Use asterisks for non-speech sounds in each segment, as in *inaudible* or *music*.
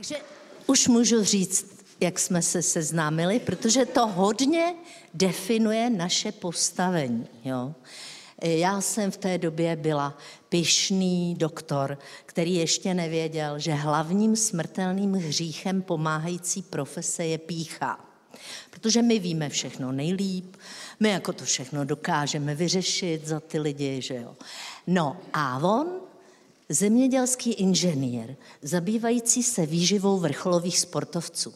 Takže už můžu říct, jak jsme se seznámili, protože to hodně definuje naše postavení. Jo? Já jsem v té době byla pyšný doktor, který ještě nevěděl, že hlavním smrtelným hříchem pomáhající profese je pícha. Protože my víme všechno nejlíp, my jako to všechno dokážeme vyřešit za ty lidi, že jo. No a on, zemědělský inženýr, zabývající se výživou vrcholových sportovců.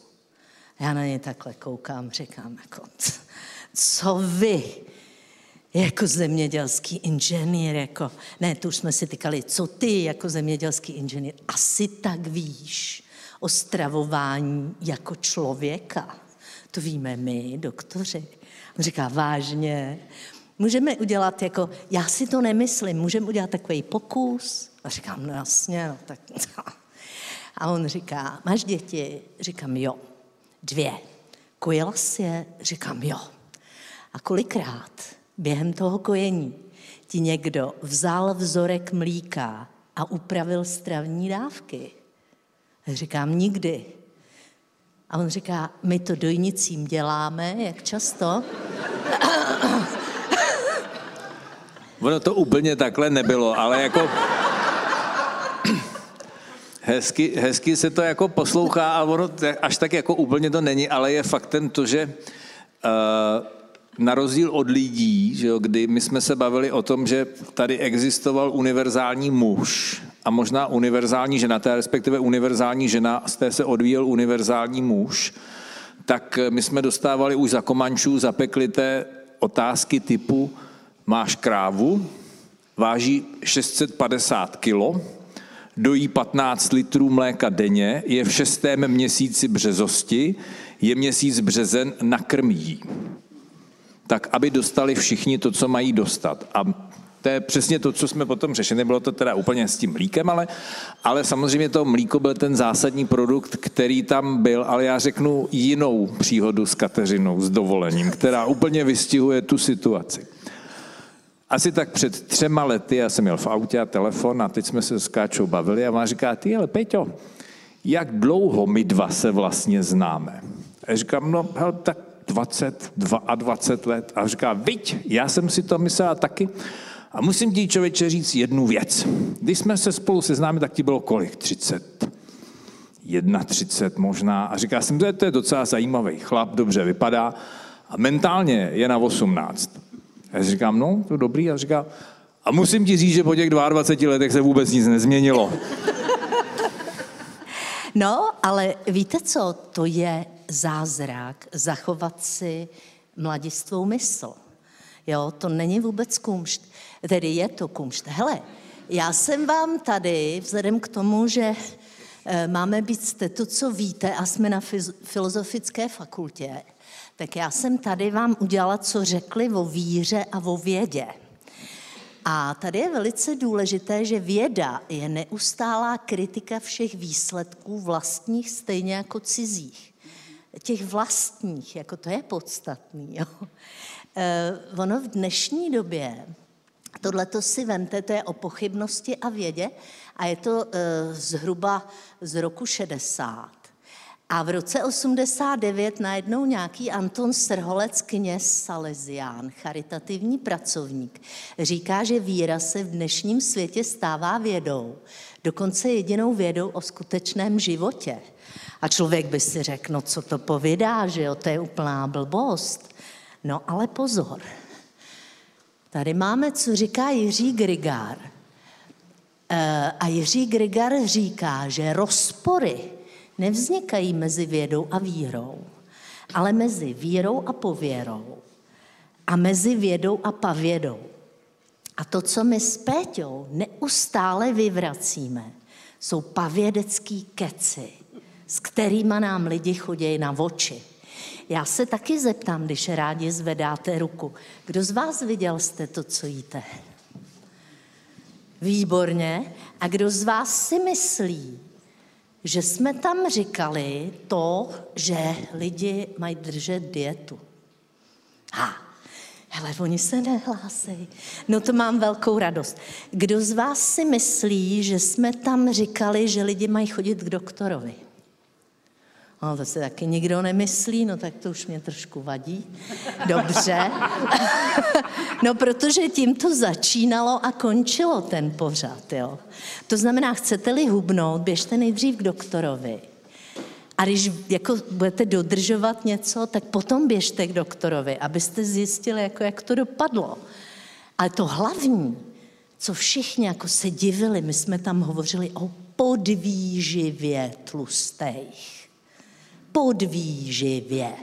Já na ně takhle koukám, říkám, jako, co vy, jako zemědělský inženýr, jako, ne, tu už jsme si tykali, co ty jako zemědělský inženýr, asi tak víš o stravování jako člověka. To víme my, doktoři. On říká, vážně, můžeme udělat jako, já si to nemyslím, můžeme udělat takový pokus? A říkám, no jasně, no tak. A on říká, máš děti? Říkám, jo. Dvě. Kojila jsi je? Říkám, jo. A kolikrát během toho kojení ti někdo vzal vzorek mlíka a upravil stravní dávky? Říkám, nikdy. A on říká, my to dojnicím děláme, jak často? Ono to úplně takhle nebylo, ale jako... Hezky, hezky se to jako poslouchá a ono až tak jako úplně to není, ale je faktem to, že uh, na rozdíl od lidí, že jo, kdy my jsme se bavili o tom, že tady existoval univerzální muž a možná univerzální žena, je respektive univerzální žena, z té se odvíjel univerzální muž, tak my jsme dostávali už za komančů zapeklité otázky typu máš krávu, váží 650 kilo, dojí 15 litrů mléka denně, je v šestém měsíci březosti, je měsíc březen, nakrmí. Tak, aby dostali všichni to, co mají dostat. A to je přesně to, co jsme potom řešili. Bylo to teda úplně s tím mlíkem, ale, ale samozřejmě to mlíko byl ten zásadní produkt, který tam byl, ale já řeknu jinou příhodu s Kateřinou, s dovolením, která úplně vystihuje tu situaci. Asi tak před třema lety, já jsem měl v autě a telefon a teď jsme se s Káčou bavili a má říká, ty ale Peťo, jak dlouho my dva se vlastně známe? A já říkám, no hel, tak 20, 22 let. A říká, viď, já jsem si to myslel taky. A musím ti člověče říct jednu věc. Když jsme se spolu seznámili, tak ti bylo kolik? 30, 31 možná. A říká jsem, že to je docela zajímavý chlap, dobře vypadá. A mentálně je na 18. Já říkám, no, to dobrý. A říká, a musím ti říct, že po těch 22 letech se vůbec nic nezměnilo. *laughs* No, ale víte co, to je zázrak zachovat si mladistvou mysl. Jo, to není vůbec kumšt. Tedy je to kumšt. Hele, já jsem vám tady, vzhledem k tomu, že e, máme být jste to, co víte, a jsme na filozofické fakultě, tak já jsem tady vám udělala, co řekli o víře a o vědě. A tady je velice důležité, že věda je neustálá kritika všech výsledků vlastních, stejně jako cizích. Těch vlastních, jako to je podstatný. Jo. E, ono v dnešní době, tohle to si vente, to je o pochybnosti a vědě, a je to e, zhruba z roku 60. A v roce 89 najednou nějaký Anton Srholec, kněz Salesián, charitativní pracovník, říká, že víra se v dnešním světě stává vědou, dokonce jedinou vědou o skutečném životě. A člověk by si řekl, no co to povídá, že jo, to je úplná blbost. No ale pozor, tady máme, co říká Jiří Grigár. E, a Jiří Grigar říká, že rozpory nevznikají mezi vědou a vírou, ale mezi vírou a pověrou a mezi vědou a pavědou. A to, co my s Péťou neustále vyvracíme, jsou pavědecký keci, s kterými nám lidi chodí na oči. Já se taky zeptám, když rádi zvedáte ruku. Kdo z vás viděl jste to, co jíte? Výborně. A kdo z vás si myslí, že jsme tam říkali to, že lidi mají držet dietu. Ha, hele, oni se nehlásí. No to mám velkou radost. Kdo z vás si myslí, že jsme tam říkali, že lidi mají chodit k doktorovi? No, to se taky nikdo nemyslí, no tak to už mě trošku vadí. Dobře. *laughs* no, protože tím to začínalo a končilo ten pořad, jo. To znamená, chcete-li hubnout, běžte nejdřív k doktorovi. A když jako budete dodržovat něco, tak potom běžte k doktorovi, abyste zjistili, jako jak to dopadlo. Ale to hlavní, co všichni jako se divili, my jsme tam hovořili o podvýživě tlustých. Podvýživě.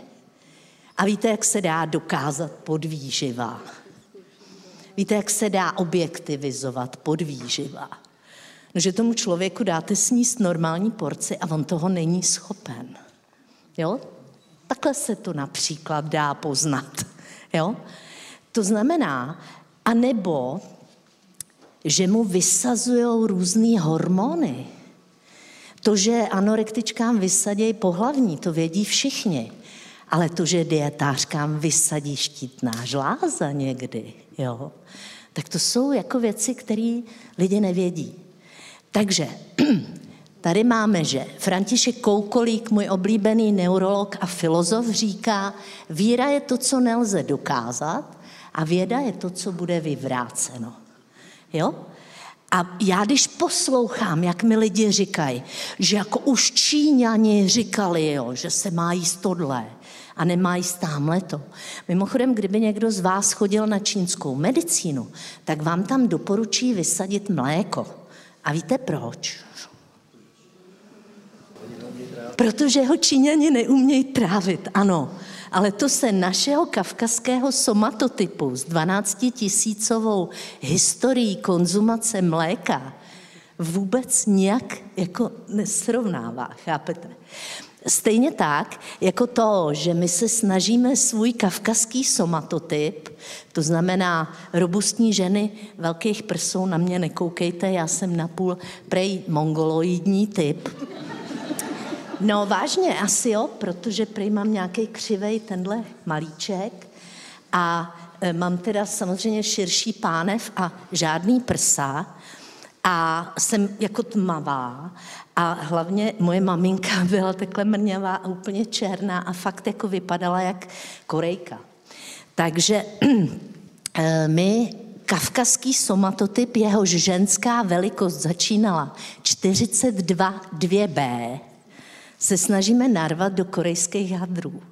A víte, jak se dá dokázat podvýživa? Víte, jak se dá objektivizovat podvýživa? No, že tomu člověku dáte sníst normální porci a on toho není schopen. Jo? Takhle se to například dá poznat. Jo? To znamená, anebo, že mu vysazují různé hormony. To, že anorektičkám vysadějí pohlavní, to vědí všichni. Ale to, že dietářkám vysadí štítná žláza někdy, jo, tak to jsou jako věci, které lidi nevědí. Takže *clears throat* tady máme, že František Koukolík, můj oblíbený neurolog a filozof, říká, víra je to, co nelze dokázat a věda je to, co bude vyvráceno. Jo? A já když poslouchám, jak mi lidi říkají, že jako už Číňani říkali, jo, že se má jíst tohle a nemá jíst tamhle to. Mimochodem, kdyby někdo z vás chodil na čínskou medicínu, tak vám tam doporučí vysadit mléko. A víte proč? Protože ho Číňani neumějí trávit, ano. Ale to se našeho kavkazského somatotypu s 12 tisícovou historií konzumace mléka vůbec nějak jako nesrovnává, chápete? Stejně tak, jako to, že my se snažíme svůj kavkazský somatotyp, to znamená robustní ženy velkých prsou, na mě nekoukejte, já jsem napůl prej mongoloidní typ. No vážně, asi jo, protože prej mám nějaký křivej tenhle malíček a e, mám teda samozřejmě širší pánev a žádný prsa a jsem jako tmavá a hlavně moje maminka *laughs* byla takhle mrňavá a úplně černá a fakt jako vypadala jak korejka. Takže eh, *clears throat* my kavkazský somatotyp, jehož ženská velikost začínala 42 2B, se snažíme narvat do korejských hadrů.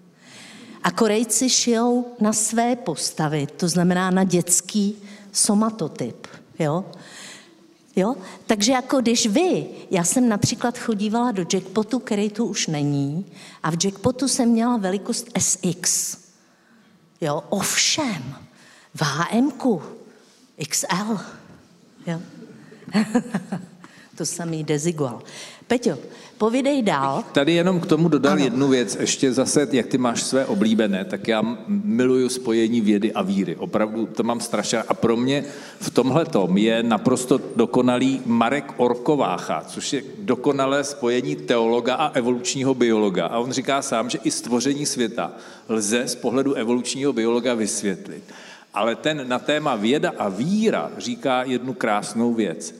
A Korejci šijou na své postavy, to znamená na dětský somatotyp. Jo? Jo? Takže jako když vy, já jsem například chodívala do jackpotu, který tu už není, a v jackpotu jsem měla velikost SX. Jo? Ovšem, v HMku XL. Jo? *laughs* to samý dezigual. Peťo, povídej dál. Tady jenom k tomu dodal ano. jednu věc, ještě zase, jak ty máš své oblíbené, tak já miluju spojení vědy a víry. Opravdu to mám strašně. A pro mě v tomhle tom je naprosto dokonalý Marek Orkovácha, což je dokonalé spojení teologa a evolučního biologa. A on říká sám, že i stvoření světa lze z pohledu evolučního biologa vysvětlit. Ale ten na téma věda a víra říká jednu krásnou věc.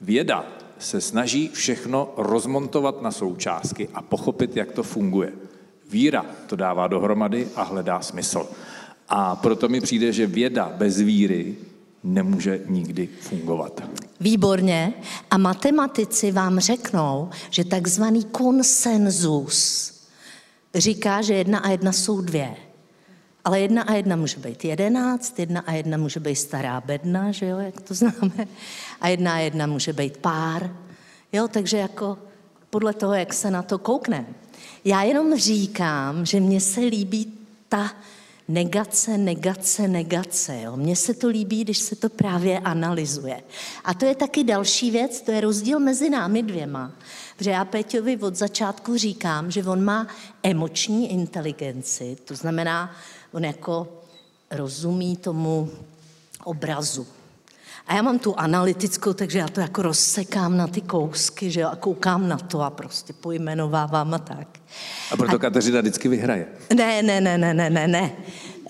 Věda se snaží všechno rozmontovat na součástky a pochopit, jak to funguje. Víra to dává dohromady a hledá smysl. A proto mi přijde, že věda bez víry nemůže nikdy fungovat. Výborně. A matematici vám řeknou, že takzvaný konsenzus říká, že jedna a jedna jsou dvě. Ale jedna a jedna může být jedenáct, jedna a jedna může být stará bedna, že jo, jak to známe, a jedna a jedna může být pár. Jo, takže jako podle toho, jak se na to koukne. Já jenom říkám, že mně se líbí ta negace, negace, negace. Jo. Mně se to líbí, když se to právě analyzuje. A to je taky další věc, to je rozdíl mezi námi dvěma. Protože já Péťovi od začátku říkám, že on má emoční inteligenci, to znamená, on jako rozumí tomu obrazu. A já mám tu analytickou, takže já to jako rozsekám na ty kousky, že jo, a koukám na to a prostě pojmenovávám a tak. A proto a... Kateřina vždycky vyhraje. Ne, ne, ne, ne, ne, ne, ne.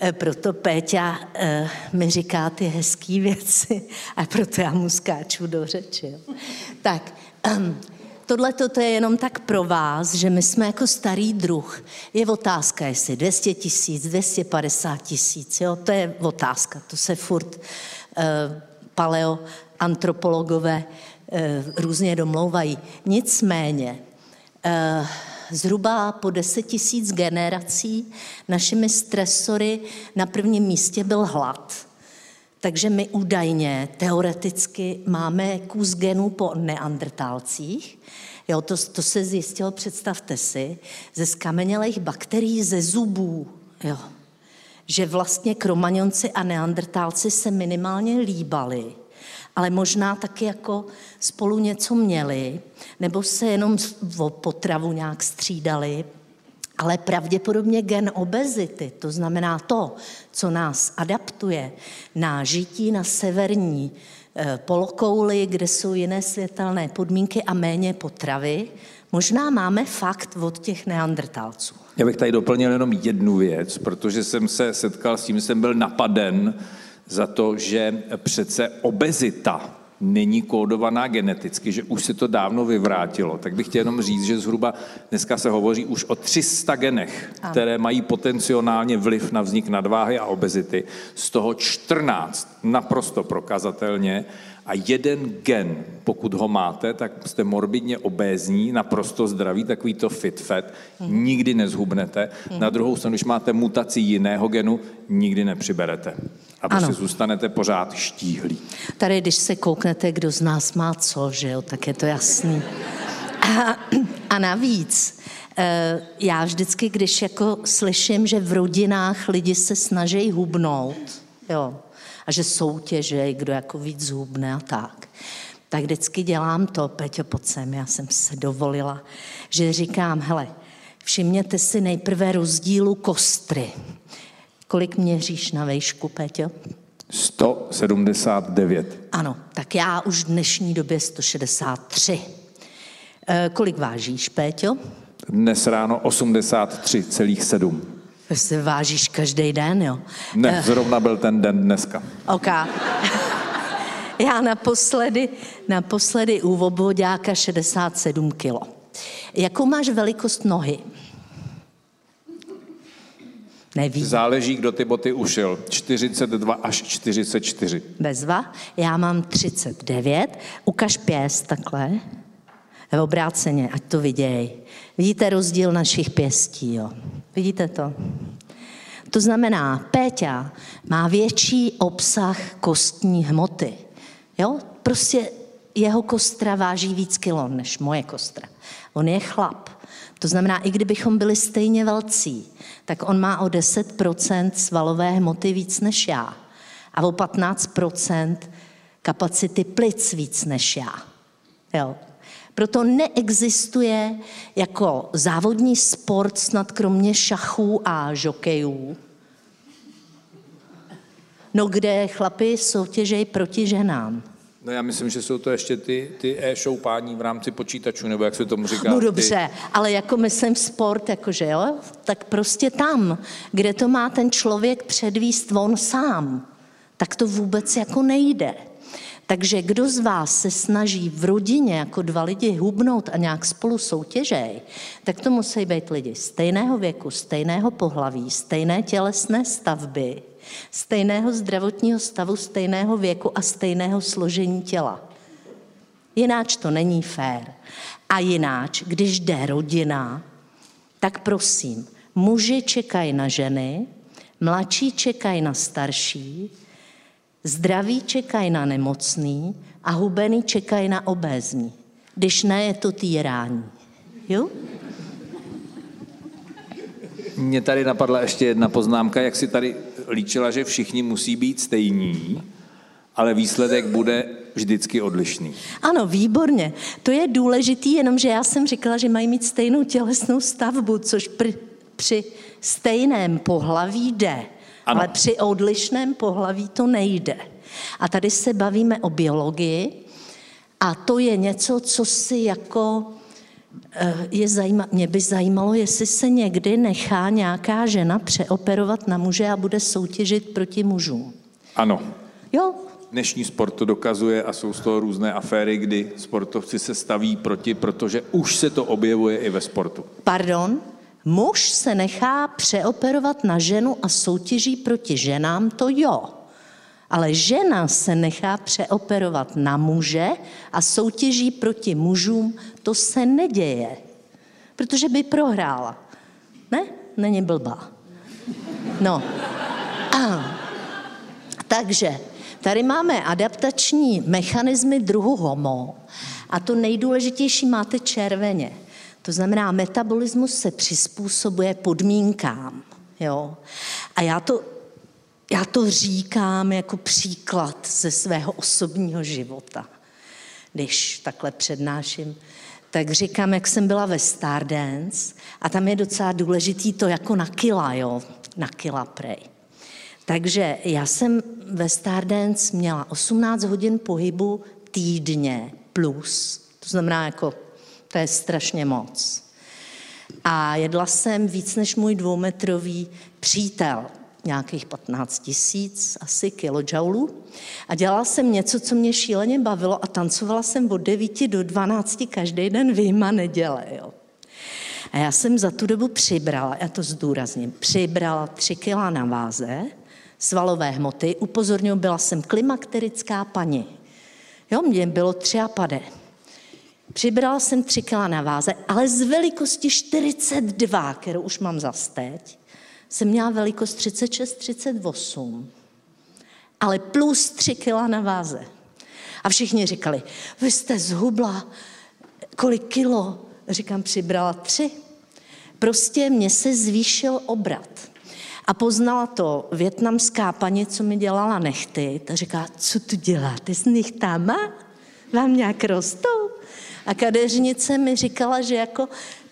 E, proto Péťa e, mi říká ty hezké věci a proto já mu skáču do řeči. Jo. Tak, um, tohle to je jenom tak pro vás, že my jsme jako starý druh. Je otázka, jestli 200 tisíc, 250 tisíc, jo, to je otázka. To se furt uh, paleoantropologové uh, různě domlouvají. Nicméně, uh, zhruba po 10 tisíc generací našimi stresory na prvním místě byl hlad. Takže my údajně, teoreticky, máme kus genů po neandrtálcích. Jo, to, to se zjistilo, představte si, ze skamenělých bakterií ze zubů. Jo. Že vlastně kromaňonci a neandrtálci se minimálně líbali, ale možná taky jako spolu něco měli, nebo se jenom o potravu nějak střídali, ale pravděpodobně gen obezity, to znamená to, co nás adaptuje na žití na severní eh, polokouli, kde jsou jiné světelné podmínky a méně potravy, možná máme fakt od těch neandrtálců. Já bych tady doplnil jenom jednu věc, protože jsem se setkal s tím, jsem byl napaden za to, že přece obezita není kódovaná geneticky, že už se to dávno vyvrátilo, tak bych chtěl jenom říct, že zhruba dneska se hovoří už o 300 genech, ano. které mají potenciálně vliv na vznik nadváhy a obezity. Z toho 14 naprosto prokazatelně a jeden gen, pokud ho máte, tak jste morbidně obézní, naprosto zdraví, takový to fit fat, hmm. nikdy nezhubnete. Hmm. Na druhou stranu, když máte mutaci jiného genu, nikdy nepřiberete. A prostě ano. zůstanete pořád štíhlí. Tady, když se kouknete, kdo z nás má co, že jo, tak je to jasný. A, a navíc, eh, já vždycky, když jako slyším, že v rodinách lidi se snaží hubnout, jo, a že soutěže, kdo jako víc hubne a tak, tak vždycky dělám to, Peťo, pod sem, já jsem se dovolila, že říkám, hele, všimněte si nejprve rozdílu kostry. Kolik měříš na vejšku, Peťo? 179. Ano, tak já už v dnešní době 163. E, kolik vážíš, Péťo? Dnes ráno 83,7. Se vážíš každý den, jo? Ne, zrovna byl ten den dneska. OK. *laughs* Já naposledy, naposledy u obvodáka 67 kilo. Jakou máš velikost nohy? Nevím. Záleží, kdo ty boty ušil. 42 až 44. Bezva. Já mám 39. Ukaž pěst takhle. V obráceně, ať to viděj. Vidíte rozdíl našich pěstí, jo? Vidíte to? To znamená, Péťa má větší obsah kostní hmoty. Jo? Prostě jeho kostra váží víc kilo než moje kostra. On je chlap. To znamená, i kdybychom byli stejně velcí, tak on má o 10% svalové hmoty víc než já a o 15% kapacity plic víc než já. Jo. Proto neexistuje jako závodní sport snad kromě šachů a žokejů, no kde chlapi soutěžejí proti ženám. No já myslím, že jsou to ještě ty, ty e-šoupání v rámci počítačů, nebo jak se tomu říká. No dobře, ty... ale jako myslím sport, jakože jo, tak prostě tam, kde to má ten člověk předvíst on sám, tak to vůbec jako nejde. Takže kdo z vás se snaží v rodině jako dva lidi hubnout a nějak spolu soutěžej, tak to musí být lidi stejného věku, stejného pohlaví, stejné tělesné stavby, stejného zdravotního stavu, stejného věku a stejného složení těla. Jináč to není fér. A jináč, když jde rodina, tak prosím, muži čekají na ženy, mladší čekají na starší, zdraví čekají na nemocný a hubený čekají na obézní. Když ne, je to týrání. Jo? Mně tady napadla ještě jedna poznámka, jak si tady líčila, že všichni musí být stejní, ale výsledek bude vždycky odlišný. Ano, výborně. To je důležitý, jenomže já jsem říkala, že mají mít stejnou tělesnou stavbu, což při, při stejném pohlaví jde, ano. ale při odlišném pohlaví to nejde. A tady se bavíme o biologii a to je něco, co si jako je zajíma, mě by zajímalo, jestli se někdy nechá nějaká žena přeoperovat na muže a bude soutěžit proti mužům. Ano. Jo, dnešní sport to dokazuje a jsou z toho různé aféry, kdy sportovci se staví proti, protože už se to objevuje i ve sportu. Pardon? Muž se nechá přeoperovat na ženu a soutěží proti ženám, to jo. Ale žena se nechá přeoperovat na muže a soutěží proti mužům, to se neděje. Protože by prohrála. Ne? Není blbá. No. A, takže tady máme adaptační mechanismy druhu homo a to nejdůležitější máte červeně. To znamená, metabolismus se přizpůsobuje podmínkám. Jo? A já to, já to říkám jako příklad ze svého osobního života. Když takhle přednáším, tak říkám, jak jsem byla ve Stardance a tam je docela důležitý to jako na kila, jo, na kila prej. Takže já jsem ve Stardance měla 18 hodin pohybu týdně plus, to znamená jako to je strašně moc. A jedla jsem víc než můj dvoumetrový přítel, nějakých 15 tisíc asi kilojoulů. A dělala jsem něco, co mě šíleně bavilo a tancovala jsem od 9 do 12 každý den vyjma neděle. Jo. A já jsem za tu dobu přibrala, já to zdůrazním, přibrala tři kila na váze, svalové hmoty, upozorňuji, byla jsem klimakterická paní. Jo, mě bylo tři a pade. Přibrala jsem tři kila na váze, ale z velikosti 42, kterou už mám za teď, jsem měla velikost 36, 38. Ale plus tři kila na váze. A všichni říkali, vy jste zhubla, kolik kilo? Říkám, přibrala tři. Prostě mě se zvýšil obrat. A poznala to větnamská paní, co mi dělala nechty. Ta říká, co tu děláte s nechtama? Vám nějak rostou? A kadeřnice mi říkala, že jako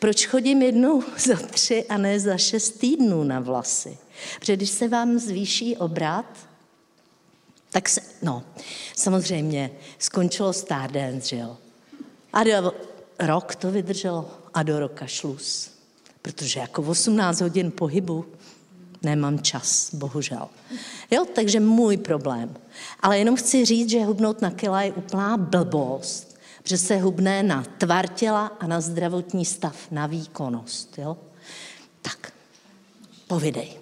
proč chodím jednou *laughs* za tři a ne za šest týdnů na vlasy. Protože když se vám zvýší obrat, tak se, no, samozřejmě skončilo Stardance, že jo. A do, rok to vydrželo a do roka šlus. Protože jako 18 hodin pohybu nemám čas, bohužel. Jo, takže můj problém. Ale jenom chci říct, že hubnout na kila je úplná blbost že se hubne na tvar těla a na zdravotní stav, na výkonnost. Jo? Tak, povidej.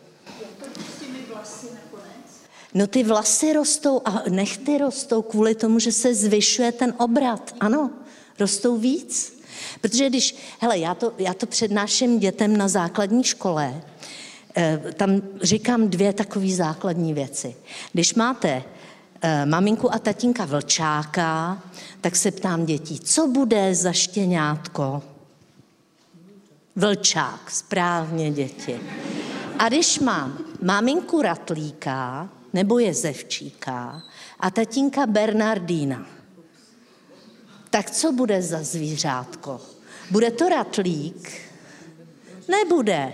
No ty vlasy rostou a nechty rostou kvůli tomu, že se zvyšuje ten obrat. Ano, rostou víc. Protože když, hele, já to, já to přednáším dětem na základní škole, eh, tam říkám dvě takové základní věci. Když máte maminku a tatínka vlčáka, tak se ptám dětí, co bude za štěňátko? Vlčák, správně děti. A když mám maminku ratlíka nebo jezevčíka a tatínka Bernardína, tak co bude za zvířátko? Bude to ratlík? Nebude.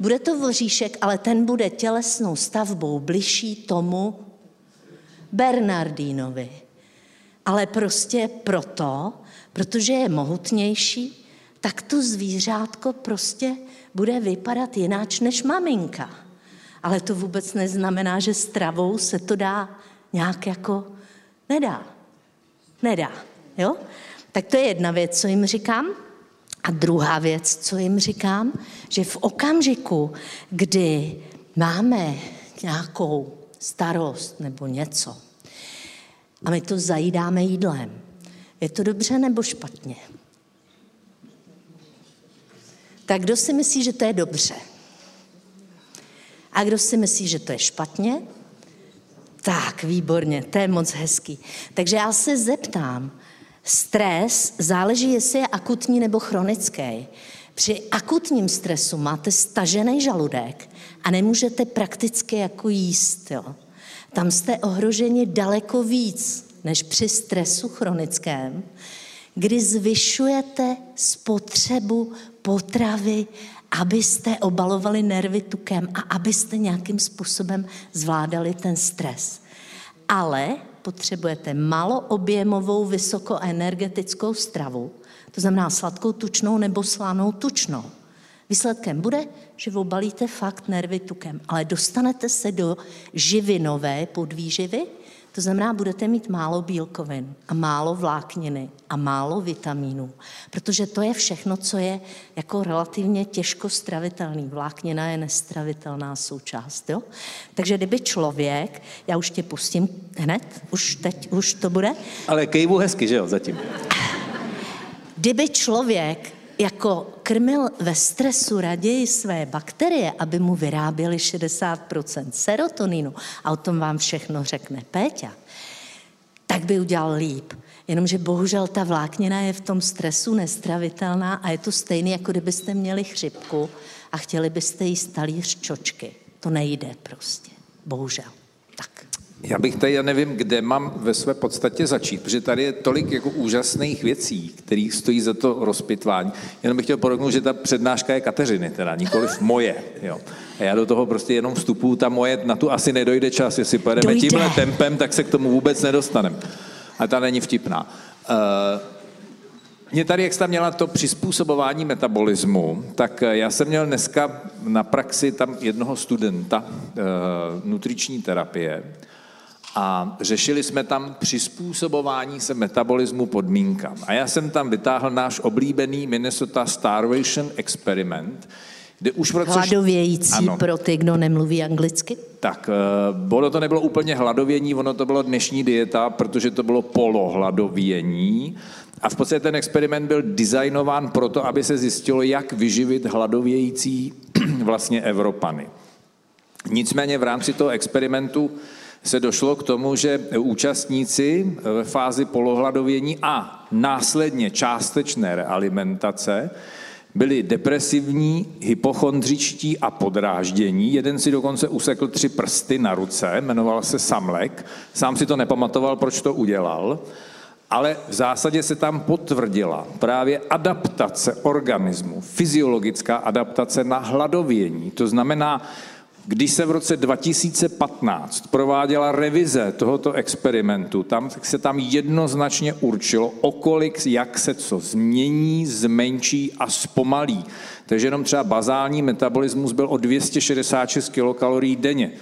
Bude to voříšek, ale ten bude tělesnou stavbou bližší tomu Bernardínovi. Ale prostě proto, protože je mohutnější, tak to zvířátko prostě bude vypadat jináč než maminka. Ale to vůbec neznamená, že stravou se to dá nějak jako nedá. Nedá, jo? Tak to je jedna věc, co jim říkám. A druhá věc, co jim říkám, že v okamžiku, kdy máme nějakou starost nebo něco, a my to zajídáme jídlem. Je to dobře nebo špatně? Tak kdo si myslí, že to je dobře? A kdo si myslí, že to je špatně? Tak, výborně, to je moc hezký. Takže já se zeptám, stres záleží, jestli je akutní nebo chronický. Při akutním stresu máte stažený žaludek a nemůžete prakticky jako jíst. Jo? Tam jste ohroženi daleko víc než při stresu chronickém, kdy zvyšujete spotřebu potravy, abyste obalovali nervy tukem a abyste nějakým způsobem zvládali ten stres. Ale potřebujete maloobjemovou vysokoenergetickou stravu, to znamená sladkou tučnou nebo slanou tučnou. Výsledkem bude, že obalíte fakt nervy tukem, ale dostanete se do živinové podvýživy, To znamená, budete mít málo bílkovin a málo vlákniny a málo vitamínů, protože to je všechno, co je jako relativně těžko stravitelný. Vláknina je nestravitelná součást. Jo? Takže kdyby člověk, já už tě pustím hned, už teď, už to bude. Ale kejvu hezky, že jo, zatím. Kdyby člověk jako krmil ve stresu raději své bakterie, aby mu vyráběly 60% serotoninu, a o tom vám všechno řekne Péťa, tak by udělal líp. Jenomže bohužel ta vláknina je v tom stresu nestravitelná a je to stejné, jako kdybyste měli chřipku a chtěli byste jíst talíř čočky. To nejde prostě. Bohužel. Já bych tady, já nevím, kde mám ve své podstatě začít, protože tady je tolik jako úžasných věcí, kterých stojí za to rozpitvání. Jenom bych chtěl podotknout, že ta přednáška je Kateřiny, teda nikoliv moje. Jo. A já do toho prostě jenom vstupu, ta moje, na tu asi nedojde čas, jestli pojedeme Dojde. tímhle tempem, tak se k tomu vůbec nedostaneme. A ta není vtipná. Uh, mě tady, jak jste měla to přizpůsobování metabolismu, tak já jsem měl dneska na praxi tam jednoho studenta uh, nutriční terapie, a řešili jsme tam přizpůsobování se metabolismu podmínkám. A já jsem tam vytáhl náš oblíbený Minnesota Starvation Experiment, kde už v roce... Hladovějící ano. pro ty, kdo nemluví anglicky? Tak, eh, ono to nebylo úplně hladovění, ono to bylo dnešní dieta, protože to bylo polohladovění. A v podstatě ten experiment byl designován proto, aby se zjistilo, jak vyživit hladovějící *clears throat* vlastně Evropany. Nicméně v rámci toho experimentu se došlo k tomu, že účastníci ve fázi polohladovění a následně částečné realimentace byli depresivní, hypochondřičtí a podráždění. Jeden si dokonce usekl tři prsty na ruce, jmenoval se Samlek. Sám si to nepamatoval, proč to udělal. Ale v zásadě se tam potvrdila právě adaptace organismu, fyziologická adaptace na hladovění. To znamená, když se v roce 2015 prováděla revize tohoto experimentu, tam se tam jednoznačně určilo, okolik, jak se co změní, zmenší a zpomalí. Takže jenom třeba bazální metabolismus byl o 266 kilokalorií denně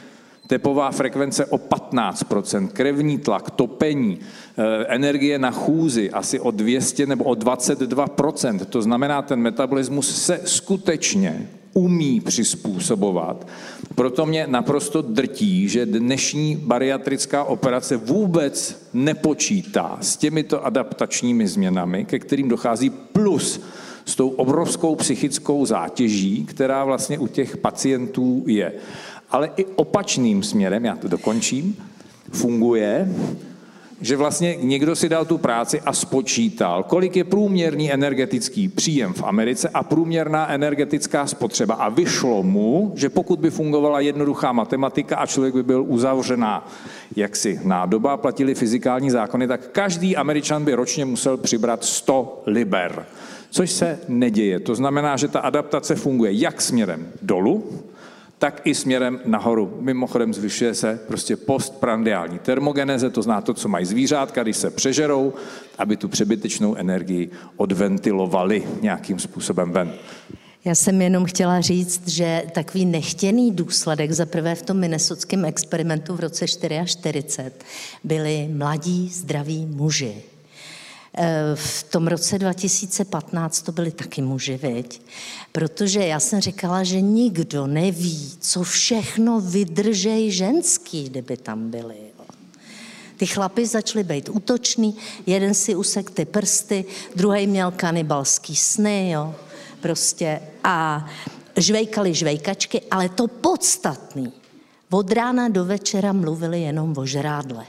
tepová frekvence o 15%, krevní tlak, topení, eh, energie na chůzi asi o 200 nebo o 22%. To znamená, ten metabolismus se skutečně umí přizpůsobovat. Proto mě naprosto drtí, že dnešní bariatrická operace vůbec nepočítá s těmito adaptačními změnami, ke kterým dochází plus s tou obrovskou psychickou zátěží, která vlastně u těch pacientů je. Ale i opačným směrem, já to dokončím, funguje, že vlastně někdo si dal tu práci a spočítal, kolik je průměrný energetický příjem v Americe a průměrná energetická spotřeba. A vyšlo mu, že pokud by fungovala jednoduchá matematika a člověk by byl uzavřená jaksi nádoba, platili fyzikální zákony, tak každý Američan by ročně musel přibrat 100 liber. Což se neděje. To znamená, že ta adaptace funguje jak směrem dolů, tak i směrem nahoru. Mimochodem zvyšuje se prostě postprandiální termogeneze, to zná to, co mají zvířátka, když se přežerou, aby tu přebytečnou energii odventilovali nějakým způsobem ven. Já jsem jenom chtěla říct, že takový nechtěný důsledek za prvé v tom minnesotském experimentu v roce 44 byli mladí, zdraví muži. Eh, v tom roce 2015 to byli taky muži, viď? Protože já jsem říkala, že nikdo neví, co všechno vydržej ženský, kdyby tam byli. Ty chlapy začaly být útoční, jeden si usek ty prsty, druhý měl kanibalský sny, jo, prostě. A žvejkali žvejkačky, ale to podstatný. Od rána do večera mluvili jenom o žrádle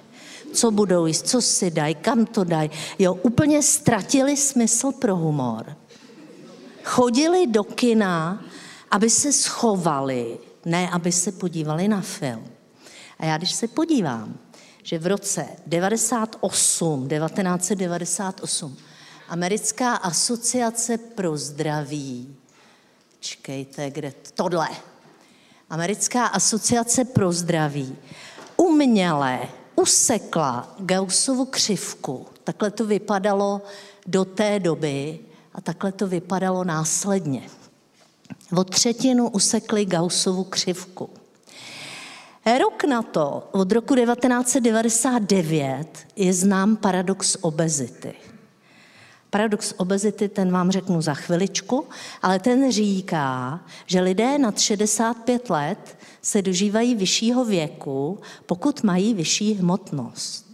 co budou jíst, co si dají, kam to dají. Jo, úplně ztratili smysl pro humor. Chodili do kina, aby se schovali, ne aby se podívali na film. A já když se podívám, že v roce 98, 1998, Americká asociace pro zdraví, čekejte, kde tohle, Americká asociace pro zdraví uměle usekla Gaussovu křivku. Takhle to vypadalo do té doby a takhle to vypadalo následně. O třetinu usekli Gaussovu křivku. Rok na to, od roku 1999, je znám paradox obezity. Paradox obezity, ten vám řeknu za chviličku, ale ten říká, že lidé nad 65 let se dožívají vyššího věku, pokud mají vyšší hmotnost.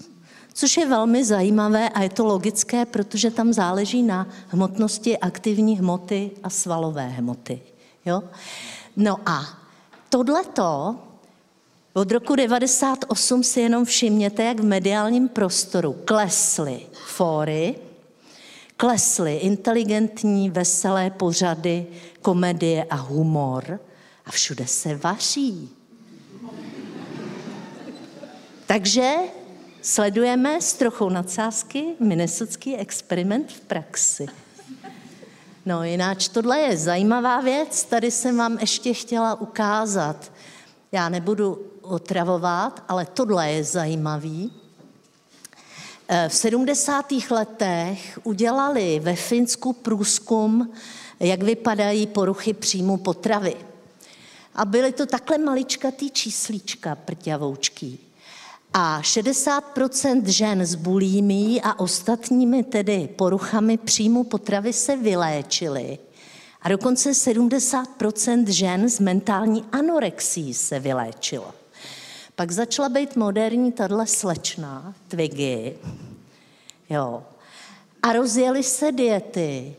Což je velmi zajímavé a je to logické, protože tam záleží na hmotnosti aktivní hmoty a svalové hmoty. Jo? No a tohleto od roku 98 si jenom všimněte, jak v mediálním prostoru klesly fóry, klesly inteligentní, veselé pořady, komedie a humor a všude se vaří. Takže sledujeme s trochou nadsázky minnesotský experiment v praxi. No jináč tohle je zajímavá věc, tady jsem vám ještě chtěla ukázat. Já nebudu otravovat, ale tohle je zajímavý. Eh, v 70. letech udělali ve Finsku průzkum, jak vypadají poruchy příjmu potravy. A byly to takhle maličkatý číslíčka prťavoučký. A 60% žen s bulímí a ostatními tedy poruchami příjmu potravy se vyléčily. A dokonce 70% žen s mentální anorexí se vyléčilo. Pak začala být moderní tahle slečna, Twiggy, jo. A rozjeli se diety.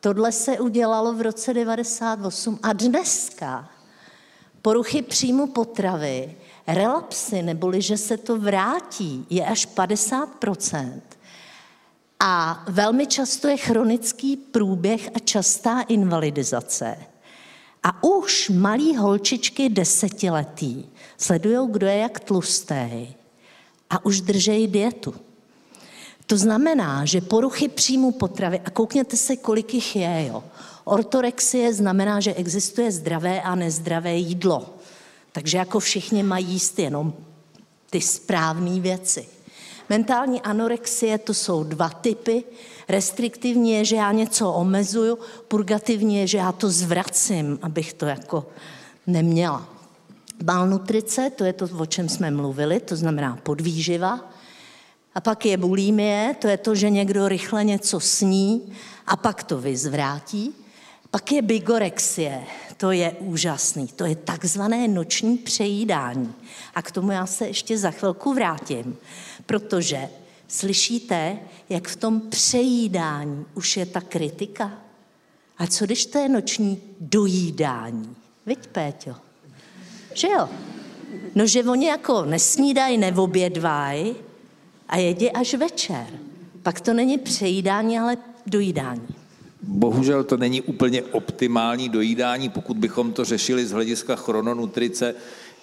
Tohle se udělalo v roce 98 a dneska poruchy příjmu potravy, relapsy, neboli že se to vrátí, je až 50% a velmi často je chronický průběh a častá invalidizace. A už malí holčičky desetiletí sledují, kdo je jak tlustý a už držejí dietu. To znamená, že poruchy příjmu potravy, a koukněte se, kolik jich je, jo. Ortorexie znamená, že existuje zdravé a nezdravé jídlo. Takže jako všichni mají jíst jenom ty správné věci. Mentální anorexie to jsou dva typy. Restriktivní je, že já něco omezuju, purgativní je, že já to zvracím, abych to jako neměla. Malnutrice, to je to, o čem jsme mluvili, to znamená podvýživa. A pak je bulimie, to je to, že někdo rychle něco sní a pak to vyzvrátí. Pak je bigorexie, to je úžasný, to je takzvané noční přejídání. A k tomu já se ještě za chvilku vrátím, protože slyšíte, jak v tom přejídání už je ta kritika? A co když to je noční dojídání? Viď, Péťo? Že jo? No, že oni jako nesnídají, neobědvají a jedí až večer. Pak to není přejídání, ale dojídání. Bohužel to není úplně optimální dojídání, pokud bychom to řešili z hlediska chrononutrice.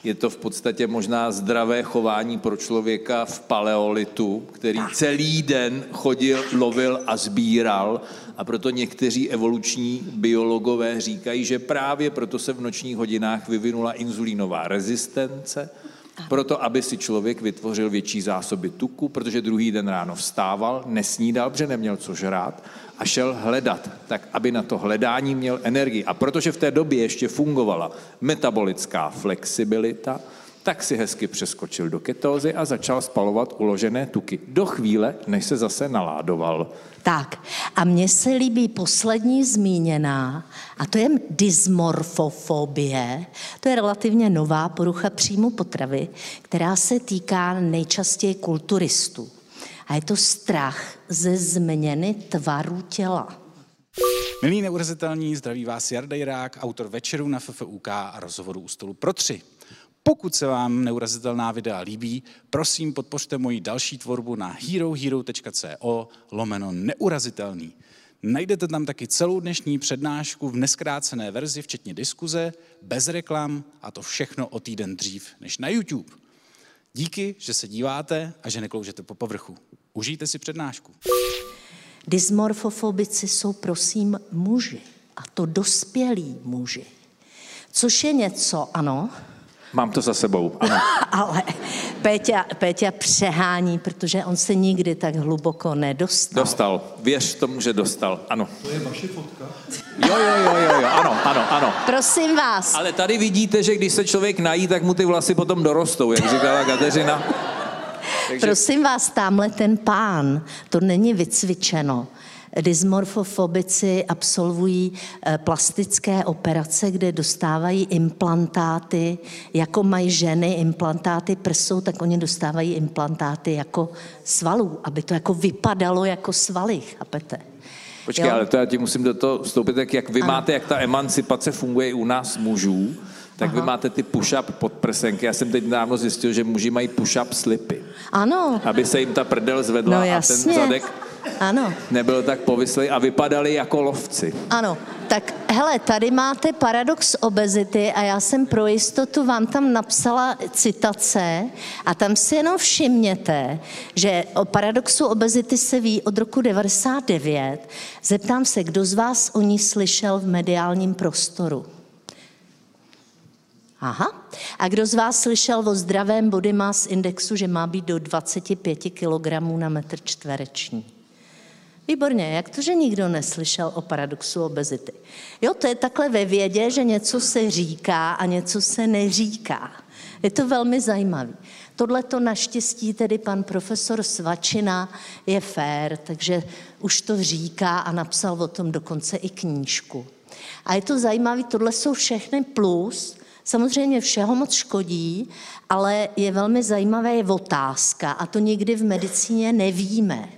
Je to v podstatě možná zdravé chování pro člověka v paleolitu, který celý den chodil, lovil a sbíral. A proto někteří evoluční biologové říkají, že právě proto se v nočních hodinách vyvinula inzulínová rezistence, proto, aby si člověk vytvořil větší zásoby tuku, protože druhý den ráno vstával, nesnídal, protože neměl co žrát a šel hledat, tak aby na to hledání měl energii. A protože v té době ještě fungovala metabolická flexibilita, tak si hezky přeskočil do ketózy a začal spalovat uložené tuky. Do chvíle, než se zase naládoval. Tak, a mně se líbí poslední zmíněná, a to je dysmorfofobie. To je relativně nová porucha příjmu potravy, která se týká nejčastěji kulturistů. A je to strach ze změny tvaru těla. Milí neurazitelní, zdraví vás Jarda Jirák, autor večeru na FFUK a rozhovoru u stolu pro tři. Pokud se vám neurazitelná videa líbí, prosím podpořte moji další tvorbu na herohero.co lomeno neurazitelný. Najdete tam taky celou dnešní přednášku v neskrácené verzi, včetně diskuze, bez reklam a to všechno o týden dřív než na YouTube. Díky, že se díváte a že nekloužete po povrchu. Užijte si přednášku. Dysmorfofobici jsou prosím muži, a to dospělí muži. Což je něco, ano, Mám to za sebou, ano. *laughs* Ale Péťa, Péťa přehání, protože on se nikdy tak hluboko nedostal. Dostal. Věř tomu, že dostal. Ano. To je vaše fotka? Jo, jo, jo, jo, jo. Ano, ano, ano. Prosím vás, Ale tady vidíte, že když se člověk nají, tak mu ty vlasy potom dorostou, jak říkala Kateřina. *laughs* Takže prosím vás, tamhle ten pán, to není vycvičeno. Dysmorfofobici absolvují eh, plastické operace, kde dostávají implantáty, jako mají ženy implantáty prsou, tak oni dostávají implantáty jako svalů, aby to jako vypadalo jako svaly, chápete? Počkej, Jo. ale to já ti musím do toho vstoupit, tak jak vy máte, jak ta emancipace funguje i u nás mužů, tak Aha. vy máte ty push-up podprsenky. Já jsem teď dávno zjistil, že muži mají push-up slipy, Ano, aby se jim ta prdel zvedla no a ten zadek Ano, nebyl tak povyslý a vypadali jako lovci. ano. Tak hele, tady máte paradox obezity a já jsem pro jistotu vám tam napsala citace a tam si jenom všimněte, že o paradoxu obezity se ví od roku 99. Zeptám se, kdo z vás o ní slyšel v mediálním prostoru? Aha. A kdo z vás slyšel o zdravém body mass indexu, že má být do 25 kg na metr čtvereční? Výborně, jak to, že nikdo neslyšel o paradoxu obezity? Jo, to je takhle ve vědě, že něco se říká a něco se neříká. Je to velmi zajímavé. Tohle to naštěstí tedy pan profesor Svačina je fér, takže už to říká a napsal o tom dokonce i knížku. A je to zajímavé, tohle jsou všechny plus, Samozřejmě všeho moc škodí, ale je velmi zajímavé je otázka a to nikdy v medicíně nevíme.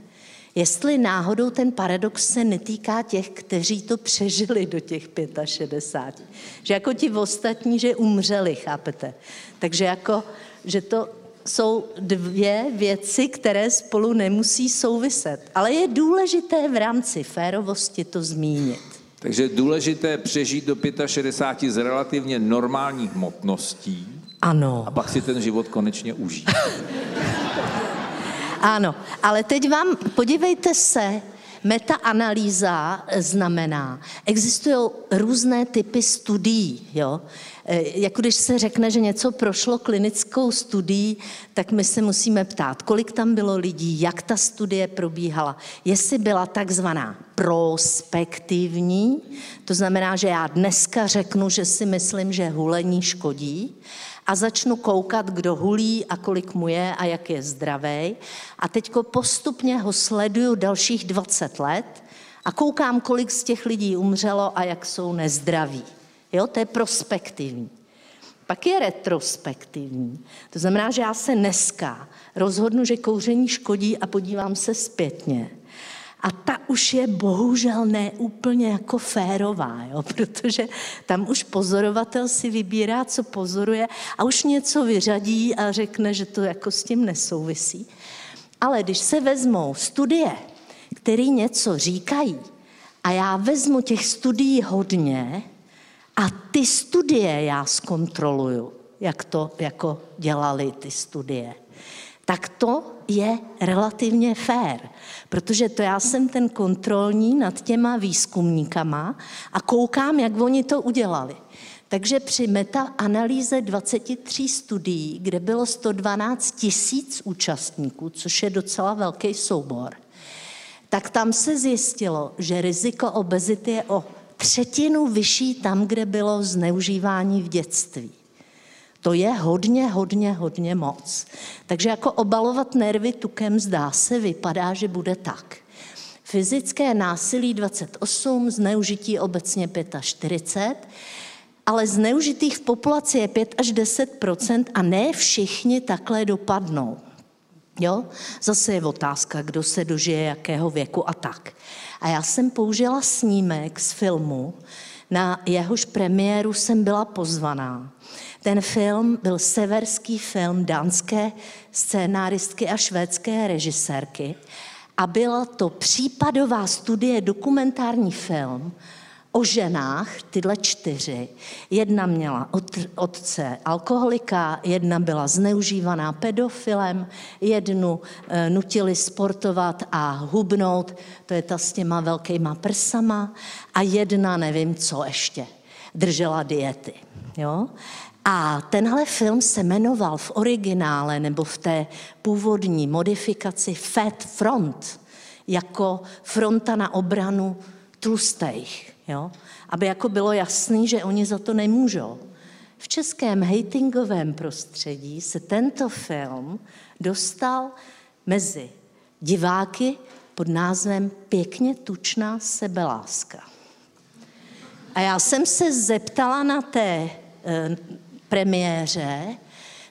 Jestli náhodou ten paradox se netýká těch, kteří to přežili do těch 65. Že jako ti ostatní, že umřeli, chápete? Takže jako, že to jsou dvě věci, které spolu nemusí souviset. Ale je důležité v rámci férovosti to zmínit. Takže je důležité přežít do 65 z relativně normálních hmotností Ano. a pak si ten život konečně užít. *laughs* Ano, ale teď vám, podívejte se, metaanalýza znamená, existují různé typy studií, jo? E, Jako když se řekne, že něco prošlo klinickou studií, tak my se musíme ptát, kolik tam bylo lidí, jak ta studie probíhala, jestli byla takzvaná prospektivní, to znamená, že já dneska řeknu, že si myslím, že hulení škodí, a začnu koukat, kdo hulí a kolik mu je a jak je zdravý. A teďko postupně ho sleduju dalších 20 let a koukám, kolik z těch lidí umřelo a jak jsou nezdraví. Jo, to je prospektivní. Pak je retrospektivní. To znamená, že já se dneska rozhodnu, že kouření škodí a podívám se zpětně. A ta už je bohužel ne úplně jako férová, jo? *laughs* protože tam už pozorovatel si vybírá, co pozoruje a už něco vyřadí a řekne, že to jako s tím nesouvisí. Ale když se vezmou studie, které něco říkají, a já vezmu těch studií hodně a ty studie já zkontroluju, jak to jako dělali ty studie, tak to je relativně fér, protože to já jsem ten kontrolní nad těma výzkumníkama a koukám, jak oni to udělali. Takže při metaanalýze 23 studií, kde bylo 112 tisíc účastníků, což je docela velký soubor, tak tam se zjistilo, že riziko obezity je o třetinu vyšší tam, kde bylo zneužívání v dětství. To je hodně, hodně, hodně moc. Takže jako obalovat nervy tukem zdá se, vypadá, že bude tak. Fyzické násilí 28, zneužití obecně 45, ale zneužitých v populaci je 5 až 10% a ne všichni takhle dopadnou. Jo? Zase je otázka, kdo se dožije jakého věku a tak. A já jsem použila snímek z filmu, na jehož premiéru jsem byla pozvaná. Ten film byl severský film dánské scénáristky a švédské režisérky a byla to případová studie, dokumentární film o ženách, tyhle čtyři. Jedna měla otce alkoholika, jedna byla zneužívaná pedofilem, jednu e, nutili sportovat a hubnout, to je ta s těma velkýma prsama, a jedna nevím co ještě, držela diety. Jo? A tenhle film se jmenoval v originále nebo v té původní modifikaci Fat Front, jako fronta na obranu tlustejch. Jo? Aby jako bylo jasný, že oni za to nemůžou. V českém hatingovém prostředí se tento film dostal mezi diváky pod názvem Pěkně tučná sebeláska. A já jsem se zeptala na té e, premiéře,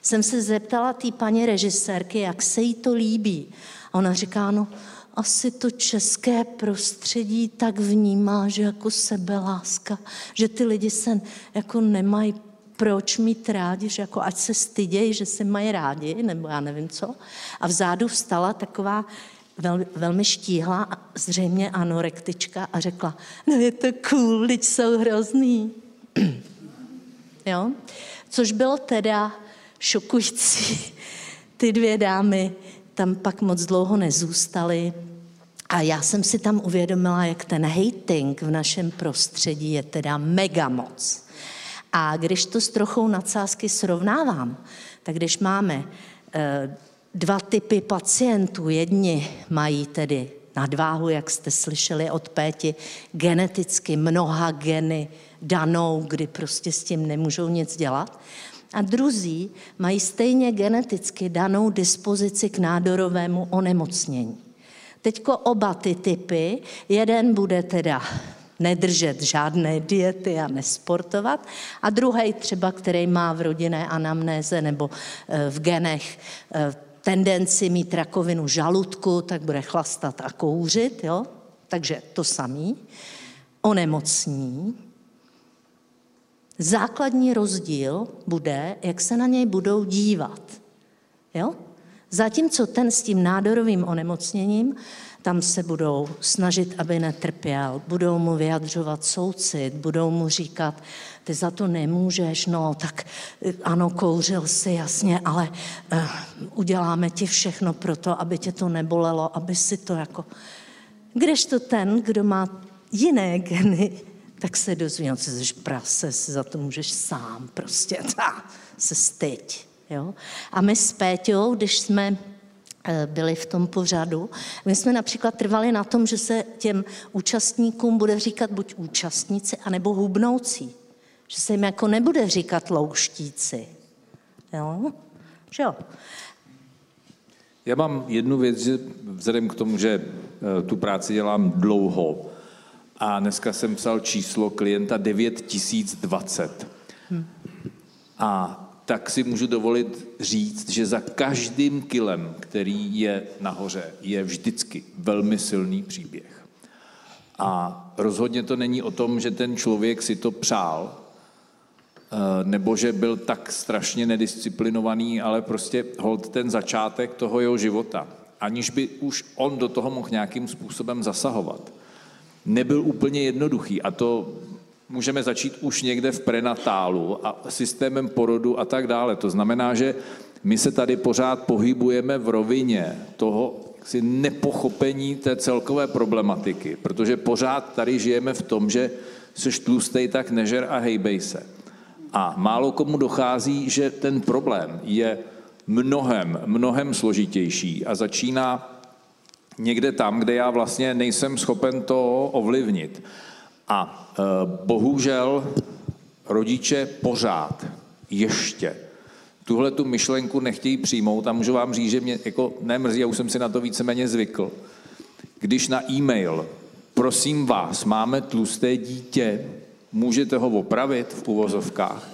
jsem se zeptala té paní režisérky, jak se jí to líbí. A ona říká, no asi to české prostředí tak vnímá, že jako sebeláska, že ty lidi se jako nemají proč mít rádi, že jako ať se stydějí, že se mají rádi, nebo já nevím co. A vzadu vstala taková vel, velmi štíhla, zřejmě anorektička a řekla, no je to cool, teď jsou hrozný. *clears throat* jo? Což bylo teda šokující. Ty dvě dámy tam pak moc dlouho nezůstaly. A já jsem si tam uvědomila, jak ten hating v našem prostředí je teda mega moc. A když to s trochou nadsázky srovnávám, tak když máme e, dva typy pacientů, jedni mají tedy nadváhu, jak jste slyšeli od Péti, geneticky mnoha geny danou, kdy prostě s tím nemůžou nic dělat. A druzí mají stejně geneticky danou dispozici k nádorovému onemocnění. Teďko oba ty typy, jeden bude teda nedržet žádné diety a nesportovat. A druhý třeba, který má v rodinné anamnéze nebo eh, v genech eh, tendenci mít rakovinu žaludku, tak bude chlastat a kouřit, jo? Takže to samý. Onemocní. Základní rozdíl bude, jak se na něj budou dívat. Jo? Zatímco ten s tím nádorovým onemocněním tam se budou snažit, aby netrpěl, budou mu vyjadřovat soucit, budou mu říkat, ty za to nemůžeš, no tak eh, ano, kouřil si, jasně, ale uh, uděláme ti všechno pro to, aby tě to nebolelo, aby si to jako... Kdežto ten, kdo má jiné geny, tak se dozví, no, jsi prase, si za to můžeš sám, prostě, *laughs* ta, se styď. Jo? A my s Péťou, když jsme Eh, byli v tom pořadu. My jsme například trvali na tom, že se těm účastníkům bude říkat buď účastníci, anebo hubnoucí. Že se jim jako nebude říkat louštíci. Jo? Jo? Já mám jednu věc, že vzhledem k tomu, že eh, tu práci dělám dlouho a dneska jsem psal číslo klienta 9020. Hmm. A tak si můžu dovolit říct, že za každým kilem, který je nahoře, je vždycky velmi silný příběh. A rozhodně to není o tom, že ten člověk si to přál, eh, nebo že byl tak strašně nedisciplinovaný, ale prostě hold ten začátek toho jeho života, aniž by už on do toho mohl nějakým způsobem zasahovat, nebyl úplně jednoduchý. A to můžeme začít už někde v prenatálu a systémem porodu a tak dále. To znamená, že my se tady pořád pohybujeme v rovině toho si nepochopení té celkové problematiky, protože pořád tady žijeme v tom, že seš tlustej, tak nežer a hejbej se. A málo komu dochází, že ten problém je mnohem, mnohem složitější a začíná někde tam, kde já vlastně nejsem schopen to ovlivnit. A e, bohužel rodiče pořád ještě tuhle tu myšlenku nechtějí přijmout a můžu vám říct, že mě jako nemrzí, já už jsem si na to víceméně zvykl. Když na e-mail, prosím vás, máme tlusté dítě, můžete ho opravit v uvozovkách?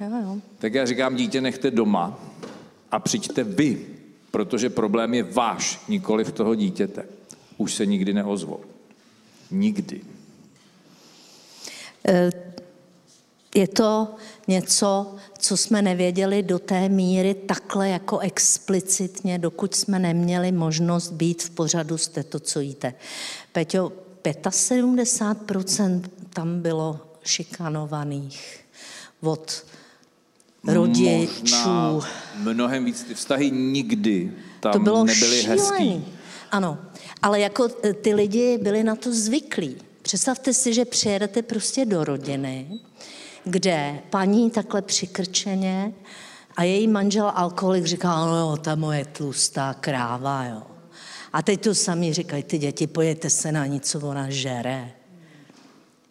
Jo, jo. Tak já říkám, dítě nechte doma a přijďte vy, protože problém je váš, nikoli v toho dítěte. Už se nikdy neozvou. Nikdy. Eh, je to něco, co jsme nevěděli do té míry takhle jako explicitně, dokud jsme neměli možnost být v pořadu jste to, co jíte. Peťo, 75% tam bylo šikanovaných od rodičů. Možná mnohem víc. Ty vztahy nikdy tam to bylo nebyly šílený. hezký. Ano, ale jako eh, ty lidi byli na to zvyklí. Představte si, že přijedete prostě do rodiny, kde paní takhle přikrčeně a její manžel alkoholik říká, no jo, ta moje tlustá kráva, jo. A teď tu sami říkají, ty děti, pojďte se na nic, co ona žere.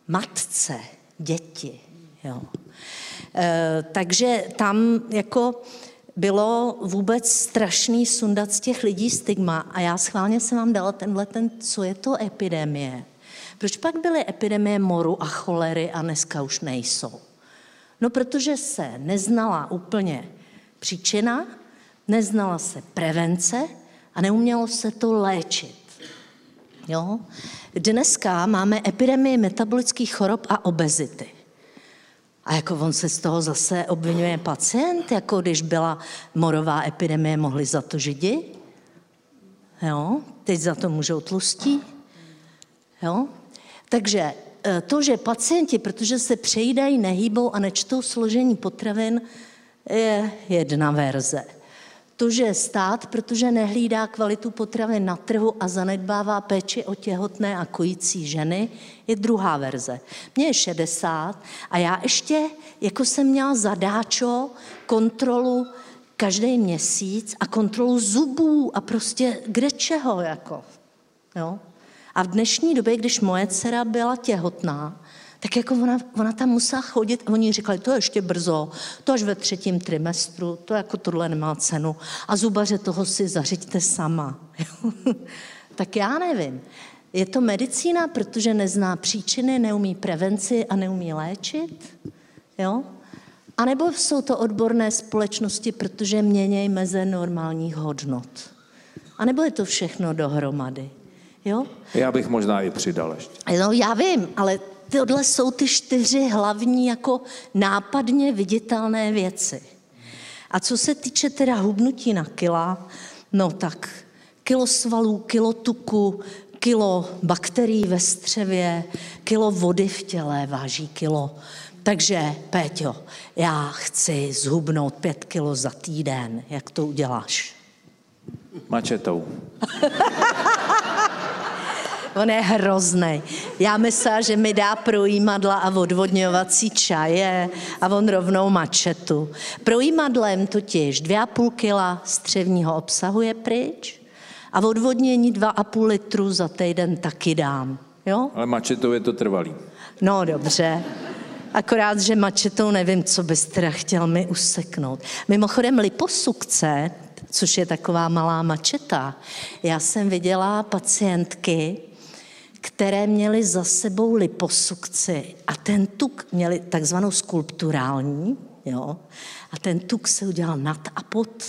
Matce, děti, jo. E, takže tam jako bylo vůbec strašný sundat z těch lidí stigma a já schválně jsem vám dala tenhle ten, co je to epidemie. Proč pak byly epidemie moru a cholery a dneska už nejsou? No, protože se neznala úplně příčina, neznala se prevence a neumělo se to léčit. Jo? Dneska máme epidemii metabolických chorob a obezity. A jako on se z toho zase obvinuje pacient, jako když byla morová epidemie, mohli za to židi. Jo? Teď za to můžou tlustí. Jo? Takže e, to, že pacienti, protože se přejídají, nehýbou a nečtou složení potravin, je jedna verze. To, že stát, protože nehlídá kvalitu potravin na trhu a zanedbává péči o těhotné a kojící ženy, je druhá verze. Mně je 60 a já ještě, jako jsem měla zadáčo, kontrolu každý měsíc a kontrolu zubů a prostě kde čeho, jako. Jo? A v dnešní době, když moje dcera byla těhotná, tak jako ona, ona tam musela chodit a oni říkali, to je ještě brzo, to až ve třetím trimestru, to jako tohle nemá cenu. A zubaře toho si zařiďte sama. *laughs* tak já nevím. Je to medicína, protože nezná příčiny, neumí prevenci a neumí léčit? Jo? A nebo jsou to odborné společnosti, protože měnějí meze normálních hodnot? A nebo je to všechno dohromady? Jo? Já bych možná i přidal ještě. No já vím, ale tohle jsou ty čtyři hlavní jako nápadně viditelné věci. A co se týče teda hubnutí na kila, no tak kilo svalů, kilo tuku, kilo bakterií ve střevě, kilo vody v těle váží kilo. Takže, Péťo, já chci zhubnout pět kilo za týden. Jak to uděláš? Mačetou. *laughs* On je hrozný. Já myslela, že mi dá projímadla a odvodňovací čaje a on rovnou mačetu. Projímadlem totiž 2,5 kila střevního obsahu je pryč a odvodnění 2,5 litru za týden taky dám. Jo? Ale mačetou je to trvalý. No dobře. Akorát, že mačetou nevím, co bys teda chtěl mi useknout. Mimochodem liposukce, což je taková malá mačeta, já jsem viděla pacientky, které měly za sebou liposukci a ten tuk měli takzvanou skulpturální, jo, a ten tuk se udělal nad a pod.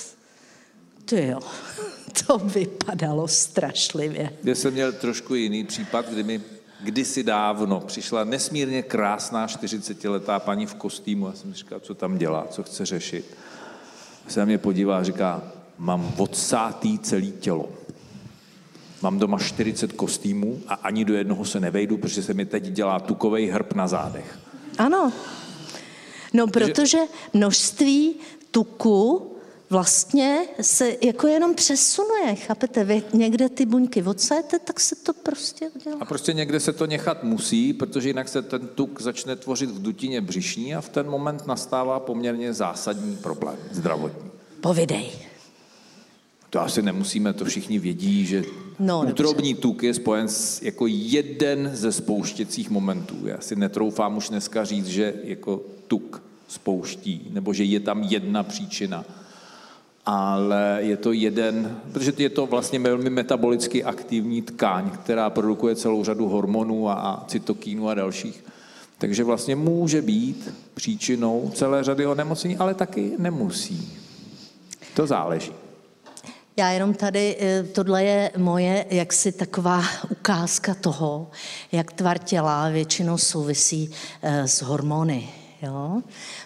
To jo, *laughs* to vypadalo strašlivě. Já jsem měl trošku jiný případ, kdy mi kdysi dávno přišla nesmírně krásná 40-letá paní v kostýmu. Já jsem říkal, co tam dělá, co chce řešit. Se na mě podívá a říká, mám odsátý celý tělo. Mám doma 40 kostýmů a ani do jednoho se nevejdu, protože se mi teď dělá tukový hrb na zádech. Ano. No, protože množství tuku vlastně se jako jenom přesunuje, chápete? Vy někde ty buňky odsajete, tak se to prostě udělá. A prostě někde se to nechat musí, protože jinak se ten tuk začne tvořit v dutině břišní a v ten moment nastává poměrně zásadní problém zdravotní. Povidej. To asi nemusíme, to všichni vědí, že no, útrobní tuk je spojen s jako jeden ze spouštěcích momentů. Já si netroufám už dneska říct, že jako tuk spouští, nebo že je tam jedna příčina. Ale je to jeden, protože je to vlastně velmi metabolicky aktivní tkáň, která produkuje celou řadu hormonů a, a cytokínů a dalších. Takže vlastně může být příčinou celé řady onemocnění, ale taky nemusí. To záleží. Já jenom tady, eh, tohle je moje jaksi taková ukázka toho, jak tvar těla většinou souvisí eh, s hormony. Jo?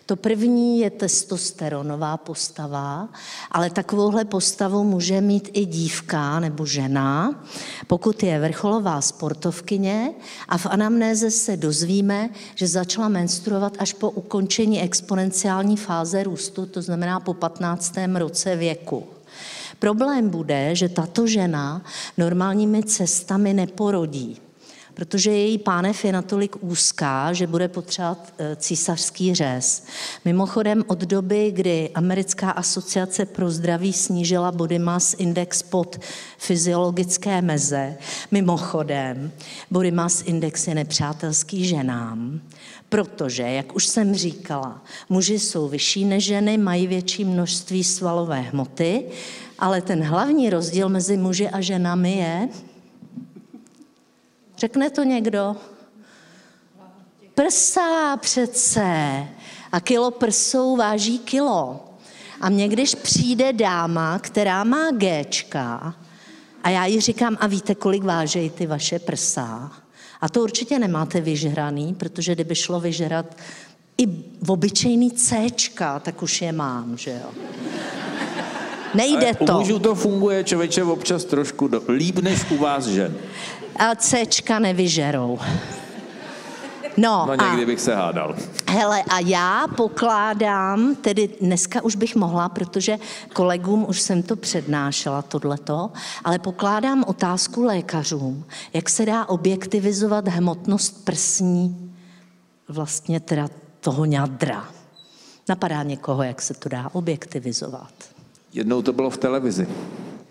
To první je testosteronová postava, ale takovouhle postavu může mít i dívka nebo žena, pokud je vrcholová sportovkyně a v anamnéze se dozvíme, že začala menstruovat až po ukončení exponenciální fáze růstu, to znamená po 15. roce věku. Problém bude, že tato žena normálními cestami neporodí, protože její pánev je natolik úzká, že bude potřebovat eh, císařský řez. Mimochodem od doby, kdy Americká asociace pro zdraví snížila body mass index pod fyziologické meze, mimochodem body mass index je nepřátelský ženám, protože, jak už jsem říkala, muži jsou vyšší než ženy, mají větší množství svalové hmoty, ale ten hlavní rozdíl mezi muži a ženami je, řekne to někdo? Prsa přece. A kilo prsou váží kilo. A mně, když přijde dáma, která má Gčka, a já jí říkám, a víte, kolik vážejí ty vaše prsa? A to určitě nemáte vyžraný, protože kdyby šlo vyžrat i v obyčejný Cčka, tak už je mám, že jo. Nejde to. U mužů to funguje, člověče, občas trošku do, líp než u vás žen. A Cčka nevyžerou. No, no někdy a, bych se hádal. Hele, a já pokládám, tedy dneska už bych mohla, protože kolegům už jsem to přednášela, tohleto, ale pokládám otázku lékařům, jak se dá objektivizovat hmotnost prsní vlastně teda toho ňadra. Napadá někoho, jak se to dá objektivizovat. Jednou to bylo v televizi.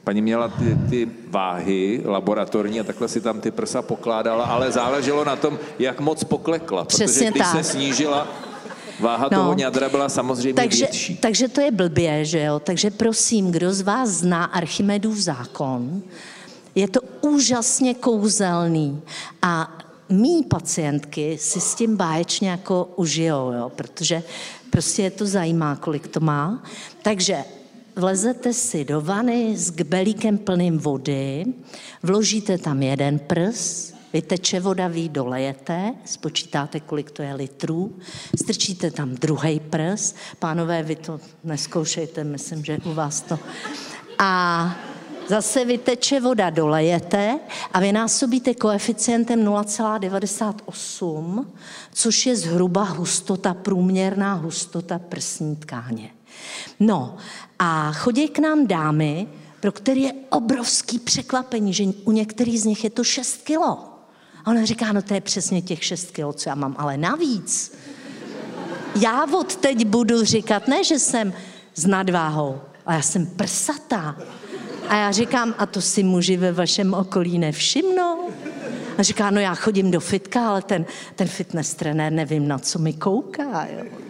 Paní měla ty, ty váhy laboratorní a takhle si tam ty prsa pokládala, ale záleželo na tom, jak moc poklekla. Přesně protože když tak. se snížila Váha no, toho ňadra byla samozřejmě takže, větší. Takže to je blbě, že jo? Takže prosím, kdo z vás zná Archimedův zákon, je to úžasně kouzelný a mý pacientky si s tím báječně jako užijou, jo? protože prostě je to zajímá, kolik to má. Takže vlezete si do vany s kbelíkem plným vody, vložíte tam jeden prs, vyteče voda, vy dolejete, spočítáte, kolik to je litrů, strčíte tam druhý prs, pánové, vy to neskoušejte, myslím, že u vás to... A zase vyteče voda, dolejete a vynásobíte koeficientem 0,98, což je zhruba hustota, průměrná hustota prsní tkáně. No a chodí k nám dámy, pro které je obrovský překvapení, že u některých z nich je to 6 kilo. A ona říká, no to je přesně těch 6 kilo, co já mám, ale navíc. Já od teď budu říkat, ne, že jsem s nadváhou, ale já jsem prsatá. A já říkám, a to si muži ve vašem okolí nevšimnou? A říká, no já chodím do fitka, ale ten, ten fitness trenér nevím, na co mi kouká. Jo.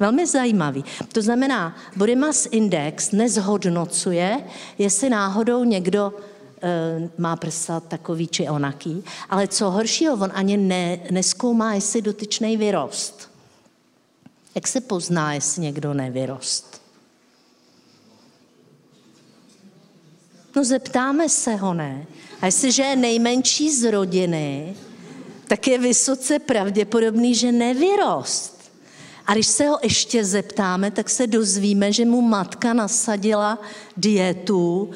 Velmi zajímavý. To znamená, body mass index nezhodnocuje, jestli náhodou někdo e, má prsa takový či onaký, ale co horšího, on ani ne, neskoumá, jestli dotyčný vyrost. Jak se pozná, jestli někdo nevyrost? No zeptáme se ho, ne? A jestliže je nejmenší z rodiny, tak je vysoce pravděpodobný, že nevyrost. A když se ho ještě zeptáme, tak se dozvíme, že mu matka nasadila dietu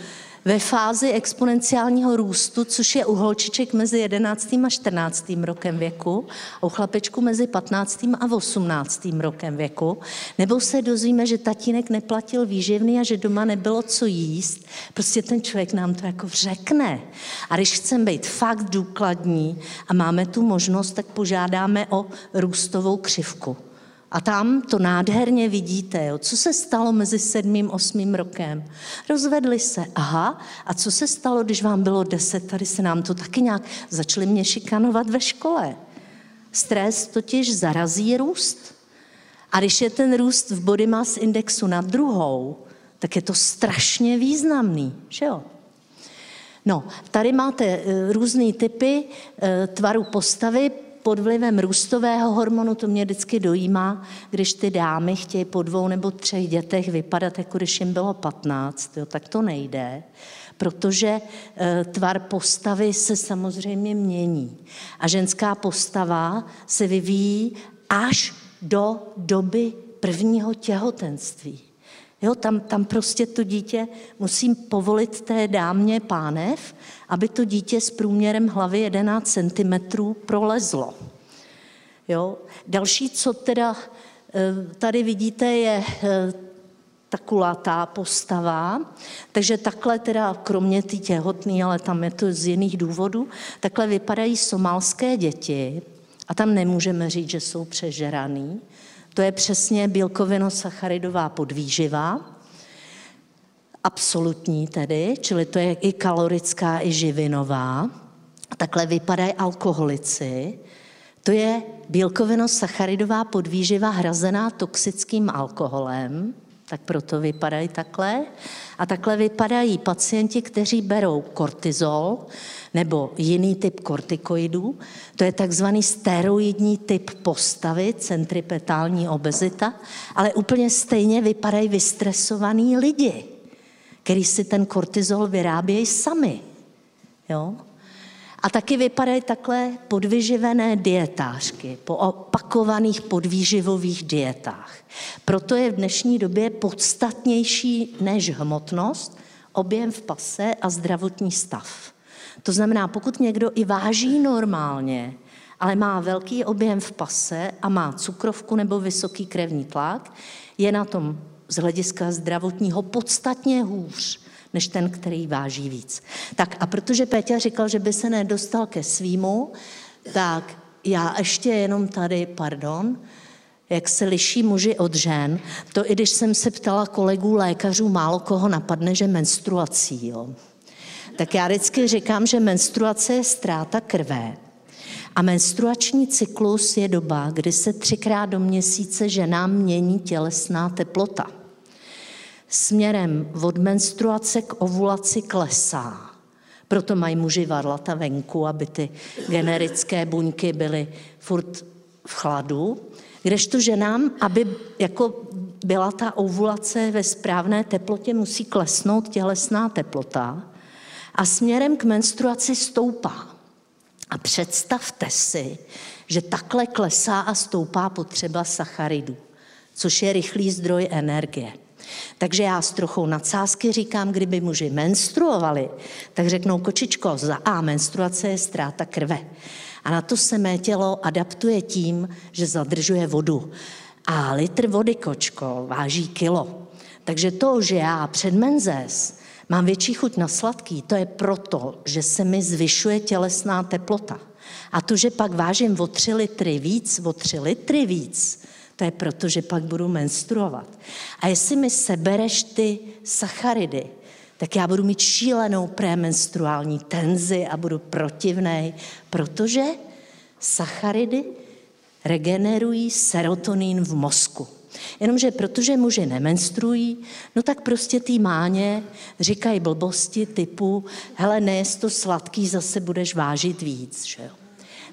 ve fázi exponenciálního růstu, což je u holčiček mezi 11. a 14. rokem věku a u chlapečku mezi 15. a 18. rokem věku. Nebo se dozvíme, že tatínek neplatil výživný a že doma nebylo co jíst. Prostě ten člověk nám to jako řekne. A když chceme být fakt důkladní a máme tu možnost, tak požádáme o růstovou křivku. A tam to nádherně vidíte, jo. co se stalo mezi sedmým, osmým rokem. Rozvedli se, aha, a co se stalo, když vám bylo deset, tady se nám to taky nějak, začali mě šikanovat ve škole. Stres totiž zarazí růst. A když je ten růst v body mass indexu na druhou, tak je to strašně významný, že jo? No, tady máte eh, různé typy eh, tvaru postavy, pod vlivem růstového hormonu, to mě vždycky dojímá, když ty dámy chtějí po dvou nebo třech dětech vypadat, jako když jim bylo 15, jo, tak to nejde, protože e, tvar postavy se samozřejmě mění. A ženská postava se vyvíjí až do doby prvního těhotenství. Jo, tam, tam prostě to dítě musím povolit té dámě pánev, aby to dítě s průměrem hlavy 11 cm prolezlo. Jo. Další, co teda eh, tady vidíte, je eh, ta kulatá postava. Takže takhle teda, kromě ty těhotný, ale tam je to z jiných důvodů, takhle vypadají somálské děti a tam nemůžeme říct, že jsou přežeraný. To je přesně bílkovino-sacharidová podvýživa, absolutní tedy, čili to je i kalorická, i živinová. Takhle vypadají alkoholici. To je bílkovino-sacharidová podvýživa hrazená toxickým alkoholem, tak proto vypadají takhle. A takhle vypadají pacienti, kteří berou kortizol nebo jiný typ kortikoidů. To je takzvaný steroidní typ postavy, centripetální obezita, ale úplně stejně vypadají vystresovaní lidi, kteří si ten kortizol vyrábějí sami. Jo? A taky vypadají takhle podvyživené dietářky po opakovaných podvýživových dietách. Proto je v dnešní době podstatnější než hmotnost, objem v pase a zdravotní stav. To znamená, pokud někdo i váží normálně, ale má velký objem v pase a má cukrovku nebo vysoký krevní tlak, je na tom z hlediska zdravotního podstatně hůř než ten, který váží víc. Tak a protože Péťa říkal, že by se nedostal ke svýmu, tak já ještě jenom tady, pardon, jak se liší muži od žen, to i když jsem se ptala kolegů lékařů, málo koho napadne, že menstruací, jo. Tak já vždycky říkám, že menstruace je ztráta krve. A menstruační cyklus je doba, kdy se třikrát do měsíce ženám mění tělesná teplota směrem od menstruace k ovulaci klesá. Proto mají muži varlata venku, aby ty generické buňky byly furt v chladu, kdežto ženám, aby jako byla ta ovulace ve správné teplotě, musí klesnout tělesná teplota a směrem k menstruaci stoupá. A představte si, že takhle klesá a stoupá potřeba sacharidů, což je rychlý zdroj energie. Takže já s trochou nadsázky říkám, kdyby muži menstruovali, tak řeknou, kočičko, za A menstruace je ztráta krve. A na to se mé tělo adaptuje tím, že zadržuje vodu. A litr vody, kočko, váží kilo. Takže to, že já před menzes mám větší chuť na sladký, to je proto, že se mi zvyšuje tělesná teplota. A to, že pak vážím o tři litry víc, o tři litry víc, to je proto, že pak budu menstruovat. A jestli mi sebereš ty sacharidy, tak já budu mít šílenou premenstruální tenzi a budu protivnej, protože sacharidy regenerují serotonin v mozku. Jenomže protože muži nemenstruují, no tak prostě ty máně říkají blbosti typu, hele, nejest to sladký, zase budeš vážit víc, že jo.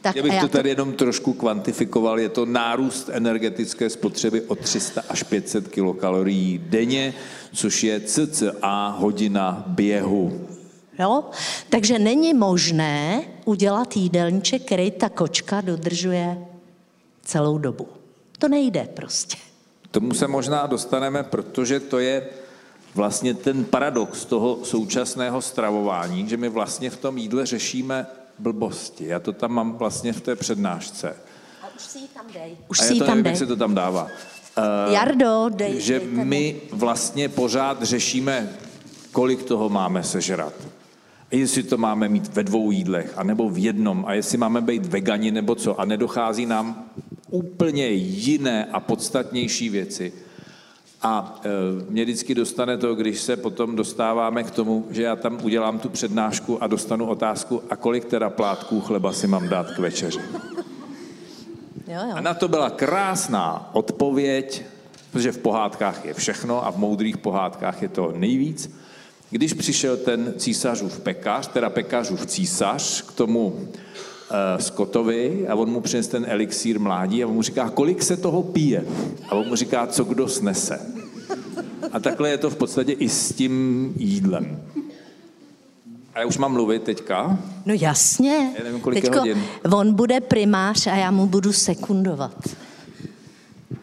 Tak Já bych to tady jenom trošku kvantifikoval. Je to nárůst energetické spotřeby o 300 až 500 kilokalorií denně, což je cca hodina běhu. Jo? Takže není možné udělat jídelníček, který ta kočka dodržuje celou dobu. To nejde prostě. Tomu se možná dostaneme, protože to je vlastně ten paradox toho současného stravování, že my vlastně v tom jídle řešíme blbosti. Já to tam mám vlastně v té přednášce. A už si ji tam dej. Už si ji tam nevím, dej. jak se to tam dává. Uh, Jardo, dej. Že my vlastně pořád řešíme, kolik toho máme sežrat. A jestli to máme mít ve dvou jídlech, anebo v jednom, a jestli máme být vegani nebo co. A nedochází nám úplně jiné a podstatnější věci. A e, mě vždycky dostane to, když se potom dostáváme k tomu, že já tam udělám tu přednášku a dostanu otázku, a kolik teda plátků chleba si mám dát k večeři. Jo, jo. A na to byla krásná odpověď, protože v pohádkách je všechno a v moudrých pohádkách je to nejvíc. Když přišel ten císařův pekař, teda pekařův císař, k tomu Scottovi a on mu přines ten elixír mládí a on mu říká, kolik se toho pije? A on mu říká, co kdo snese. A takhle je to v podstatě i s tím jídlem. A já už mám mluvit teďka? No jasně. Já nevím, kolik Teďko, je hodin. On bude primář a já mu budu sekundovat.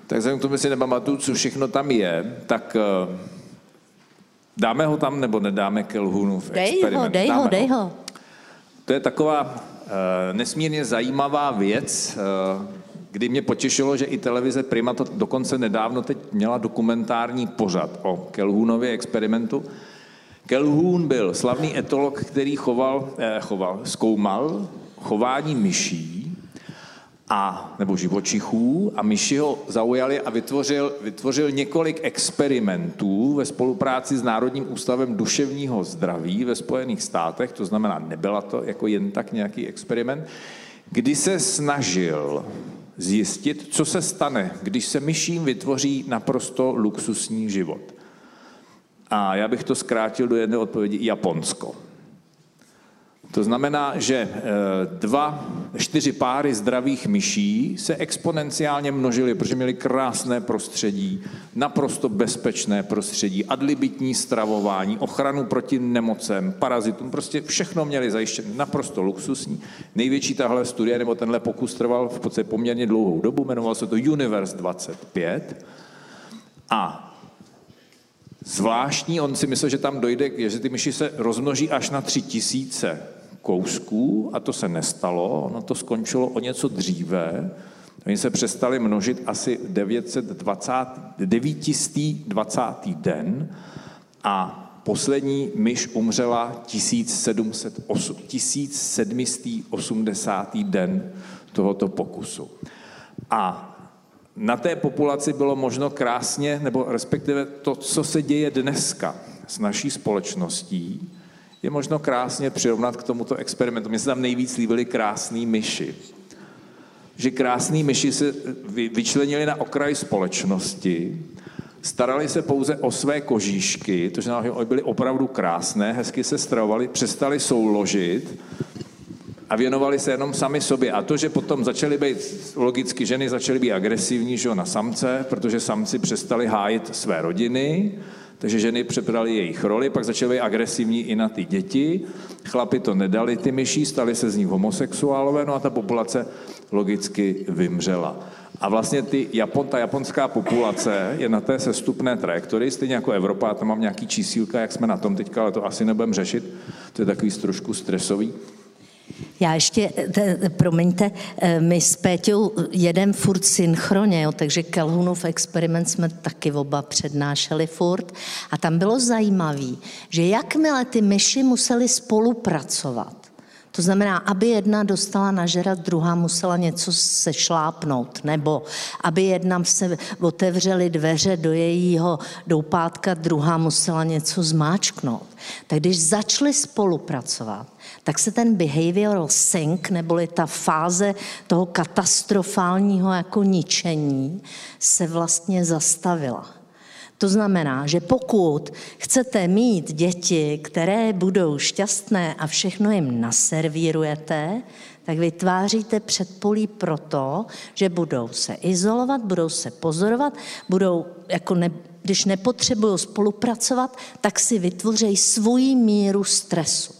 Tak vzhledem k tomu si nepamatuju, co všechno tam je, tak uh, dáme ho tam nebo nedáme ke lhunu v Dej ho, dej dáme ho, dej ho. To je taková nesmírně zajímavá věc. Uh, kdy mě potěšilo, že i televize Prima to dokonce nedávno teď měla dokumentární pořad o Kelhůnově experimentu. Kelhůn byl slavný etolog, který choval, eh, choval, zkoumal chování myší a, nebo živočichů a myši ho zaujali a vytvořil, vytvořil několik experimentů ve spolupráci s Národním ústavem duševního zdraví ve Spojených státech, to znamená, nebyla to jako jen tak nějaký experiment, kdy se snažil zjistit, co se stane, když se myším vytvoří naprosto luxusní život. A já bych to zkrátil do jedné odpovědi Japonsko. To znamená, že eh, dva, čtyři páry zdravých myší se exponenciálně množily, protože měli krásné prostředí, naprosto bezpečné prostředí, adlibitní stravování, ochranu proti nemocem, parazitům, prostě všechno měli zajištěné, naprosto luxusní. Největší tahle studie, nebo tenhle pokus trval v podstatě poměrně dlouhou dobu, jmenoval se to Universe 25. A Zvláštní, on si myslel, že tam dojde, že ty myši se rozmnoží až na tři tisíce kousků a to se nestalo, ono to skončilo o něco dříve. Oni se přestali množit asi 920, 920. den a poslední myš umřela 1708, 1780. den tohoto pokusu. A na té populaci bylo možno krásně, nebo respektive to, co se děje dneska s naší společností, je možno krásně přirovnat k tomuto experimentu. Mně se tam nejvíc líbily krásný myši. Že krásný myši se vyčlenili na okraj společnosti, starali se pouze o své kožíšky, to znamená, že byly opravdu krásné, hezky se stravovali, přestali souložit a věnovali se jenom sami sobě. A to, že potom začaly být, logicky ženy začaly být agresivní že na samce, protože samci přestali hájit své rodiny, takže ženy přebrali jejich roli, pak začaly být agresivní i na ty děti. Chlapi to nedali, ty myší, stali se z nich homosexuálové, no a ta populace logicky vymřela. A vlastně ty Japon, ta japonská populace je na té sestupné trajektorii, stejně jako Evropa, tam mám nějaký čísílka, jak jsme na tom teďka, ale to asi nebudeme řešit, to je takový trošku stresový. Já ještě, te, promiňte, eh, my s Péťou jedem furt synchronně, jo, takže Kelhunův experiment jsme taky oba přednášeli furt a tam bylo zajímavé, že jakmile ty myši museli spolupracovat, to znamená, aby jedna dostala nažerat, druhá musela něco sešlápnout, nebo aby jedna se otevřely dveře do jejího doupátka, druhá musela něco zmáčknout. Tak když začali spolupracovat, tak se ten behavioral sink, neboli ta fáze toho katastrofálního jako ničení, se vlastně zastavila. To znamená, že pokud chcete mít děti, které budou šťastné a všechno jim naservírujete, tak vytváříte předpolí proto, že budou se izolovat, budou se pozorovat, budou, jako ne, když nepotřebují spolupracovat, tak si vytvoří svoji míru stresu.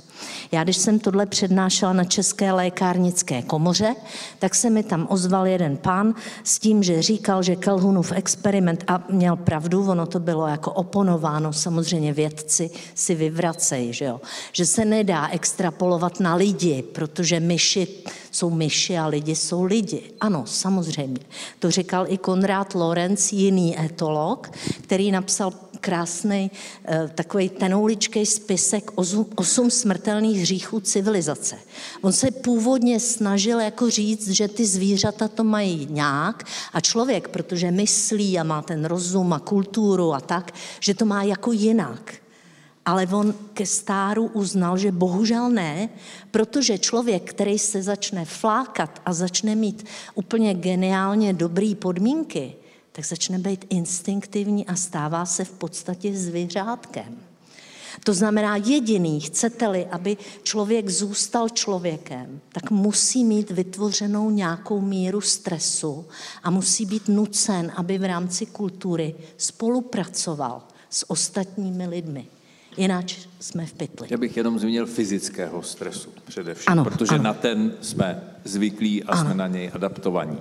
Já, když jsem tohle přednášela na České lékárnické komoře, tak se mi tam ozval jeden pán s tím, že říkal, že Kelhunův experiment, a měl pravdu, ono to bylo jako oponováno, samozřejmě vědci si vyvracejí, že, jo? že se nedá extrapolovat na lidi, protože myši jsou myši a lidi jsou lidi. Ano, samozřejmě. To říkal i Konrád Lorenz, jiný etolog, který napsal krásný eh, takový tenouličkej spisek osm smrtelných hříchů civilizace. On se původně snažil jako říct, že ty zvířata to mají nějak a člověk, protože myslí a má ten rozum a kulturu a tak, že to má jako jinak. Ale on ke stáru uznal, že bohužel ne, protože člověk, který se začne flákat a začne mít úplně geniálně dobrý podmínky, tak začne být instinktivní a stává se v podstatě zvířátkem. To znamená, jediný, chcete-li, aby člověk zůstal člověkem, tak musí mít vytvořenou nějakou míru stresu a musí být nucen, aby v rámci kultury spolupracoval s ostatními lidmi. Jinak jsme v pytli. Já bych jenom zmínil fyzického stresu především, ano, protože ano. na ten jsme zvyklí a ano. jsme na něj adaptovaní.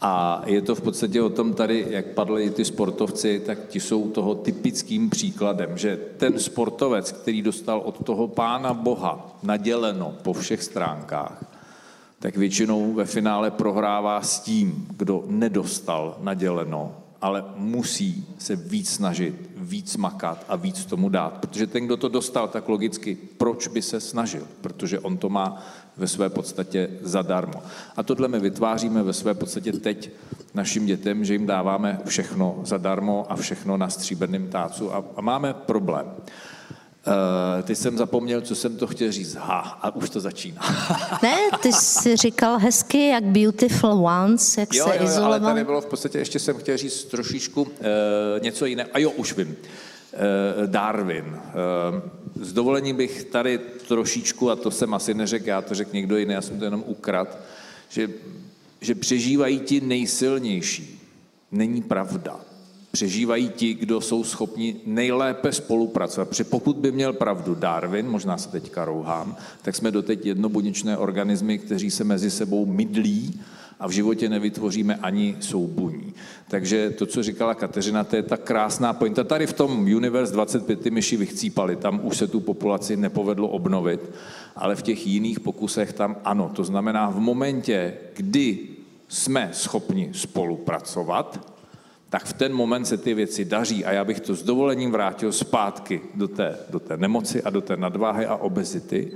A je to v podstatě o tom tady, jak padly ty sportovci, tak ti jsou toho typickým příkladem, že ten sportovec, který dostal od toho pána Boha naděleno po všech stránkách, tak většinou ve finále prohrává s tím, kdo nedostal naděleno, ale musí se víc snažit, víc makat a víc tomu dát. Protože ten, kdo to dostal, tak logicky, proč by se snažil? Protože on to má ve své podstatě zadarmo. A tohle my vytváříme ve své podstatě teď našim dětem, že jim dáváme všechno zadarmo a všechno na stříbrném tácu a, a máme problém. Uh, teď jsem zapomněl, co jsem to chtěl říct. Ha, a už to začíná. *laughs* ne, ty jsi říkal hezky, jak beautiful once, jak jo, se jo, izoloval. ale tady bylo v podstatě, ještě jsem chtěl říct trošičku uh, něco jiného. A jo, už vím. Uh, Darwin. Uh, s dovolením bych tady trošičku, a to jsem asi neřekl, já to řekl někdo jiný, já jsem to jenom ukrad, že, že přežívají ti nejsilnější. Není pravda přežívají ti, kdo jsou schopni nejlépe spolupracovat. Protože pokud by měl pravdu Darwin, možná se teďka rouhám, tak jsme doteď jednobuněčné organismy, kteří se mezi sebou mydlí a v životě nevytvoříme ani soubuní. Takže to, co říkala Kateřina, to je ta krásná pointa. Tady v tom Universe 25 ty myši vychcípali, tam už se tu populaci nepovedlo obnovit, ale v těch jiných pokusech tam ano. To znamená, v momentě, kdy jsme schopni spolupracovat, tak v ten moment se ty věci daří a já bych to s dovolením vrátil zpátky do té, do té nemoci a do té nadváhy a obezity,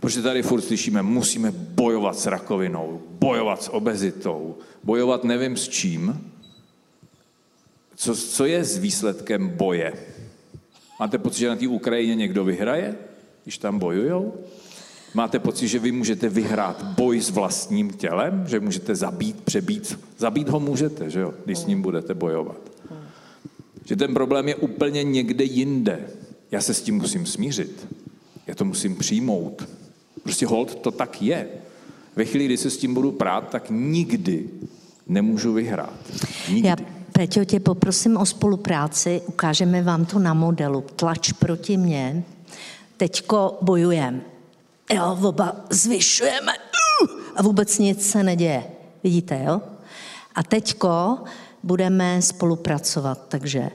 protože tady furt slyšíme, musíme bojovat s rakovinou, bojovat s obezitou, bojovat nevím s čím. Co, co je s výsledkem boje? Máte pocit, že na té Ukrajině někdo vyhraje, když tam bojujou? Máte pocit, že vy můžete vyhrát boj s vlastním tělem, že můžete zabít, přebít. Zabít ho můžete, že jo, když s ním budete bojovat. Že ten problém je úplně někde jinde. Já se s tím musím smířit. Já to musím přijmout. Prostě hold, to tak je. Ve chvíli, kdy se s tím budu prát, tak nikdy nemůžu vyhrát. Nikdy. Já, Peťo, tě poprosím o spolupráci, ukážeme vám to na modelu. Tlač proti mně, teďko bojujeme jo, oba zvyšujeme uh, a vůbec nic se neděje. Vidíte, jo? A teďko budeme spolupracovat, takže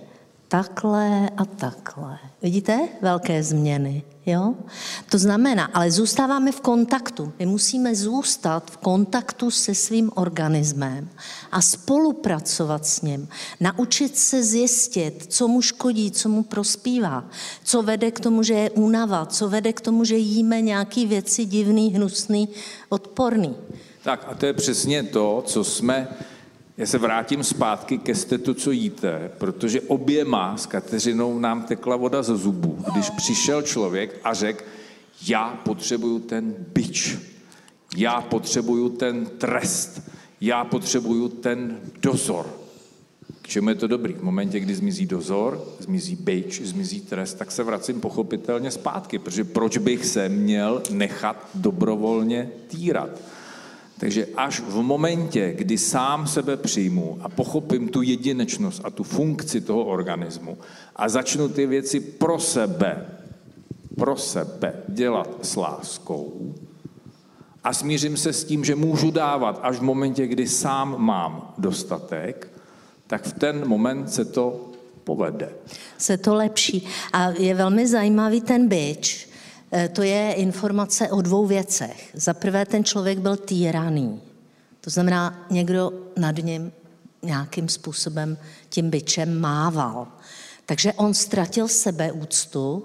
takhle a takhle. Vidíte? Velké změny. Jo? To znamená, ale zůstáváme v kontaktu. My musíme zůstat v kontaktu se svým organismem a spolupracovat s ním. Naučit se zjistit, co mu škodí, co mu prospívá, co vede k tomu, že je únava, co vede k tomu, že jíme nějaké věci divný, hnusný, odporný. Tak a to je přesně to, co jsme já se vrátím zpátky ke stetu, co jíte, protože oběma s Kateřinou nám tekla voda ze zubů, když přišel člověk a řekl, já potřebuju ten byč, já potřebuju ten trest, já potřebuju ten dozor. K čemu je to dobrý? V momentě, kdy zmizí dozor, zmizí byč, zmizí trest, tak se vracím pochopitelně zpátky, protože proč bych se měl nechat dobrovolně týrat? Takže až v momentě, kdy sám sebe přijmu a pochopím tu jedinečnost a tu funkci toho organismu a začnu ty věci pro sebe, pro sebe dělat s láskou a smířím se s tím, že můžu dávat až v momentě, kdy sám mám dostatek, tak v ten moment se to povede. Se to lepší. A je velmi zajímavý ten byč, to je informace o dvou věcech. Za prvé, ten člověk byl týraný. To znamená, někdo nad ním nějakým způsobem tím byčem mával. Takže on ztratil sebeúctu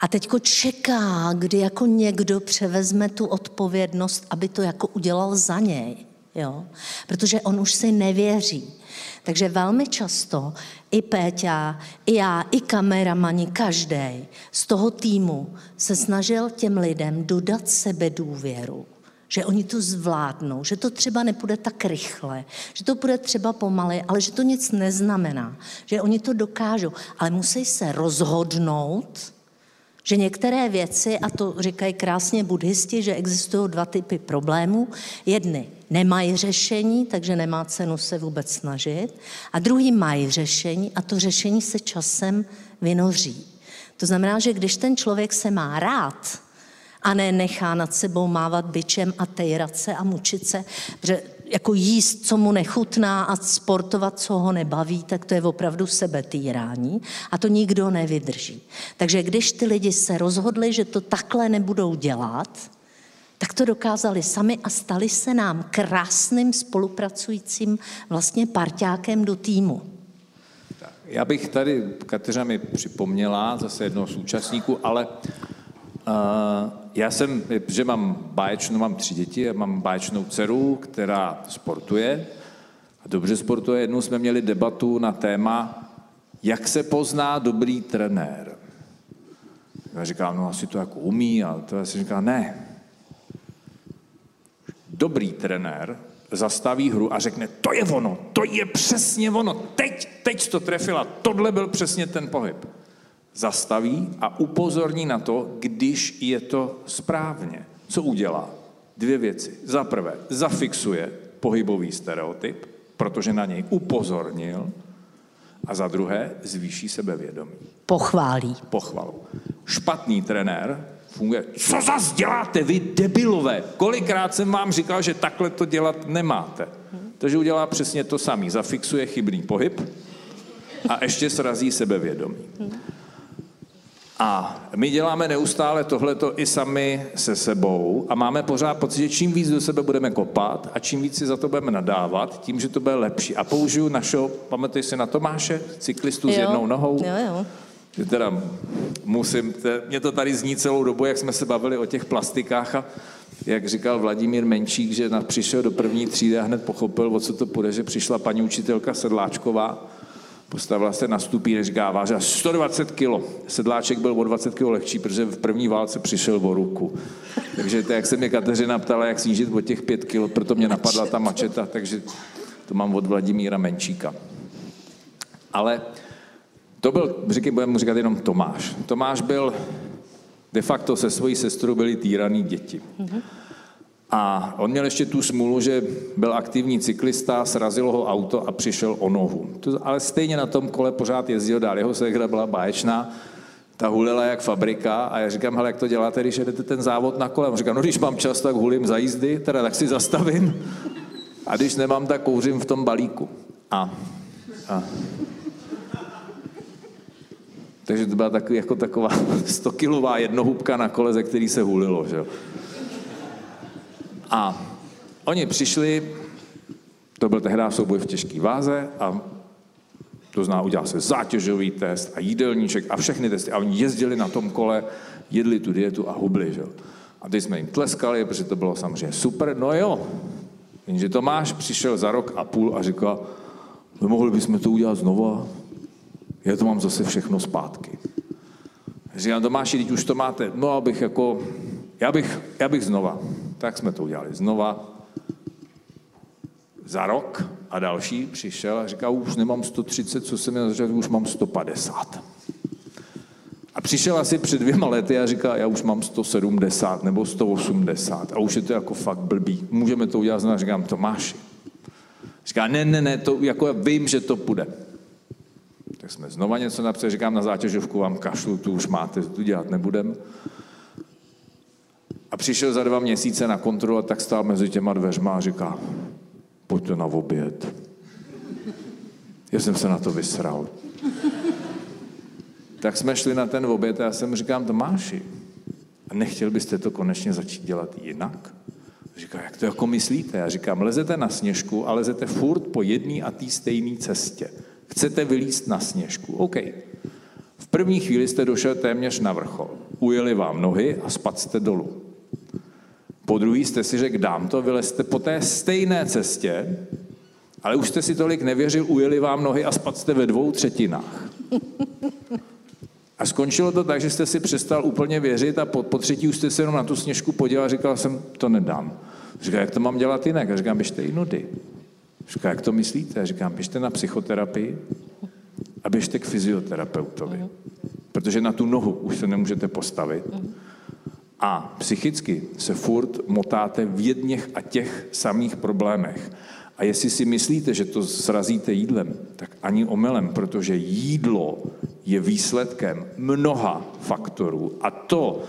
a teďko čeká, kdy jako někdo převezme tu odpovědnost, aby to jako udělal za něj. Jo? Protože on už si nevěří. Takže velmi často i Péťa, i já, i kameramani, každý z toho týmu se snažil těm lidem dodat sebe důvěru že oni to zvládnou, že to třeba nepůjde tak rychle, že to bude třeba pomaly, ale že to nic neznamená, že oni to dokážou, ale musí se rozhodnout, že některé věci, a to říkají krásně buddhisti, že existují dva typy problémů. Jedny nemají řešení, takže nemá cenu se vůbec snažit. A druhý mají řešení a to řešení se časem vynoří. To znamená, že když ten člověk se má rád a ne nechá nad sebou mávat byčem a tejrat se a mučit se, protože jako jíst, co mu nechutná a sportovat, co ho nebaví, tak to je opravdu sebetýrání a to nikdo nevydrží. Takže když ty lidi se rozhodli, že to takhle nebudou dělat, tak to dokázali sami a stali se nám krásným spolupracujícím vlastně parťákem do týmu. Já bych tady, Kateřina mi připomněla, zase jednoho z účastníků, ale já jsem, že mám báječnou, mám tři děti, a mám báječnou dceru, která sportuje, a dobře sportuje. Jednou jsme měli debatu na téma, jak se pozná dobrý trenér. Já říkám, no asi to jako umí, a to já si říkám, ne. Dobrý trenér zastaví hru a řekne, to je ono, to je přesně ono, teď, teď to trefila, tohle byl přesně ten pohyb. Zastaví a upozorní na to, když je to správně. Co udělá? Dvě věci. Za prvé, zafixuje pohybový stereotyp, protože na něj upozornil, a za druhé, zvýší sebevědomí. Pochválí. Pochvalu. Špatný trenér funguje. Co zas děláte vy, debilové? Kolikrát jsem vám říkal, že takhle to dělat nemáte. Takže udělá přesně to samý. Zafixuje chybný pohyb a ještě srazí sebevědomí. A my děláme neustále tohleto i sami se sebou a máme pořád pocit, že čím víc do sebe budeme kopat a čím víc si za to budeme nadávat, tím, že to bude lepší. A použiju našeho, pamatuješ si na Tomáše, cyklistu jo. s jednou nohou? Jo, jo. Že teda musím, mě to tady zní celou dobu, jak jsme se bavili o těch plastikách a jak říkal Vladimír Menčík, že přišel do první třídy a hned pochopil, o co to půjde, že přišla paní učitelka Sedláčková Postavila se na stupí, říká, vážila 120 kilo. Sedláček byl o 20 kilo lehčí, protože v první válce přišel o ruku. Takže to, jak se mě Kateřina ptala, jak snížit o těch 5 kilo, proto mě napadla ta mačeta, takže to mám od Vladimíra Menčíka. Ale to byl, říkej, budeme mu říkat jenom Tomáš. Tomáš byl de facto se svojí sestrou byli týraný děti. Mm-hmm. A on měl ještě tu smůlu, že byl aktivní cyklista, srazilo ho auto a přišel o nohu. Ale stejně na tom kole pořád jezdil dál. Jeho segra byla báječná, ta hulila jak fabrika a já říkám, hele, jak to děláte, když jedete ten závod na kole? On říká, no když mám čas, tak hulím za jízdy, teda tak si zastavím a když nemám, tak kouřím v tom balíku. A, a takže to byla takový, jako taková *laughs* 100-kilová jednohubka na kole, ze který se hulilo. Že? A oni přišli, to byl tehdy souboj v těžké váze a to zná, udělal se zátěžový test a jídelníček a všechny testy. A oni jezdili na tom kole, jedli tu dietu a hubli. Že? A teď jsme jim tleskali, protože to bylo samozřejmě super. No jo, jenže Tomáš přišel za rok a půl a říkal, my mohli bychom to udělat znova, já to mám zase všechno zpátky. Říkám, Tomáši, teď už to máte, no abych jako, já bych, já bych znova. Tak jsme to udělali znova. Za rok a další přišel a říkal, už nemám 130, co jsem měl začít, už mám 150. A přišel asi před dvěma lety a říká, já už mám 170 nebo 180 a už je to jako fakt blbý. Můžeme to udělat znovu. Říkám, Tomáši. Říká, ne, ne, ne, to jako já vím, že to půjde. Tak jsme znova něco napsali, říkám, na zátěžovku vám kašlu, tu už máte, tu dělat nebudem. A přišel za dva měsíce na kontrolu a tak stál mezi těma dveřma a říká, pojďte na oběd. Já jsem se na to vysral. tak jsme šli na ten oběd a já jsem říkám, Tomáši, a nechtěl byste to konečně začít dělat jinak? Říká, jak to jako myslíte? Já říkám, lezete na sněžku a lezete furt po jedné a té stejné cestě. Chcete vylíst na sněžku. OK. V první chvíli jste došel téměř na vrchol. Ujeli vám nohy a spad jste dolů. Po druhý jste si řekl, dám to, vylezte po té stejné cestě, ale už jste si tolik nevěřil, ujeli vám nohy a spad jste ve dvou třetinách. A skončilo to tak, že jste si přestal úplně věřit a po, po třetí už jste se jenom na tu sněžku podíval a říkal jsem, to nedám. Říká, jak to mám dělat jinak? A říkám, běžte i nudy. Říká, jak to myslíte? A říkám, běžte na psychoterapii a běžte k fyzioterapeutovi. Protože na tu nohu už se nemůžete postavit a psychicky se furt motáte v jedněch a těch samých problémech. A jestli si myslíte, že to srazíte jídlem, tak ani omylem, protože jídlo je výsledkem mnoha faktorů. A to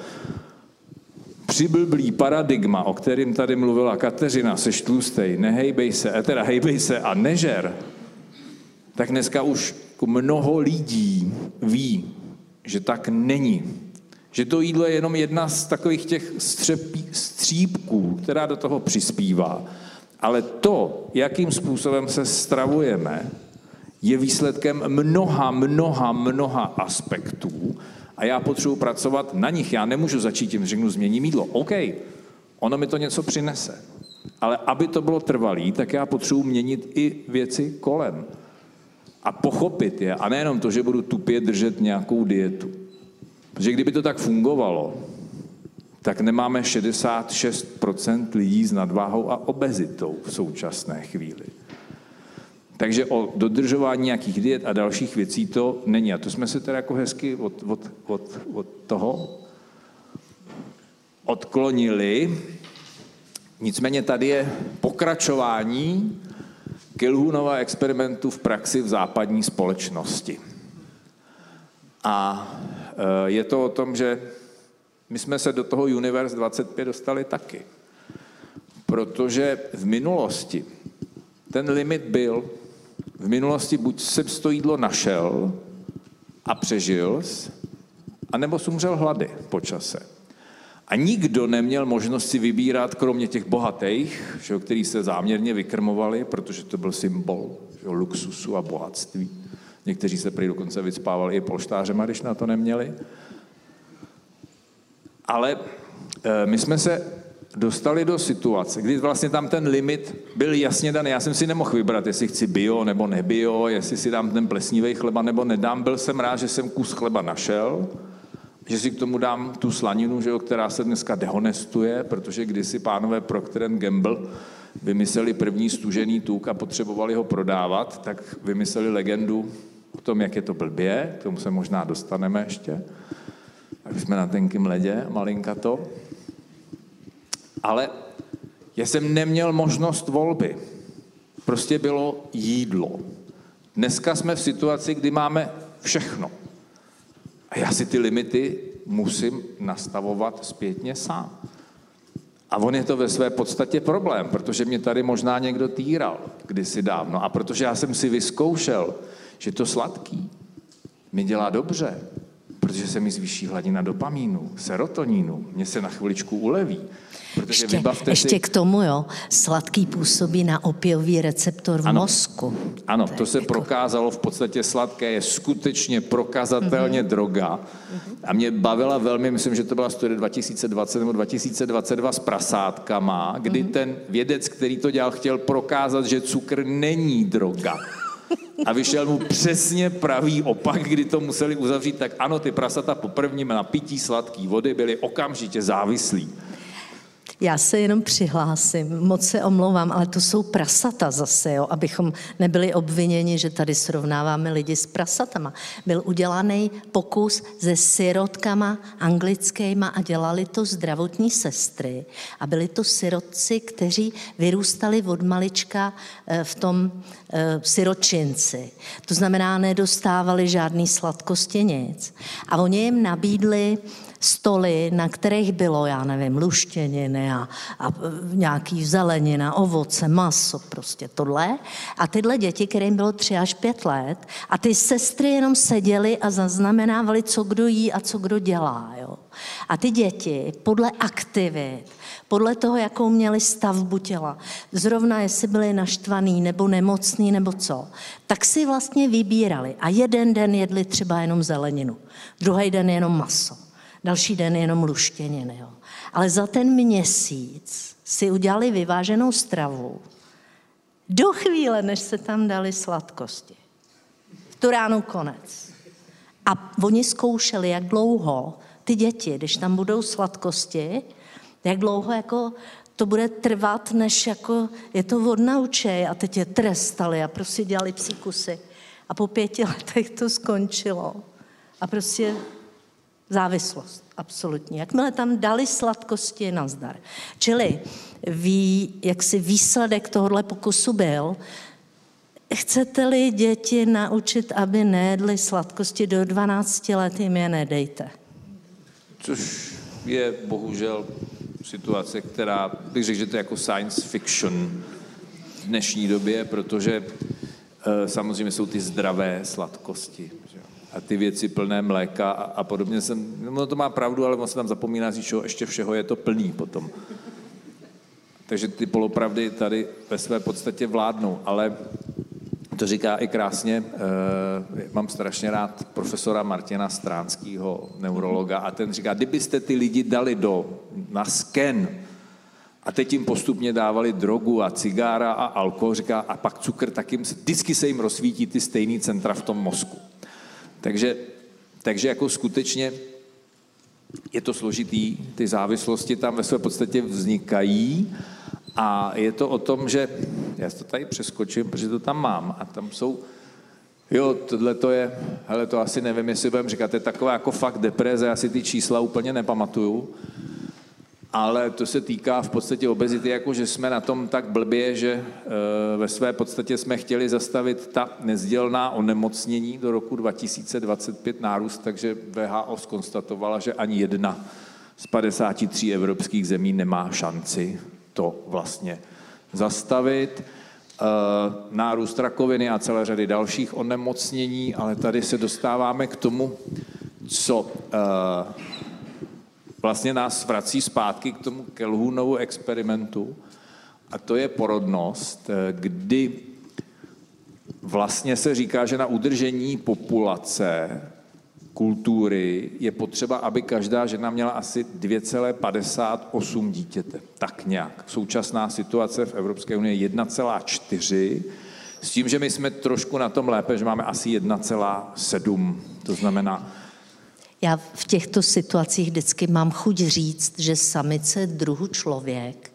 přiblblý paradigma, o kterým tady mluvila Kateřina, seš tlustej, nehejbej se, eh, teda hejbej se a nežer, tak dneska už mnoho lidí ví, že tak není Že to jídlo je jenom jedna z takových těch střepí, střípků, která do toho přispívá. Ale to, jakým způsobem se stravujeme, je výsledkem mnoha, mnoha, mnoha aspektů a já potřebuji pracovat na nich. Já nemůžu začít tím, řeknu, změním jídlo. OK, ono mi to něco přinese. Ale aby to bylo trvalý, tak já potřebuji měnit i věci kolem. A pochopit je. A nejenom to, že budu tupě držet nějakou dietu. Protože kdyby to tak fungovalo, tak nemáme 66% lidí s nadváhou a obezitou v současné chvíli. Takže o dodržování nějakých diet a dalších věcí to není. A to jsme se teda jako hezky od, od, od, od toho odklonili. Nicméně tady je pokračování Kilhunova experimentu v praxi v západní společnosti. A je to o tom, že my jsme se do toho Universe 25 dostali taky. Protože v minulosti ten limit byl, v minulosti buď se to jídlo našel a přežil, anebo umřel hlady po čase. A nikdo neměl možnost si vybírat, kromě těch bohatých, který se záměrně vykrmovali, protože to byl symbol že, luxusu a bohatství. Někteří se prý dokonce vyspávali i polštářem, když na to neměli. Ale e, my jsme se dostali do situace, kdy vlastně tam ten limit byl jasně daný. Já jsem si nemohl vybrat, jestli chci bio nebo nebio, jestli si dám ten plesnivý chleba nebo nedám. Byl jsem rád, že jsem kus chleba našel, že si k tomu dám tu slaninu, že jo, která se dneska dehonestuje, protože kdysi pánové Procter Gamble vymysleli první stužený tuk a potřebovali ho prodávat, tak vymysleli legendu o tom, jak je to blbě, k tomu se možná dostaneme ještě, tak jsme na tenkým ledě, malinka to. Ale já jsem neměl možnost volby. Prostě bylo jídlo. Dneska jsme v situaci, kdy máme všechno. A já si ty limity musím nastavovat zpětně sám. A on je to ve své podstatě problém, protože mě tady možná někdo týral kdysi dávno. A protože já jsem si vyzkoušel, že to sladký mi dělá dobře, protože se mi zvýší hladina dopamínu, serotonínu, mě se na chviličku uleví. Protože ještě, ještě si... k tomu, jo, sladký působí na opiový receptor v ano, mozku. Ano, to, to se jako... prokázalo, v podstatě sladké je skutečně prokazatelně mm-hmm. droga. Mm-hmm. A mě bavila velmi, myslím, že to byla studie 2020 nebo 2022 s prasátkama, kdy mm-hmm. ten vědec, který to dělal, chtěl prokázat, že cukr není droga. A vyšel mu přesně pravý opak, kdy to museli uzavřít, tak ano, ty prasata po prvním napití sladké vody byly okamžitě závislí. Já se jenom přihlásím, moc se omlouvám, ale to jsou prasata zase, jo, abychom nebyli obviněni, že tady srovnáváme lidi s prasatama. Byl udělaný pokus se sirotkama anglickýma a dělali to zdravotní sestry. A byli to sirotci, kteří vyrůstali od malička eh, v tom eh, siročinci. To znamená, nedostávali žádný sladkosti nic. A oni jim nabídli stoly, na kterých bylo, já nevím, luštěniny a, a nějaký zelenina, ovoce, maso, prostě tohle. A tyhle děti, kterým bylo tři až pět let, a ty sestry jenom seděly a zaznamenávali, co kdo jí a co kdo dělá. Jo. A ty děti podle aktivit, podle toho, jakou měli stavbu těla, zrovna jestli byli naštvaný nebo nemocný nebo co, tak si vlastně vybírali. A jeden den jedli třeba jenom zeleninu, druhý den jenom maso další den jenom luštěniny. Jo. Ale za ten měsíc si udělali vyváženou stravu do chvíle, než se tam dali sladkosti. V tu ránu konec. A oni zkoušeli, jak dlouho ty děti, když tam budou sladkosti, jak dlouho jako to bude trvat, než jako je to odnaučej a teď je trestali a prostě dělali psíkusy. A po pěti *laughs* letech to skončilo. A prostě závislost, absolutní. Jakmile tam dali sladkosti, nazdar. Čili ví, jak si výsledek tohohle pokusu byl, chcete-li děti naučit, aby nejedli sladkosti do 12 let, jim je nedejte. Což je bohužel situace, která bych řekl, že to je jako science fiction v dnešní době, protože eh, samozřejmě jsou ty zdravé sladkosti. A ty věci plné mléka a, a podobně. Jsem, no to má pravdu, ale on se tam zapomíná říct, že ještě všeho je to plný potom. Takže ty polopravdy tady ve své podstatě vládnou, ale to říká i krásně, e, mám strašně rád profesora Martina Stránského, neurologa, a ten říká, kdybyste ty lidi dali do, na sken a teď jim postupně dávali drogu a cigára a alkohol, říká, a pak cukr, tak jim, vždycky se jim rozsvítí ty stejný centra v tom mozku. Takže, takže jako skutečně je to složitý, ty závislosti tam ve své podstatě vznikají a je to o tom, že já to tady přeskočím, protože to tam mám a tam jsou, jo, tohle to je, hele, to asi nevím, jestli budeme říkat, to je taková jako fakt depreze, já si ty čísla úplně nepamatuju, ale to se týká v podstatě obezity, jako že jsme na tom tak blbě, že e, ve své podstatě jsme chtěli zastavit ta nezdělná onemocnění do roku 2025 nárůst, takže VHO skonstatovala, že ani jedna z 53 evropských zemí nemá šanci to vlastně zastavit. E, nárůst rakoviny a celé řady dalších onemocnění, ale tady se dostáváme k tomu, co e, vlastně nás vrací zpátky k tomu Kelhoonovu experimentu a to je porodnost, eh, kdy vlastně se říká, že na udržení populace kultury je potřeba, aby každá žena měla asi 2,58 dítěte. Tak nějak. Současná situace v Evropské unii je 1,4, s tím, že my jsme trošku na tom lépe, že máme asi 1,7. To znamená, já v těchto situacích vždycky mám chuť říct, že samice druhu člověk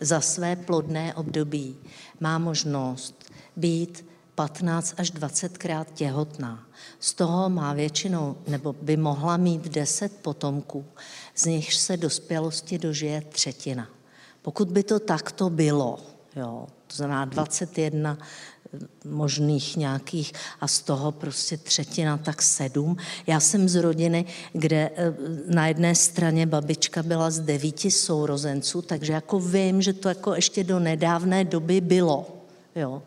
za své plodné období má možnost být 15 až 20 krát těhotná. Z toho má většinou, nebo by mohla mít 10 potomků, z nichž se dospělosti dožije třetina. Pokud by to takto bylo, jo, to znamená 21 možných nějakých a z toho prostě třetina, tak sedm. Já jsem z rodiny, kde eh, na jedné straně babička byla z devíti sourozenců, takže jako vím, že to jako ještě do nedávné doby bylo. Jo.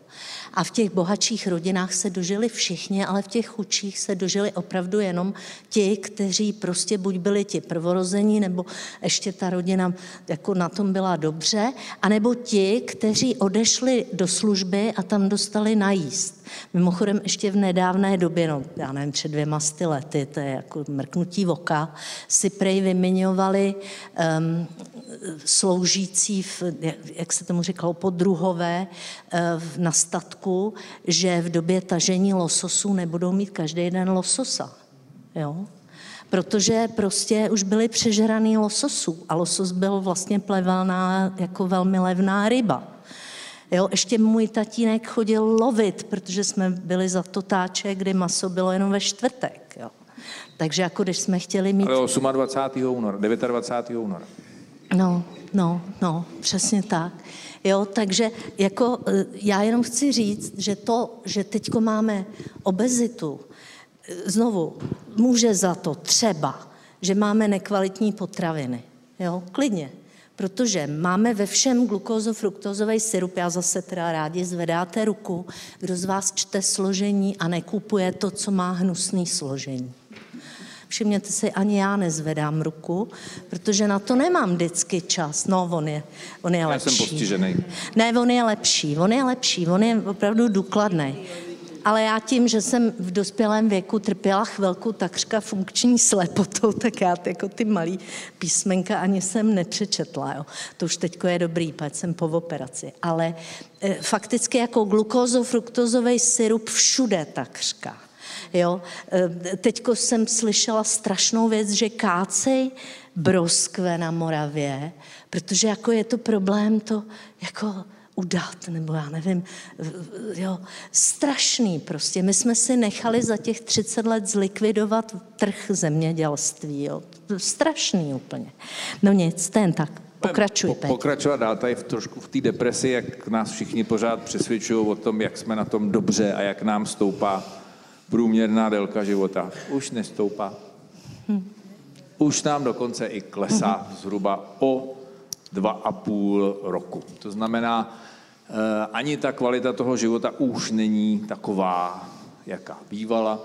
A v těch bohatších rodinách se dožili všichni, ale v těch chudších se dožili opravdu jenom ti, kteří prostě buď byli ti prvorození, nebo ještě ta rodina jako na tom byla dobře, anebo ti, kteří odešli do služby a tam dostali najíst. Mimochodem ještě v nedávné době, no já nevím, před dvěma sty lety, to je jako mrknutí voka, si prej vyměňovali um, sloužící, v, jak se tomu říkalo, podruhové eh, na statku, že v době tažení lososů nebudou mít každý den lososa. Jo? Protože prostě už byly přežraný lososů a losos byl vlastně plevaná jako velmi levná ryba. Jo, ještě můj tatínek chodil lovit, protože jsme byli za to táče, kdy maso bylo jenom ve čtvrtek. Jo. Takže jako když jsme chtěli mít... Ale 28. února, 29. února. No, no, no, přesně tak. Jo, takže jako e, já jenom chci říct, že to, že teďko máme obezitu, e, znovu, může za to třeba, že máme nekvalitní potraviny. Jo, klidně. Protože máme ve všem glukózo-fruktozový syrup, já zase teda rádi zvedáte ruku, kdo z vás čte složení a nekupuje to, co má hnusný složení. Všimněte si, ani já nezvedám ruku, protože na to nemám vždycky čas. No, on je, on je lepší. Já jsem postižený. Ne, on je lepší, on je lepší, on je opravdu důkladný. Ale já tím, že jsem v dospělém věku trpěla chvilku takřka funkční slepotou, tak já jako ty malý písmenka ani jsem nepřečetla. Jo. To už teďko je dobrý, pať jsem po operaci. Ale e, fakticky jako glukózo-fruktozový syrup všude takřka. Jo? E, teďko jsem slyšela strašnou věc, že kácej broskve na Moravě, protože jako je to problém to jako udat, nebo já nevím, jo, strašný prostě. My jsme si nechali za těch 30 let zlikvidovat trh zemědělství, jo. Strašný úplně. No nic, ten tak. Pokračuj, po, Pokračovat dál tady v, trošku v té depresi, jak nás všichni pořád přesvědčují o tom, jak jsme na tom dobře a jak nám stoupá průměrná délka života už nestoupá. Už nám dokonce i klesá zhruba o dva a půl roku. To znamená, eh, ani ta kvalita toho života už není taková, jaká bývala.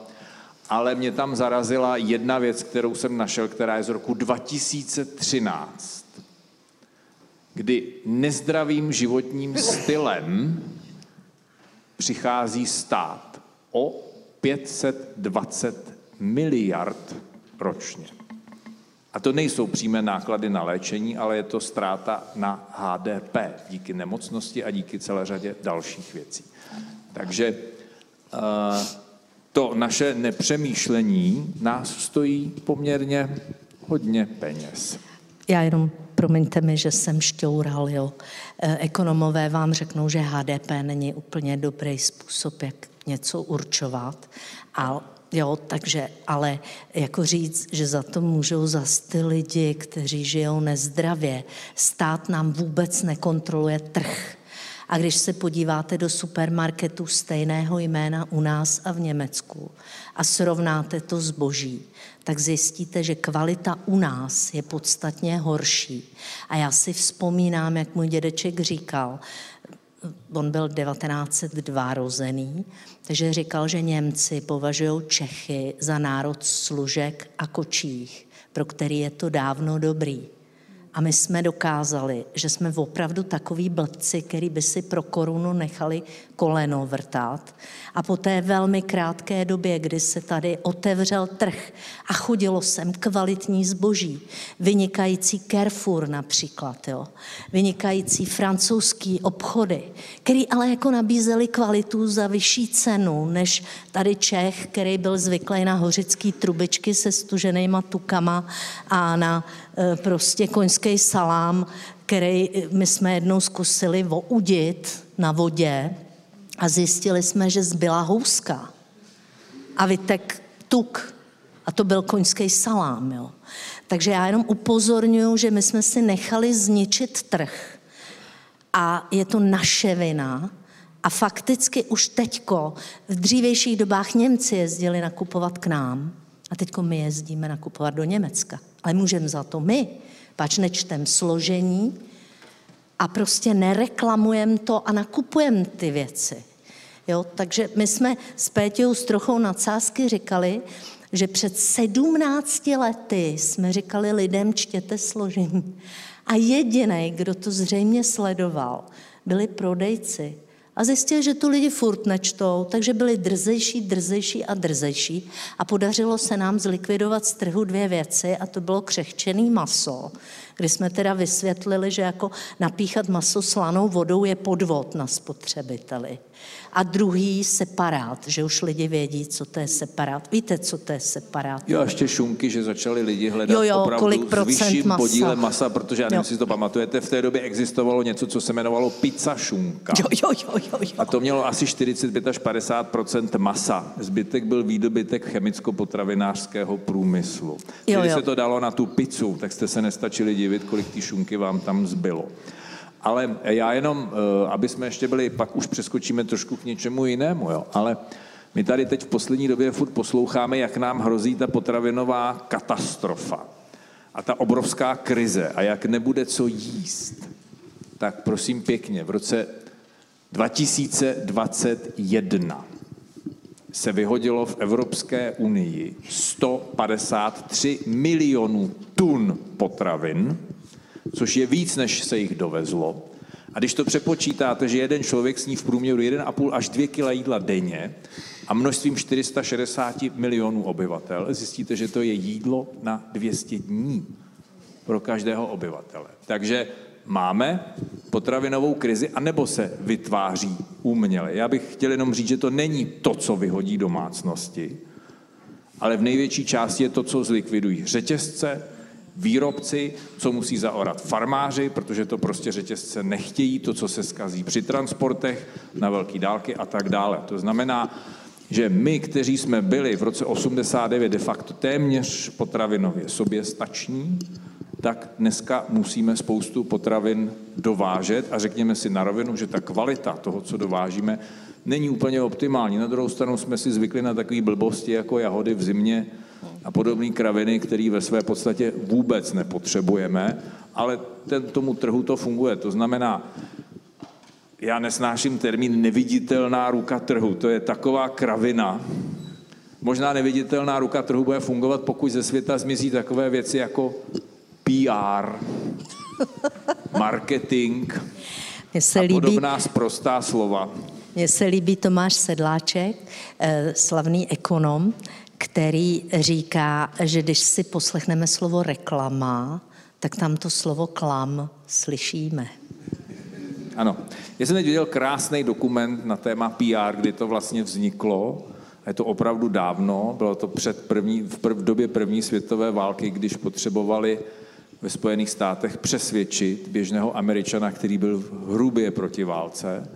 ale mě tam zarazila jedna věc, kterou jsem našel, která je z roku 2013, kdy nezdravým životním stylem přichází stát o 520 miliard ročně. A to nejsou přímé náklady na léčení, ale je to ztráta na HDP díky nemocnosti a díky celé řadě dalších věcí. Takže uh, to naše nepřemýšlení nás stojí poměrně hodně peněz. Já jenom, promiňte mi, že jsem šťoural, jo. Eh, ekonomové vám řeknou, že HDP není úplně dobrý způsob, jak něco určovat, ale Jo, takže, ale jako říct, že za to můžou zas ty lidi, kteří žijou nezdravě. Stát nám vůbec nekontroluje trh. A když se podíváte do supermarketu stejného jména u nás a v Německu a srovnáte to zboží, tak zjistíte, že kvalita u nás je podstatně horší. A já si vzpomínám, jak můj dědeček říkal, on byl 1902 rozený, takže říkal, že Němci považují Čechy za národ služek a kočích, pro který je to dávno dobrý. A my jsme dokázali, že jsme opravdu takový blbci, který by si pro korunu nechali koleno vrtat. A po té velmi krátké době, kdy se tady otevřel trh a chodilo sem kvalitní zboží, vynikající Carrefour například, jo, vynikající francouzský obchody, který ale jako nabízeli kvalitu za vyšší cenu, než tady Čech, který byl zvyklý na hořický trubičky se stuženýma tukama a na prostě koňský salám, který my jsme jednou zkusili voudit na vodě, a zjistili jsme, že zbyla houska a vytek tuk a to byl koňský salám. Jo. Takže já jenom upozorňuji, že my jsme si nechali zničit trh a je to naše vina, a fakticky už teďko, v dřívějších dobách Němci jezdili nakupovat k nám a teďko my jezdíme nakupovat do Německa. Ale můžeme za to my, pač nečtem složení a prostě nereklamujeme to a nakupujeme ty věci. Jo? Takže my jsme s Pétěou s trochou nadsázky říkali, že před sedmnácti lety jsme říkali lidem, čtěte složení. A jediný, kdo to zřejmě sledoval, byli prodejci. A zjistil, že tu lidi furt nečtou, takže byli drzejší, drzejší a drzejší. A podařilo se nám zlikvidovat z trhu dvě věci a to bylo křehčený maso, kdy jsme teda vysvětlili, že jako napíchat maso slanou vodou je podvod na spotřebiteli a druhý separát, že už lidi vědí, co to je separát. Víte, co to je separát? Jo, a ještě šunky, že začali lidi hledat jo, jo, opravdu kolik s vyšším masa. podílem masa, protože já nevím, jestli si to pamatujete, v té době existovalo něco, co se jmenovalo pizza šunka. Jo, jo, jo, jo, jo. A to mělo asi 45 až 50 masa. Zbytek byl výdobytek chemicko-potravinářského průmyslu. Jo, Když se to dalo na tu pizzu, tak jste se nestačili divit, kolik ty šunky vám tam zbylo. Ale já jenom, eh, aby jsme ještě byli, pak už přeskočíme trošku k něčemu jinému, jo. Ale my tady teď v poslední době furt posloucháme, jak nám hrozí ta potravinová katastrofa a ta obrovská krize a jak nebude co jíst. Tak prosím pěkně, v roce 2021 se vyhodilo v Evropské unii 153 milionů tun potravin, což je víc, než se jich dovezlo. A když to přepočítáte, že jeden člověk sní v průměru 1,5 až 2 kg jídla denně a množstvím 460 milionů obyvatel, zjistíte, že to je jídlo na 200 dní pro každého obyvatele. Takže máme potravinovou krizi, anebo se vytváří uměle. Já bych chtěl jenom říct, že to není to, co vyhodí domácnosti, ale v největší části je to, co zlikvidují řetězce, výrobci, co musí zaorat farmáři, protože to prostě řetězce nechtějí, to, co se skazí při transportech na velké dálky a tak dále. To znamená, že my, kteří jsme byli v roce 89 de facto téměř potravinově soběstační, tak dneska musíme spoustu potravin dovážet a řekněme si na rovinu, že ta kvalita toho, co dovážíme, není úplně optimální. Na druhou stranu jsme si zvykli na takové blbosti jako jahody v zimě, a podobné kraviny, které ve své podstatě vůbec nepotřebujeme, ale ten, tomu trhu to funguje. To znamená, já nesnáším termín neviditelná ruka trhu. To je taková kravina, možná neviditelná ruka trhu bude fungovat, pokud ze světa zmizí takové věci jako PR, marketing Mně se a líbí, podobná sprostá slova. mně se líbí Tomáš Sedláček, eh, slavný ekonom, který říká, že když si poslechneme slovo reklama, tak tam to slovo klam slyšíme. Ano. Já jsem teď viděl krásný dokument na téma PR, kdy to vlastně vzniklo. A je to opravdu dávno, bylo to před první, v, prv, v době první světové války, když potřebovali ve Spojených státech přesvědčit běžného Američana, který byl hrubě proti válce,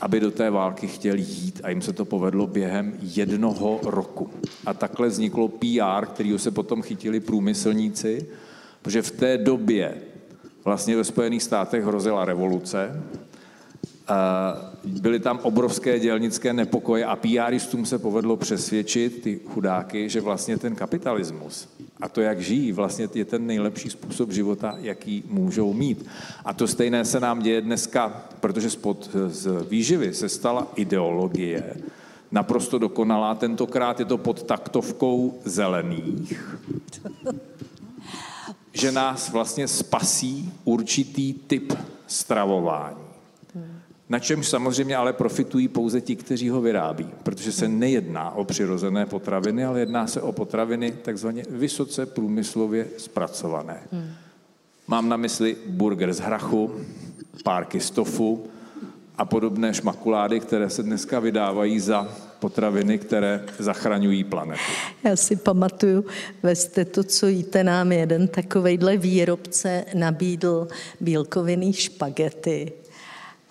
aby do té války chtěl jít a jim se to povedlo během jednoho roku. A takhle vzniklo PR, kterýho se potom chytili průmyslníci, protože v té době vlastně ve Spojených státech hrozila revoluce, byly tam obrovské dělnické nepokoje a PRistům se povedlo přesvědčit ty chudáky, že vlastně ten kapitalismus a to, jak žijí, vlastně je ten nejlepší způsob života, jaký můžou mít. A to stejné se nám děje dneska, protože spod z výživy se stala ideologie, naprosto dokonalá. Tentokrát je to pod taktovkou zelených, že nás vlastně spasí určitý typ stravování. Na čemž samozřejmě ale profitují pouze ti, kteří ho vyrábí, protože se nejedná o přirozené potraviny, ale jedná se o potraviny takzvaně vysoce průmyslově zpracované. Mám na mysli burger z hrachu, párky z tofu a podobné šmakulády, které se dneska vydávají za potraviny, které zachraňují planetu. Já si pamatuju, ve to, co jíte, nám jeden takovejhle výrobce nabídl bílkovinný špagety.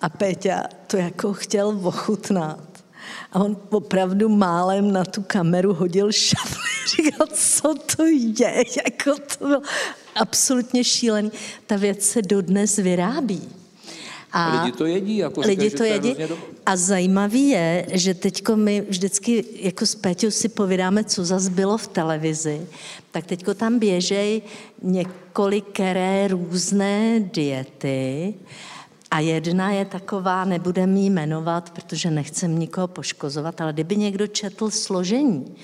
A Péťa to jako chtěl ochutnat. A on opravdu málem na tu kameru hodil šafli. Říkal, co to je? Jako to bylo absolutně šílený. Ta věc se dodnes vyrábí. A lidi to jedí, jako lidi to jedí. To A zajímavý je, že teď my vždycky jako s Péťou si povídáme, co zas bylo v televizi, tak teď tam běžej několikeré různé diety a jedna je taková, nebudeme ji jmenovat, protože nechcem nikoho poškozovat, ale kdyby někdo četl složení,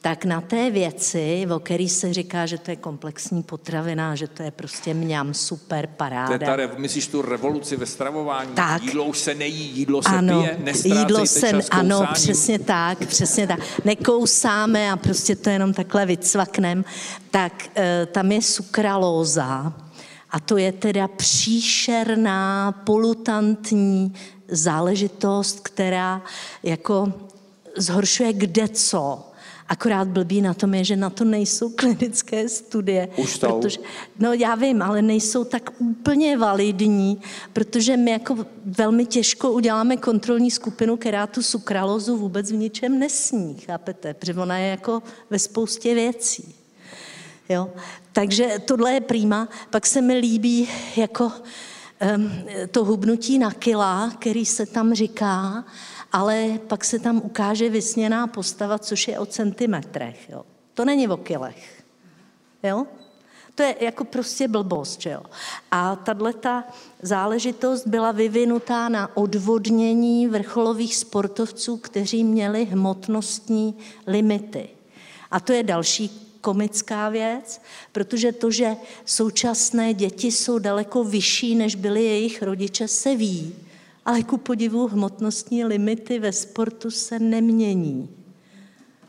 tak na té věci, o který se říká, že to je komplexní potravina, že to je prostě mňam, super, paráda. To je ta, myslíš tu revoluci ve stravování? Tak. Jídlo už se nejí, jídlo se ano, pije, jídlo se, čas ano, kousáním. přesně tak, přesně tak. Nekousáme a prostě to jenom takhle vycvaknem. Tak e, tam je sukralóza a to je teda příšerná, polutantní záležitost, která jako zhoršuje kde co. Akorát blbý na tom je, že na to nejsou klinické studie. Už jsou. Protože, no já vím, ale nejsou tak úplně validní, protože my jako velmi těžko uděláme kontrolní skupinu, která tu sukralozu vůbec v ničem nesní, chápete? Protože ona je jako ve spoustě věcí. Jo? Takže tohle je prýma. Pak se mi líbí jako um, to hubnutí na kila, který se tam říká, ale pak se tam ukáže vysněná postava, což je o centimetrech. Jo? To není o kilech. Jo? To je jako prostě blbost, jo. A tato záležitost byla vyvinutá na odvodnění vrcholových sportovců, kteří měli hmotnostní limity. A to je další komická věc, protože to, že současné děti jsou daleko vyšší, než byly jejich rodiče, se ví. Ale ku podivu hmotnostní limity ve sportu se nemění.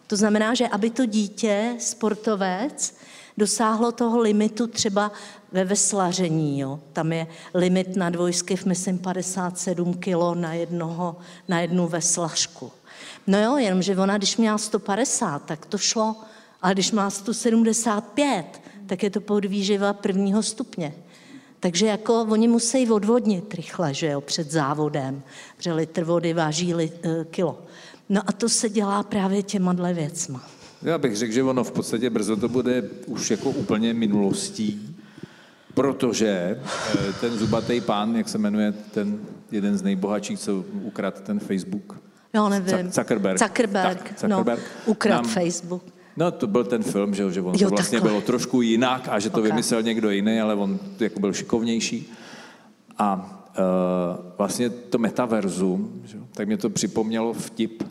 To znamená, že aby to dítě, sportovec, dosáhlo toho limitu třeba ve veslaření. Jo. Tam je limit na dvojskyv, myslím, 57 kilo na, jednoho, na jednu veslařku. No jo, jenomže ona, když měla 150, tak to šlo ale když má 175, tak je to podvýživa prvního stupně. Takže jako oni musí odvodnit rychle, že jo, před závodem, protože litr vody váží li, uh, kilo. No a to se dělá právě těma dle věcma. Já bych řekl, že ono v podstatě brzo to bude už jako úplně minulostí, protože eh, ten zubatý pán, jak se jmenuje ten jeden z nejbohatších, co ukradl ten Facebook, Jo, nevím. Zuckerberg. Zuckerberg, Tak, Zuckerberg. no, ukradl Nám- Facebook. No, to byl ten film, že, že on Jo, to vlastně takhle. bylo trošku jinak a že to Ok. vymyslel někdo jiný, ale on jako byl šikovnější. A uh, vlastně to metaverzum, že, tak mě to připomnělo vtip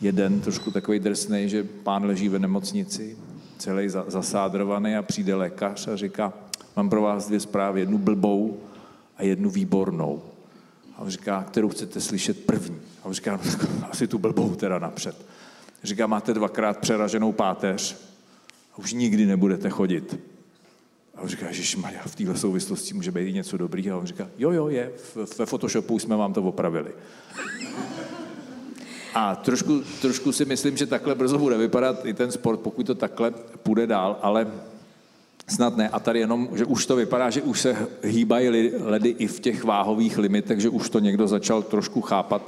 jeden trošku takový drsný, že pán leží ve nemocnici, celý zasádrovaný a přijde lékař a říká, mám pro vás dvě zprávy, jednu blbou a jednu výbornou. A on říká, kterou chcete slyšet první. A on říká, no, asi tu blbou teda napřed. Říká, máte dvakrát přeraženou páteř a už nikdy nebudete chodit. A on říká, že Maria, v této souvislosti může být něco dobrý. A on říká, jo, jo, je, ve Photoshopu jsme vám to opravili. A trošku, trošku si myslím, že takhle brzo bude vypadat i ten sport, pokud to takhle půjde dál, ale snad ne. A tady jenom, že už to vypadá, že už se hýbají ledy i v těch váhových limitech, že už to někdo začal trošku chápat,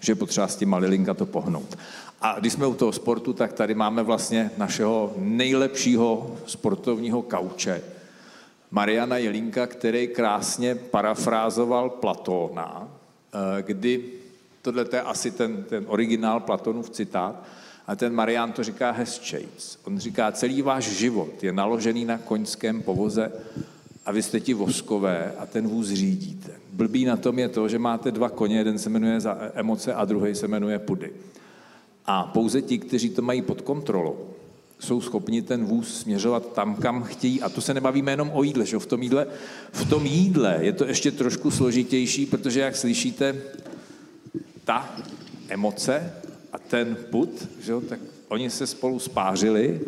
že potřeba s tím malilinka to pohnout. A když jsme u toho sportu, tak tady máme vlastně našeho nejlepšího sportovního kauče, Mariana Jelinka, který krásně parafrázoval Platóna, eh, kdy tohle je asi ten, ten originál Platonův citát, a ten Marian to říká hezčejc. On říká, celý váš život je naložený na koňském povoze a vy jste ti voskové a ten vůz řídíte. Blbý na tom je to, že máte dva koně, jeden se jmenuje za emoce a druhý se jmenuje pudy. A pouze ti, kteří to mají pod kontrolou, jsou schopni ten vůz směřovat tam, kam chtějí. A to se nebavíme jenom o jídle, že v tom jídle, v tom jídle je to ještě trošku složitější, protože jak slyšíte, ta emoce a ten put, že tak oni se spolu spářili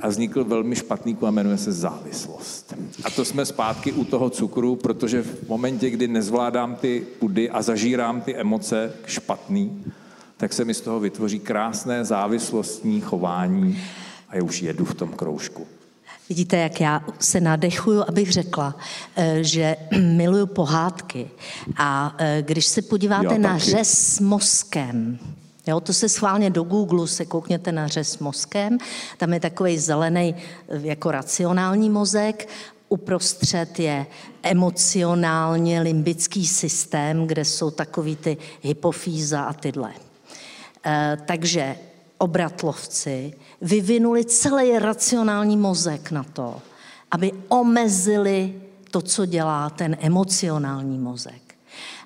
a vznikl velmi špatný a jmenuje se závislost. A to jsme zpátky u toho cukru, protože v momentě, kdy nezvládám ty pudy a zažírám ty emoce špatný, tak se mi z toho vytvoří krásné závislostní chování a já už jedu v tom kroužku. Vidíte, jak já se nadechuju, abych řekla, eh, že *clears throat* miluju pohádky. A eh, když se podíváte na řez s mozkem, Jo, to se schválně do Google se koukněte na řez mozkem, tam je takový zelený eh, jako racionální mozek, uprostřed je emocionálně limbický systém, kde jsou takový ty hypofýza a tyhle. E, takže obratlovci vyvinuli celý racionální mozek na to, aby omezili to, co dělá ten emocionální mozek.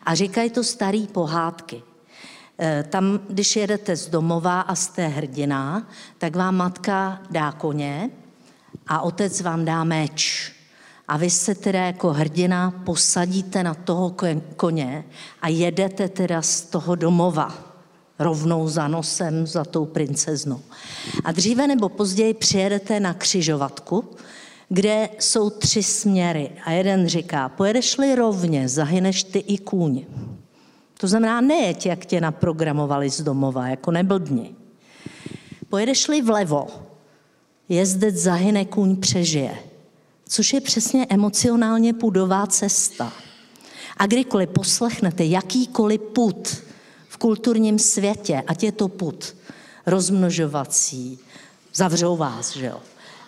A říkají to starý pohádky. E, tam, když jedete z domova a jste hrdina, tak vám matka dá koně a otec vám dá meč. A vy se teda jako hrdina posadíte na toho koně a jedete teda z toho domova rovnou za nosem za tou princeznou. A dříve nebo později přijedete na křižovatku, kde jsou tři směry. A jeden říká, pojedeš-li rovně, zahyneš ty i kůň. To znamená, nejeď, jak tě naprogramovali z domova, jako neblbni. Pojedeš-li vlevo, jezdec zahyne, kůň přežije. Což je přesně emocionálně pudová cesta. A kdykoliv poslechnete jakýkoliv put, kulturním světě, ať je to put rozmnožovací, zavřou vás, že jo.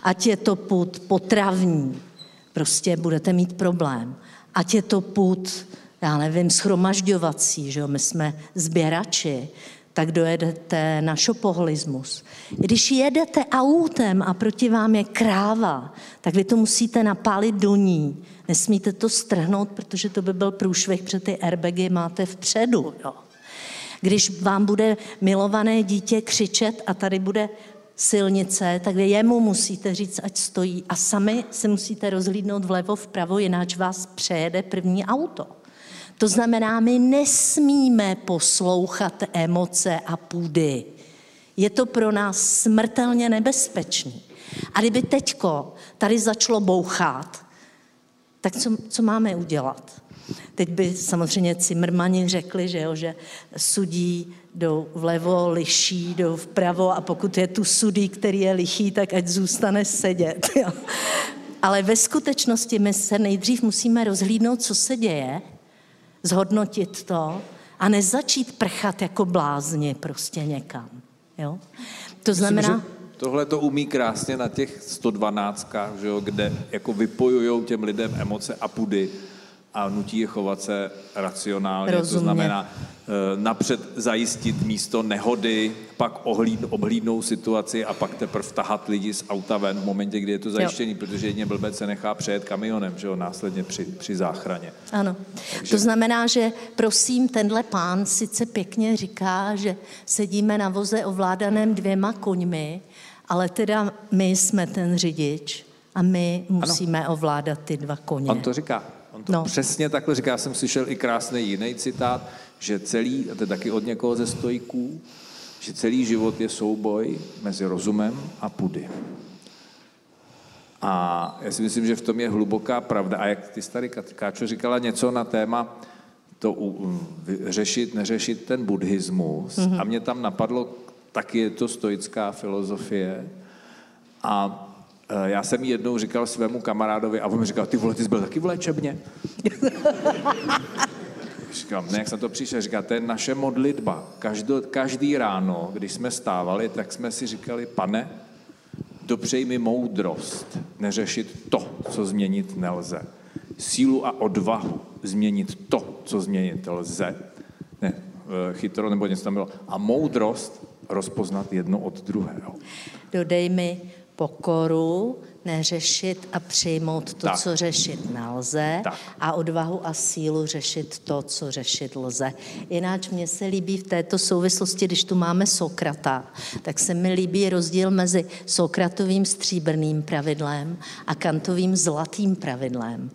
Ať je to put potravní, prostě budete mít problém. Ať je to put, já nevím, schromažďovací, že jo, my jsme sběrači, tak dojedete na šopoholismus. Když jedete autem a proti vám je kráva, tak vy to musíte napálit do ní. Nesmíte to strhnout, protože to by byl průšvih, protože ty airbagy máte vpředu. Jo. Když vám bude milované dítě křičet a tady bude silnice, tak vy jemu musíte říct, ať stojí. A sami se musíte rozhlídnout vlevo, vpravo, jinak vás přejede první auto. To znamená, my nesmíme poslouchat emoce a půdy. Je to pro nás smrtelně nebezpečný. A kdyby teďko tady začalo bouchat, tak co, co máme udělat? Teď by samozřejmě Cimrmani řekli, že, jo, že sudí jdou vlevo, liší, jdou vpravo a pokud je tu sudí, který je lichý, tak ať zůstane sedět. Jo. Ale ve skutečnosti my se nejdřív musíme rozhlídnout, co se děje, zhodnotit to a nezačít prchat jako blázni prostě někam. Jo? To znamená... Myslím, tohle to umí krásně na těch 112, že jo, kde jako vypojují těm lidem emoce a pudy a nutí je chovat se racionálně, Rozumně. to znamená eh, napřed zajistit místo nehody, pak ohlíd, obhlídnou situaci a pak teprve tahat lidi z auta ven v momentě, kdy je to zajištění, protože jedně blbec se nechá přejet kamionem, že jo, následně při, při záchraně. Ano. To znamená, že prosím, tenhle pán sice pěkně říká, že sedíme na voze ovládaném dvěma koňmi, ale teda my jsme ten řidič a my musíme ovládat ty dva koně. On to říká. To No. přesně takhle říká. Já jsem slyšel i krásný jiný citát, že celý, a to je taky od někoho ze stojků, že celý život je souboj mezi rozumem a pudy. A já si myslím, že v tom je hluboká pravda. A jak ty starý Káčo říkala něco na téma to u, řešit, neřešit ten buddhismus. Mm-hmm. A mě tam napadlo, taky je to stoická filozofie. A já jsem jednou říkal svému kamarádovi a on mi říkal, ty vole, ty jsi byl taky v léčebně? *laughs* Říkám, ne, jak jsem to přišel, říká, to je naše modlitba. Každý, každý ráno, když jsme stávali, tak jsme si říkali, pane, dopřej mi moudrost, neřešit to, co změnit nelze. Sílu a odvahu změnit to, co změnit lze. Ne, e, chytro nebo něco tam bylo. A moudrost rozpoznat jedno od druhého. Dodej mi pokoru, neřešit a přijmout to, Tak. co řešit nelze Tak. a odvahu a sílu řešit to, co řešit lze. Jináč mně se líbí v této souvislosti, když tu máme Sokrata, tak se mi líbí rozdíl mezi Sokratovým stříbrným pravidlem a Kantovým zlatým pravidlem.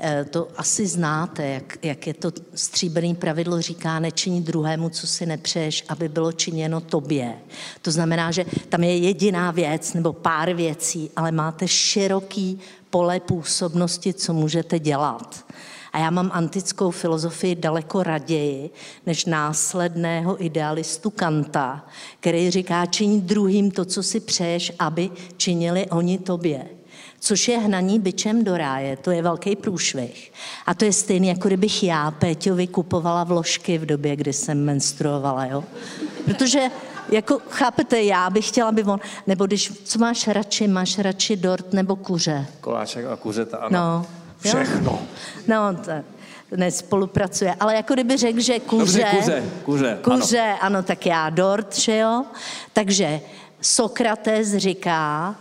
E, To asi znáte, jak, jak je to stříbrný pravidlo říká, nečiní druhému, co si nepřeješ, aby bylo činěno tobě. To znamená, že tam je jediná věc nebo pár věcí, ale máte široký pole působnosti, co můžete dělat. A já mám antickou filozofii daleko raději než následného idealistu Kanta, který říká, činí druhým to, co si přeješ, aby činili oni tobě. Což je hnaní byčem do ráje, to je velký průšvih. A to je stejné, jako kdybych já Péťovi kupovala vložky v době, kdy jsem menstruovala, jo? Protože jako, chápete, já bych chtěla, aby on, nebo když, co máš radši, máš radši dort nebo kuře? Koláček a kuřeta, ano. No. jo? Všechno. No, to nespolupracuje. Ale jako kdyby řekl, že kuře... Dobře, kuře, kuře, ano. Kuře, ano. tak já dort, že jo? Takže Sokrates říká,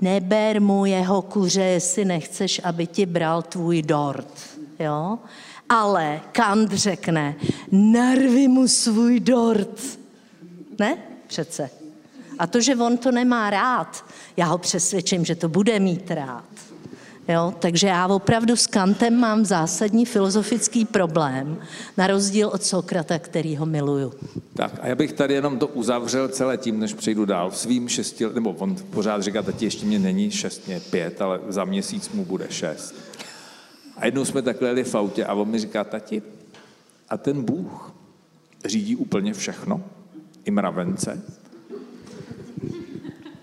neber mu jeho kuře, jestli nechceš, aby ti bral tvůj dort, jo? Ale Kant řekne, narvi mu svůj dort. Ne? Přece. A to, že on to nemá rád, já ho přesvědčím, že to bude mít rád. Jo? Takže já opravdu s Kantem mám zásadní filozofický problém, na rozdíl od Sokrata, který ho miluju. Tak a já bych tady jenom to uzavřel celé tím, než přejdu dál. V svým šesti, nebo on pořád říká, tati ještě mě není šest, mě pět, ale za měsíc mu bude šest. A jednou jsme takhle jeli v autě a on mi říká, tati, a ten Bůh řídí úplně všechno? I mravence?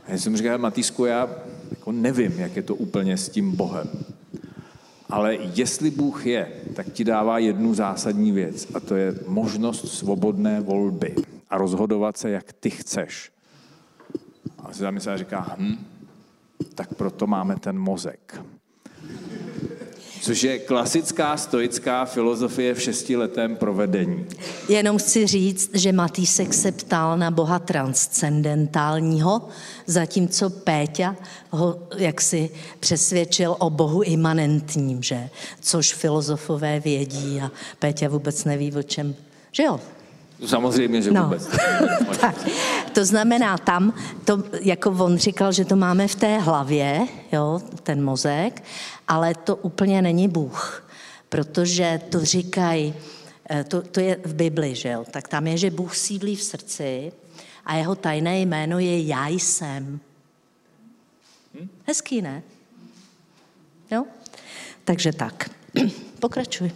A já jsem říkal, Matýsku, já jako nevím, jak je to úplně s tím Bohem. Ale jestli Bůh je, tak ti dává jednu zásadní věc a to je možnost svobodné volby a rozhodovat se, jak ty chceš. A si zamyslel a říká, hm, tak proto máme ten mozek. Což je klasická stoická filozofie v šestiletém provedení. Jenom chci říct, že Matýsek se ptal na Boha transcendentálního, zatímco Péťa ho jaksi přesvědčil o Bohu imanentním, že? Což filozofové vědí a Péťa vůbec neví o čem. Že jo? Samozřejmě, že No. vůbec. *laughs* tak, to znamená tam, to, jako on říkal, že to máme v té hlavě, jo, ten mozek, ale to úplně není Bůh, protože to říkají, eh, to, to je v Bibli, že jo, tak tam je, že Bůh sídlí v srdci a jeho tajné jméno je Já jsem. Hezký, ne? Jo? Takže tak. *clears throat* Pokračuj.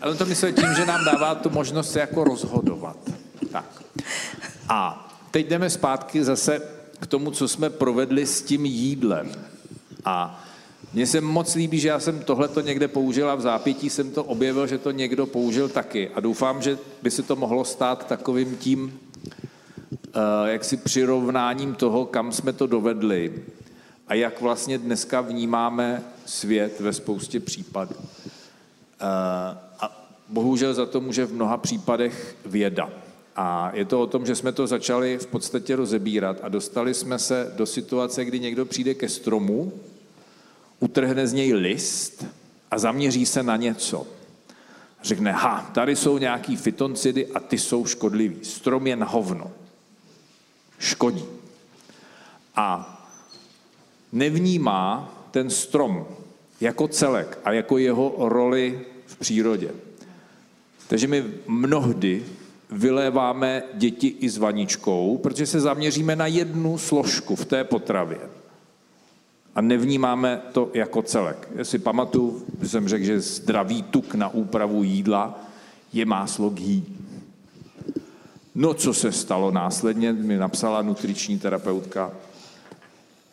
Ale to myslel tím, že nám dává tu možnost se jako rozhodovat. Tak. A teď jdeme zpátky zase k tomu, co jsme provedli s tím jídlem. A mně se moc líbí, že já jsem tohleto někde použil a v zápětí jsem to objevil, že to někdo použil taky. A doufám, že by se to mohlo stát takovým tím uh, jaksi přirovnáním toho, kam jsme to dovedli a jak vlastně dneska vnímáme svět ve spoustě případů. a bohužel za to může v mnoha případech věda. A je to o tom, že jsme to začali v podstatě rozebírat a dostali jsme se do situace, kdy někdo přijde ke stromu, utrhne z něj list a zaměří se na něco. Řekne, ha, tady jsou nějaký fitoncidy a ty jsou škodlivý. Strom je na hovno. Škodí. A nevnímá ten strom jako celek a jako jeho roli v přírodě. Takže my mnohdy vyléváme děti i s vaničkou, protože se zaměříme na jednu složku v té potravě. A nevnímáme to jako celek. Já si pamatuju, že jsem řekl, že zdravý tuk na úpravu jídla je máslo ghee. No, co se stalo následně, mi napsala nutriční terapeutka,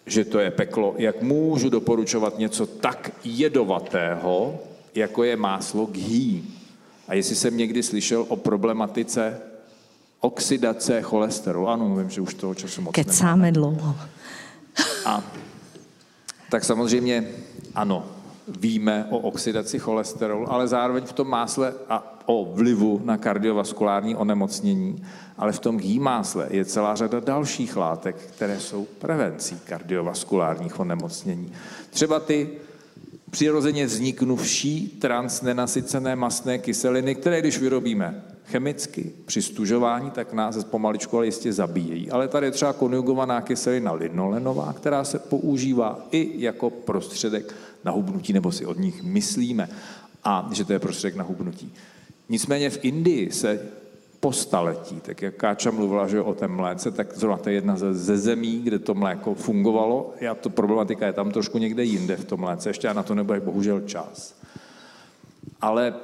že to je peklo. Jak můžu doporučovat něco tak jedovatého, jako je máslo ghee? A jestli jsem někdy slyšel o problematice oxidace cholesterolu, ano, vím, že už toho času moc Kecáme nemáme. dlouho. A tak samozřejmě ano, víme o oxidaci cholesterolu, ale zároveň v tom másle a o vlivu na kardiovaskulární onemocnění, ale v tom ghee másle je celá řada dalších látek, které jsou prevencí kardiovaskulárních onemocnění. Třeba ty přirozeně vzniknuvší transnenasycené mastné kyseliny, které když vyrobíme chemicky při stužování, tak nás pomaličku ale jistě zabíjejí. Ale tady je třeba konjugovaná kyselina linolenová, která se používá i jako prostředek na hubnutí, nebo si od nich myslíme, a že to je prostředek na hubnutí. Nicméně v Indii se po staletí, tak jak Káča mluvila že o té mléce, tak zrovna to je jedna ze, ze zemí, kde to mléko fungovalo. Já to problematika je tam trošku někde jinde v tom mléce, ještě já na to nebude bohužel čas. Ale uh,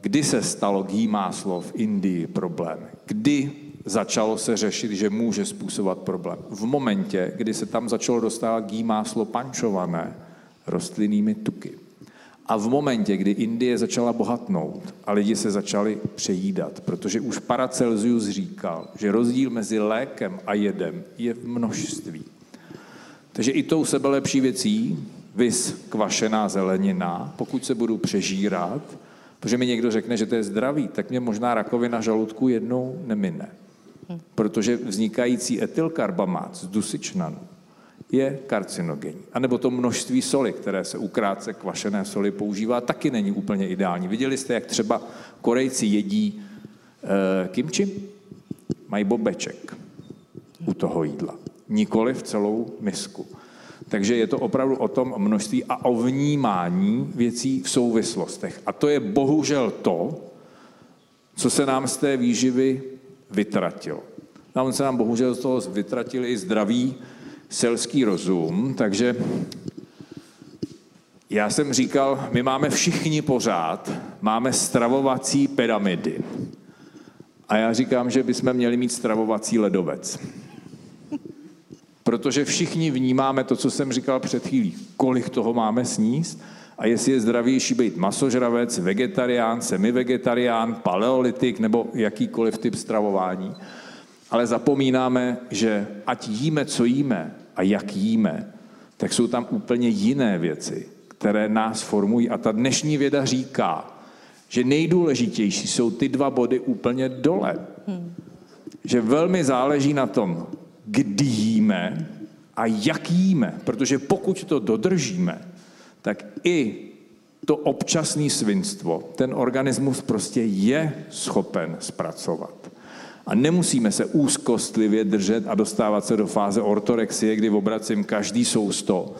kdy se stalo gý máslo v Indii problém? Kdy začalo se řešit, že může způsobovat problém? V momentě, kdy se tam začalo dostávat gý máslo pančované rostlinnými tuky. A v momentě, kdy Indie začala bohatnout a lidi se začali přejídat, protože už Paracelsius říkal, že rozdíl mezi lékem a jedem je v množství. Takže i tou sebelepší věcí, vys kvašená zelenina, pokud se budu přežírat, protože mi někdo řekne, že to je zdravý, tak mě možná rakovina žaludku jednou nemine. Protože vznikající etylkarbamát z dusičnanu je karcinogenní. A nebo to množství soli, které se u krátce kvašené soli používá, taky není úplně ideální. Viděli jste, jak třeba Korejci jedí e, kimči? Mají bobeček u toho jídla. Nikoli v celou misku. Takže je to opravdu o tom množství a o vnímání věcí v souvislostech. A to je bohužel to, co se nám z té výživy vytratilo. Nám se nám bohužel z toho vytratili i zdraví selský rozum, takže já jsem říkal, my máme všichni pořád, máme stravovací pyramidy. A já říkám, že bychom měli mít stravovací ledovec. Protože všichni vnímáme to, co jsem říkal před chvílí, kolik toho máme sníst a jestli je zdravější být masožravec, vegetarián, semivegetarián, paleolitik nebo jakýkoliv typ stravování ale zapomínáme, že ať jíme, co jíme a jak jíme, tak jsou tam úplně jiné věci, které nás formují. A ta dnešní věda říká, že nejdůležitější jsou ty dva body úplně dole. Hmm. Že velmi záleží na tom, kdy jíme a jak jíme. Protože pokud to dodržíme, tak i to občasné svinstvo ten organismus prostě je schopen zpracovat. A nemusíme se úzkostlivě držet a dostávat se do fáze ortorexie, kdy obracím každý sousto,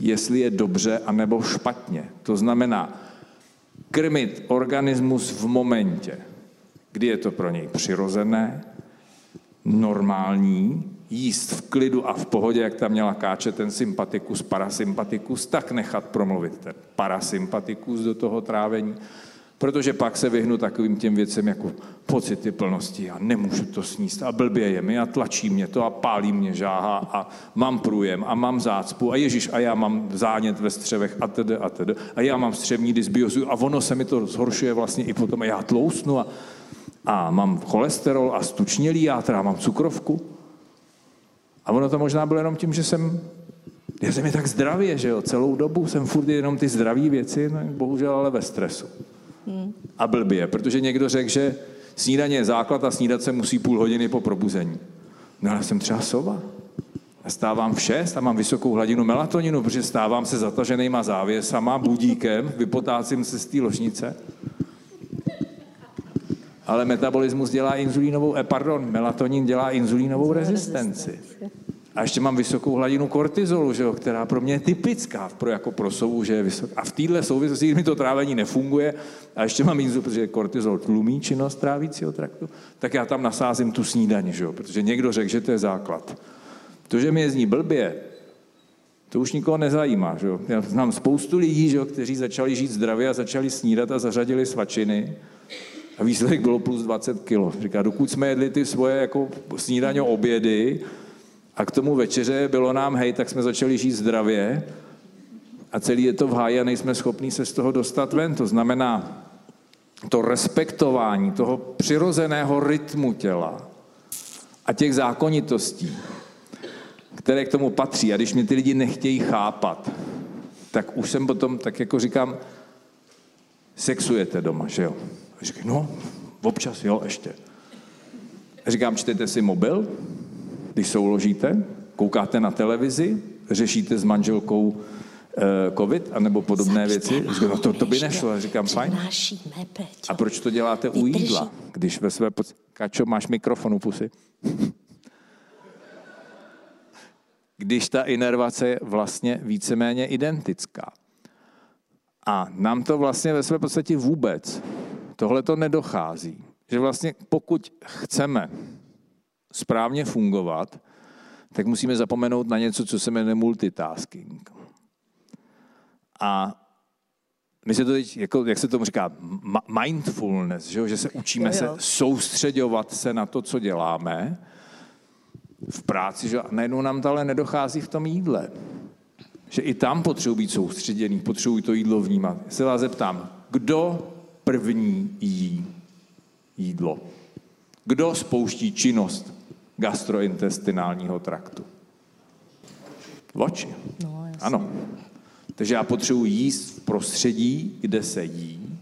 jestli je dobře anebo špatně. To znamená krmit organismus v momentě, kdy je to pro něj přirozené, normální, jíst v klidu a v pohodě, jak tam měla káče ten sympatikus, parasympatikus, tak nechat promluvit ten parasympatikus do toho trávení Protože pak se vyhnu takovým těm věcem jako pocity plnosti a nemůžu to sníst a blbě je mi a tlačí mě to a pálí mě žáha a mám průjem a mám zácpu a Ježíš a já mám zánět ve střevech a tedy a tedy a já mám střevní dysbiozu a ono se mi to zhoršuje vlastně i potom a já tlousnu a, a mám cholesterol a stučnělý játra a mám cukrovku. A ono to možná bylo jenom tím, že jsem Já jsem je tak zdravě, že jo, celou dobu jsem furt jenom ty zdraví věci, no, bohužel ale ve stresu. A blbě, protože někdo řekl, že snídaně je základ a snídat se musí půl hodiny po probuzení. No ale jsem třeba sova. Já stávám v 6 a mám vysokou hladinu melatoninu, protože stávám se zataženýma závěsama, budíkem, *laughs* vypotácím se z té ložnice. Ale metabolismus dělá inzulínovou, eh, pardon, melatonin dělá inzulínovou rezistenci. A ještě mám vysokou hladinu kortizolu, že jo, která pro mě je typická pro, jako pro sovu, že je vysoká. A v téhle souvislosti mi to trávení nefunguje a ještě mám inzul, protože kortizol tlumí činnost trávicího traktu, tak já tam nasázím tu snídaní, že jo, protože někdo řekl, že to je základ. To, že mi je zní blbě, to už nikoho nezajímá. Že jo? Já znám spoustu lidí, že jo, kteří začali žít zdravě a začali snídat a zařadili svačiny. A výsledek bylo plus 20 kilo. Říká, dokud jsme jedli ty svoje jako snídaně obědy a k tomu večeře bylo nám hej, tak jsme začali žít zdravě a celý je to v háji a nejsme schopní se z toho dostat ven. To znamená to respektování toho přirozeného rytmu těla a těch zákonitostí, které k tomu patří. A když mě ty lidi nechtějí chápat, tak už jsem potom, tak jako říkám, sexujete doma, že jo? A říkají, no, občas jo, ještě. A říkám, čtete si mobil, když souložíte, koukáte na televizi, řešíte s manželkou uh, covid anebo podobné věci. Říkám, no to, to by nešlo. Říkám, fajn. A proč to děláte u jídla, když ve své... Pod... Kačo, máš mikrofon u pusy? *laughs* když ta inervace je vlastně víceméně identická. A nám to vlastně ve své podstatě vůbec tohle to nedochází. Že vlastně pokud chceme správně fungovat, tak musíme zapomenout na něco, co se jmenuje multitasking. A my se to teď, jako, jak se tomu říká, mindfulness, že, že se učíme se soustředovat se na to, co děláme, v práci, že najednou nám to ale nedochází v tom jídle. Že i tam potřebuji být soustředěný, potřebuji to jídlo vnímat. Já se vás zeptám, kdo první jí jídlo? Kdo spouští činnost gastrointestinálního traktu? Oči. No, ano. Takže já potřebuji jíst v prostředí, kde se jí,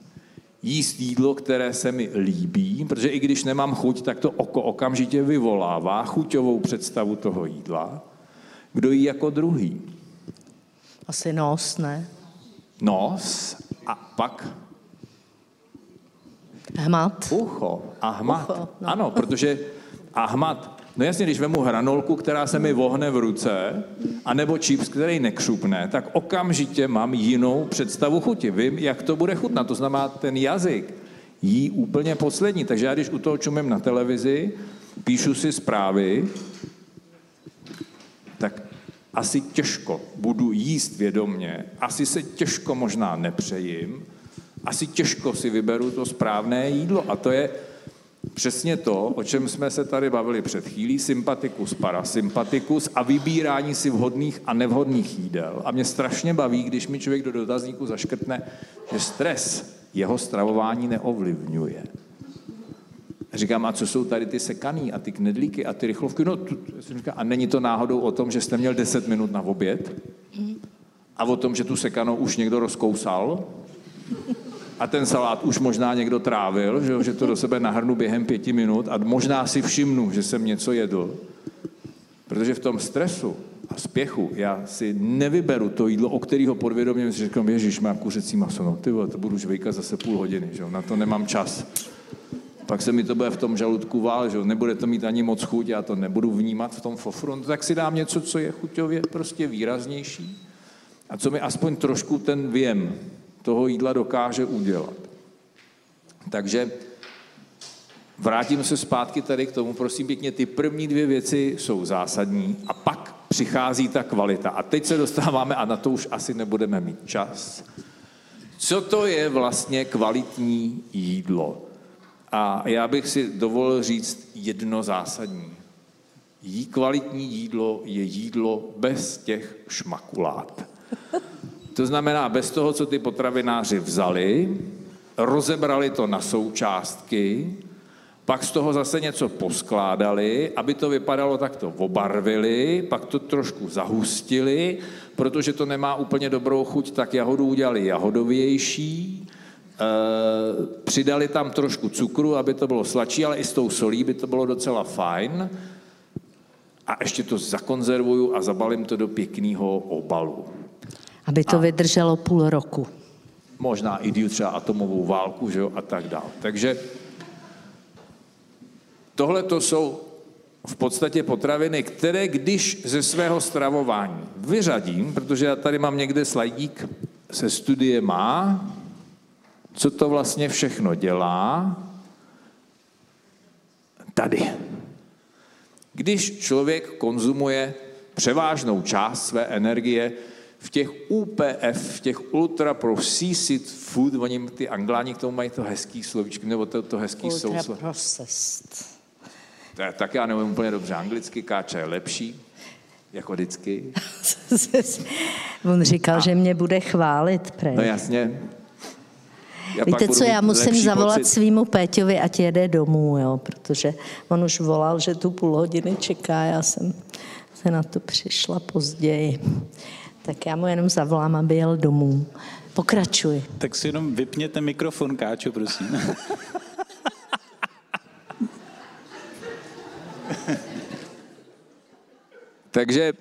jíst jídlo, které se mi líbí, protože i když nemám chuť, tak to oko okamžitě vyvolává chuťovou představu toho jídla. Kdo jí jako druhý? Asi nos, ne? Nos a pak? Hmat. Ucho a hmat. Ucho, no. Ano, protože a hmat No jasně, když vemu hranolku, která se mi vohne v ruce, anebo čips, který nekřupne, tak okamžitě mám jinou představu chuti. Vím, jak to bude chutnat. To znamená, ten jazyk jí úplně poslední. Takže já, když u toho čumím na televizi, píšu si zprávy, tak asi těžko budu jíst vědomně, asi se těžko možná nepřejím, asi těžko si vyberu to správné jídlo. A to je přesně to, o čem jsme se tady bavili před chvílí, sympatikus, parasympatikus a vybírání si vhodných a nevhodných jídel. A mě strašně baví, když mi člověk do dotazníku zaškrtne, že stres jeho stravování neovlivňuje. Říkám, a co jsou tady ty sekaný a ty knedlíky a ty rychlovky? No, tu, říkám, a není to náhodou o tom, že jste měl 10 minut na oběd? A o tom, že tu sekanou už někdo rozkousal? A ten salát už možná někdo trávil, že, že to do sebe nahrnu během pěti minut a možná si všimnu, že jsem něco jedl. Protože v tom stresu a spěchu já si nevyberu to jídlo, o kterého podvědomě si říkám, ježiš, má kuřecí maso, no ty to budu žvejkat zase půl hodiny, že na to nemám čas. Pak se mi to bude v tom žaludku vál, že nebude to mít ani moc chuť, já to nebudu vnímat v tom fofru, no, tak si dám něco, co je chuťově prostě výraznější a co mi aspoň trošku ten věm toho jídla dokáže udělat. Takže vrátím se zpátky tady k tomu, prosím pěkně, ty první dvě věci jsou zásadní a pak přichází ta kvalita. A teď se dostáváme, a na to už asi nebudeme mít čas, co to je vlastně kvalitní jídlo. A já bych si dovolil říct jedno zásadní. Jí kvalitní jídlo je jídlo bez těch šmakulát. To znamená, bez toho, co ty potravináři vzali, rozebrali to na součástky pak z toho zase něco poskládali, aby to vypadalo takto obarvili, pak to trošku zahustili, protože to nemá úplně dobrou chuť, tak jahodu udělali jahodovější, e, přidali tam trošku cukru, aby to bylo sladší, ale i s tou solí by to bylo docela fajn. A ještě to zakonzervuju a zabalím to do pěkného obalu. Aby to a vydrželo půl roku. Možná i třeba atomovou válku, že jo, a tak dále. Takže Tohle to jsou v podstatě potraviny, které když ze svého stravování vyřadím, protože já tady mám někde slajdík se studie má, co to vlastně všechno dělá, tady. Když člověk konzumuje převážnou část své energie v těch UPF, v těch ultra processed food, oni ty angláni k tomu mají to hezký slovíčko, nebo to, to hezký ultra souslo. processed tak já nevím úplně dobře anglicky, káča je lepší, jako vždycky. *laughs* On říkal, a... že mě bude chválit, prej. No jasně. Já Víte co, já musím zavolat pocit. svýmu Péťovi, ať jede domů, jo, protože on už volal, že tu půl hodiny čeká, já jsem se na to přišla později. Tak já mu jenom zavolám, aby jel domů. Pokračuj. Tak si jenom vypněte mikrofon, Káčo, prosím. *laughs* Takže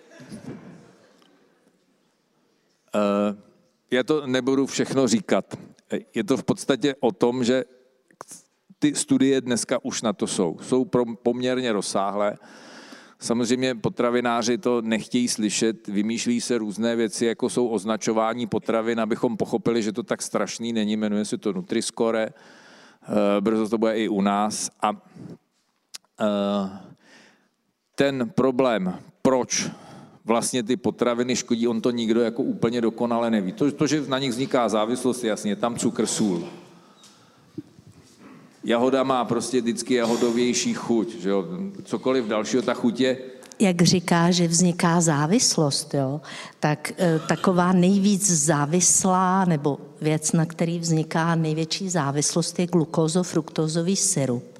uh, já to nebudu všechno říkat. Je to v podstatě o tom, že ty studie dneska už na to jsou. Jsou poměrně rozsáhlé. Samozřejmě potravináři to nechtějí slyšet, vymýšlí se různé věci, jako jsou označování potravin, abychom pochopili, že to tak strašný není, jmenuje se to Nutriscore, eh, brzo to bude i u nás. A eh, ten problém proč vlastně ty potraviny škodí, on to nikdo jako úplně dokonale neví. To, to že na nich vzniká závislost, jasně, tam cukr, sůl. Jahoda má prostě vždycky jahodovější chuť, že jo? cokoliv dalšího, ta chuť je jak říká, že vzniká závislost, jo, tak e, taková nejvíc závislá nebo věc, na který vzniká největší závislost, je glukózo-fruktózový syrup.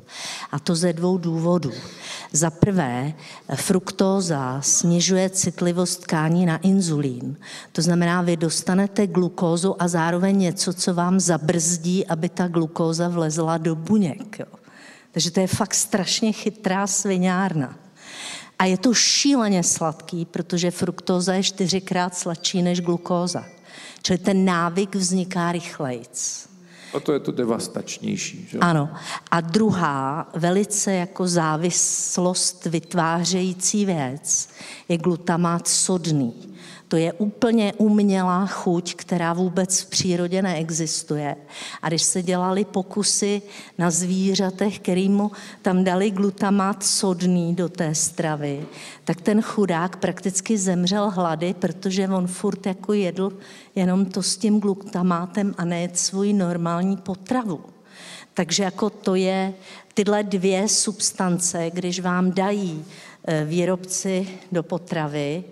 A to ze dvou důvodů. Za prvé, fruktóza snižuje citlivost tkání na inzulín. To znamená, vy dostanete glukózu a zároveň něco, co vám zabrzdí, aby ta glukóza vlezla do buněk. Jo. Takže to je fakt strašně chytrá sviňárna. A je to šíleně sladký, protože fruktóza je čtyřikrát sladší než glukóza. Čili ten návyk vzniká rychlejc. A to je to devastačnější. Že? Ano. A druhá, velice jako závislost vytvářející věc, je glutamát sodný. To je úplně umělá chuť, která vůbec v přírodě neexistuje. A když se dělali pokusy na zvířatech, kterýmu tam dali glutamát sodný do té stravy, tak ten chudák prakticky zemřel hlady, protože on furt jako jedl jenom to s tím glutamátem a ne svoji normální potravu. Takže jako to je tyhle dvě substance, když vám dají eh, výrobci do potravy,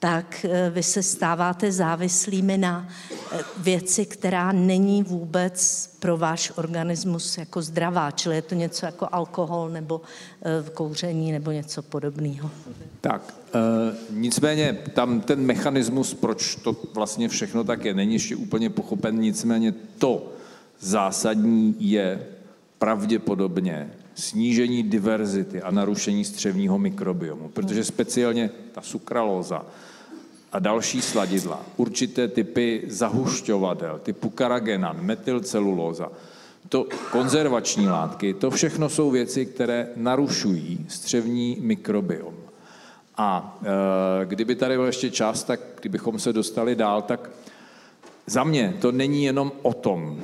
tak eh, vy se stáváte závislými na eh, věci, která není vůbec pro váš organismus jako zdravá, čili je to něco jako alkohol nebo eh, kouření nebo něco podobného. Tak, e, nicméně tam ten mechanismus, proč to vlastně všechno tak je, není ještě úplně pochopen, nicméně to zásadní je pravděpodobně snížení diverzity a narušení střevního mikrobiomu, protože speciálně ta sukralóza, a další sladidla, určité typy zahušťovadel, typu karagenan, metylcelulóza, to konzervační látky, to všechno jsou věci, které narušují střevní mikrobiom. A e, kdyby tady byl ještě čas, tak kdybychom se dostali dál, tak za mě to není jenom o tom,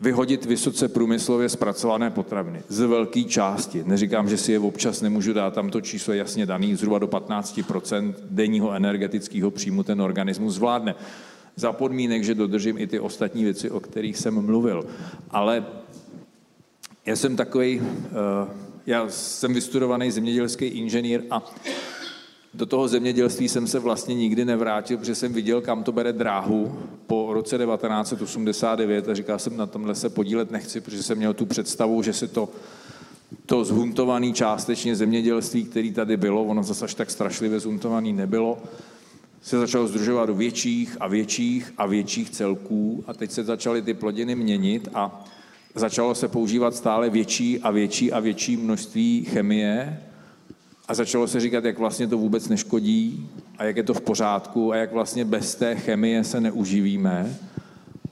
vyhodit vysoce průmyslově zpracované potraviny. Z velké části. Neříkám, že si je občas nemůžu dát, tam to číslo je jasně daný, zhruba do 15% denního energetického příjmu ten organismus zvládne. Za podmínek, že dodržím i ty ostatní věci, o kterých jsem mluvil. Ale já jsem takový, eh, já jsem vystudovaný zemědělský inženýr a do toho zemědělství jsem se vlastně nikdy nevrátil, protože jsem viděl, kam to bere dráhu po roce 1989 a říkal jsem, na tomhle se podílet nechci, protože jsem měl tu představu, že se to to zhuntované částečně zemědělství, který tady bylo, ono zase až tak strašlivě zhuntované nebylo, se začalo združovat do větších a větších a větších celků a teď se začaly ty plodiny měnit a začalo se používat stále větší a větší a větší množství chemie a začalo se říkat, jak vlastně to vůbec neškodí a jak je to v pořádku a jak vlastně bez té chemie se neuživíme.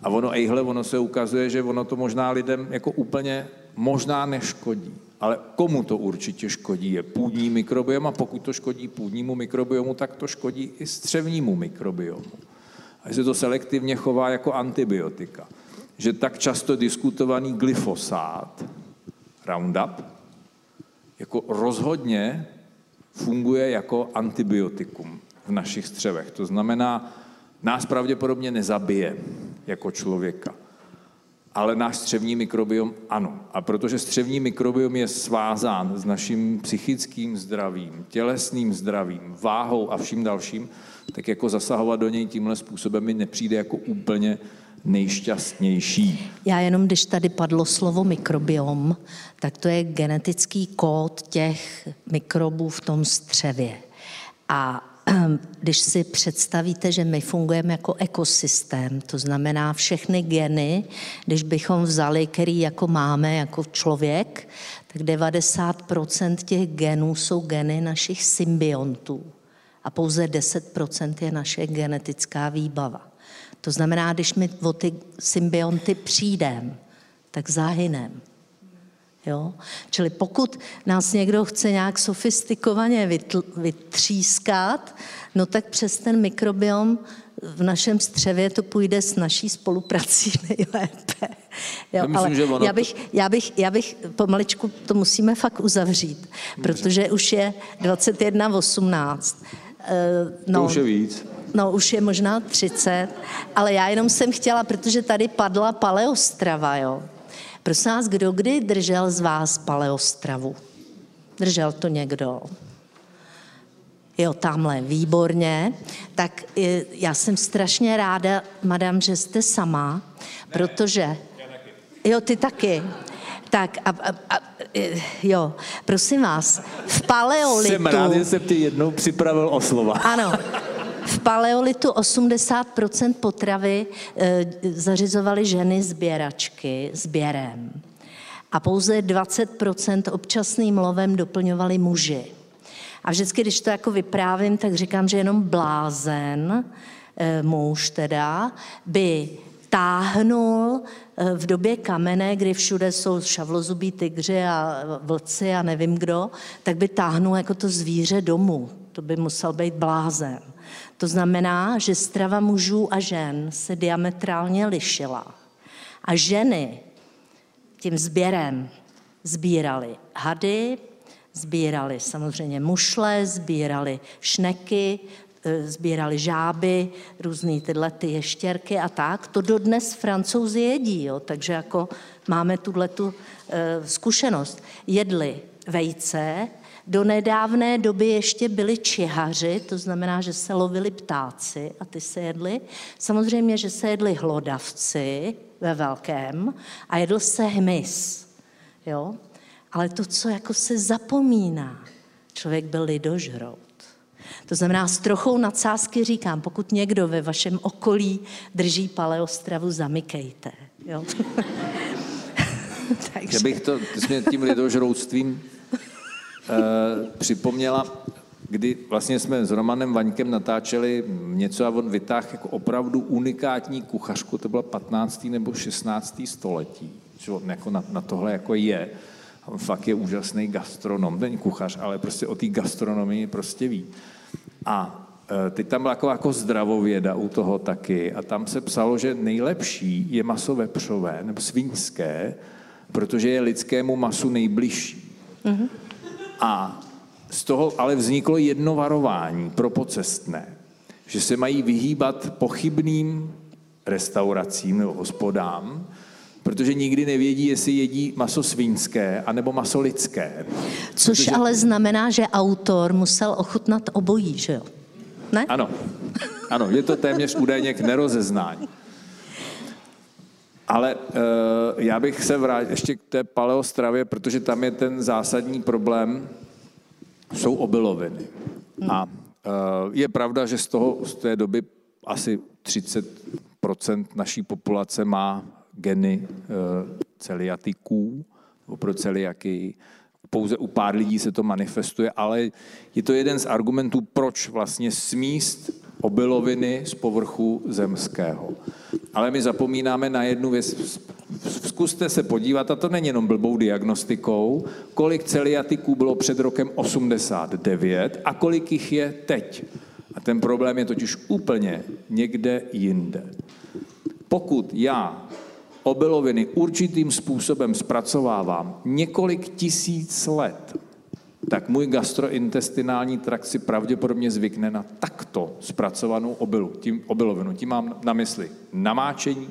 A ono, ejhle, ono se ukazuje, že ono to možná lidem jako úplně možná neškodí. Ale komu to určitě škodí, je půdní mikrobiom a pokud to škodí půdnímu mikrobiomu, tak to škodí i střevnímu mikrobiomu. A se to selektivně chová jako antibiotika. Že tak často diskutovaný glyfosát, Roundup, jako rozhodně funguje jako antibiotikum v našich střevech. To znamená, nás pravděpodobně nezabije jako člověka ale náš střevní mikrobiom ano. A protože střevní mikrobiom je svázán s naším psychickým zdravím, tělesným zdravím, váhou a vším dalším, tak jako zasahovat do něj tímhle způsobem mi nepřijde jako úplně nejšťastnější. Já jenom, když tady padlo slovo mikrobiom, tak to je genetický kód těch mikrobů v tom střevě. A *clears throat* když si představíte, že my fungujeme jako ekosystém, to znamená všechny geny, když bychom vzali, který jako máme jako člověk, tak 90% těch genů jsou geny našich symbiontů a pouze 10% je naše genetická výbava. To znamená, když my o ty symbionty přijdeme, tak zahyneme. Jo? Čili pokud nás někdo chce nějak sofistikovaně vytl, vytřískat, no tak přes ten mikrobiom v našem střevě to půjde s naší spoluprací *laughs* nejlépe. Jo, myslím, ale že já, bych, já, bych, já bych pomaličku to musíme fakt uzavřít, protože už je 21.18. Uh, no, to už je víc. No, už je možná 30, ale já jenom jsem chtěla, protože tady padla paleostrava, jo. Prosím vás, kdo kdy držel z vás paleostravu? Držel to někdo? Jo, tamhle, výborně. Tak e, já jsem strašně ráda, madam, že jste sama, protože... Jo, ty taky. Tak a, a, a e, jo, prosím vás, v paleolitu... Jsem rád, že jsem ti jednou připravil o slova. Ano, *laughs* v paleolitu 80% potravy e, zařizovaly ženy sběračky sběrem. A pouze 20% občasným lovem doplňovali muži. A vždycky, když to jako vyprávím, tak říkám, že jenom blázen, e, muž teda, by táhnul e, v době kamene, kdy všude jsou šavlozubí tygři a vlci a nevím kdo, tak by táhnul jako to zvíře domů. To by musel být blázen. To znamená, že strava mužů a žen se diametrálně lišila. A ženy tím sběrem sbírali hady, sbírali samozřejmě mušle, sbírali šneky, e, sbírali žáby, různé tyhle ty ještěrky a tak. To dodnes francouzi jedí, jo? takže jako máme tuhle tu e, zkušenost. Jedli vejce, do nedávné doby ještě byli čihaři, to znamená, že se lovili ptáci a ty se jedli. Samozřejmě, že se jedli hlodavci ve velkém a jedl se hmyz. Jo? Ale to, co jako se zapomíná, člověk byl lidožrout. To znamená, s trochou nadsázky říkám, pokud někdo ve vašem okolí drží paleostravu, zamykejte. Jo? *laughs* Takže... Já bych to, ty jsi mě tím lidožroutstvím Eh, připomněla, kdy vlastně jsme s Romanem Vaňkem natáčeli něco a on vytáhl jako opravdu unikátní kuchařku, to bylo 15. nebo 16. století, že on jako na, na tohle jako je. On fakt je úžasný gastronom, není kuchař, ale prostě o té gastronomii prostě ví. A eh, teď tam byla jako, jako zdravověda u toho taky a tam se psalo, že nejlepší je maso vepřové nebo svinské, protože je lidskému masu nejbližší. Mm-hmm. A z toho ale vzniklo jedno varování pro pocestné, že se mají vyhýbat pochybným restauracím nebo hospodám, protože nikdy nevědí, jestli jedí maso svinské anebo maso lidské. Což protože... ale znamená, že autor musel ochutnat obojí, že jo? Ne? Ano, ano, je to téměř údajně k nerozeznání. Ale uh, já bych se vrátil ještě k té paleostravě, protože tam je ten zásadní problém, jsou obiloviny. Hmm. A uh, je pravda, že z, toho, z té doby asi 30% naší populace má geny uh, celiatiků, pro celiaky. Pouze u pár lidí se to manifestuje, ale je to jeden z argumentů, proč vlastně smíst obiloviny z povrchu zemského. Ale my zapomínáme na jednu věc. Zkuste se podívat, a to není jenom blbou diagnostikou, kolik celiatiků bylo před rokem 89 a kolik jich je teď. A ten problém je totiž úplně někde jinde. Pokud já obiloviny určitým způsobem zpracovávám několik tisíc let, tak můj gastrointestinální trakt si pravděpodobně zvykne na takto zpracovanou obilu, tím, obilovinu. Tím mám na mysli namáčení,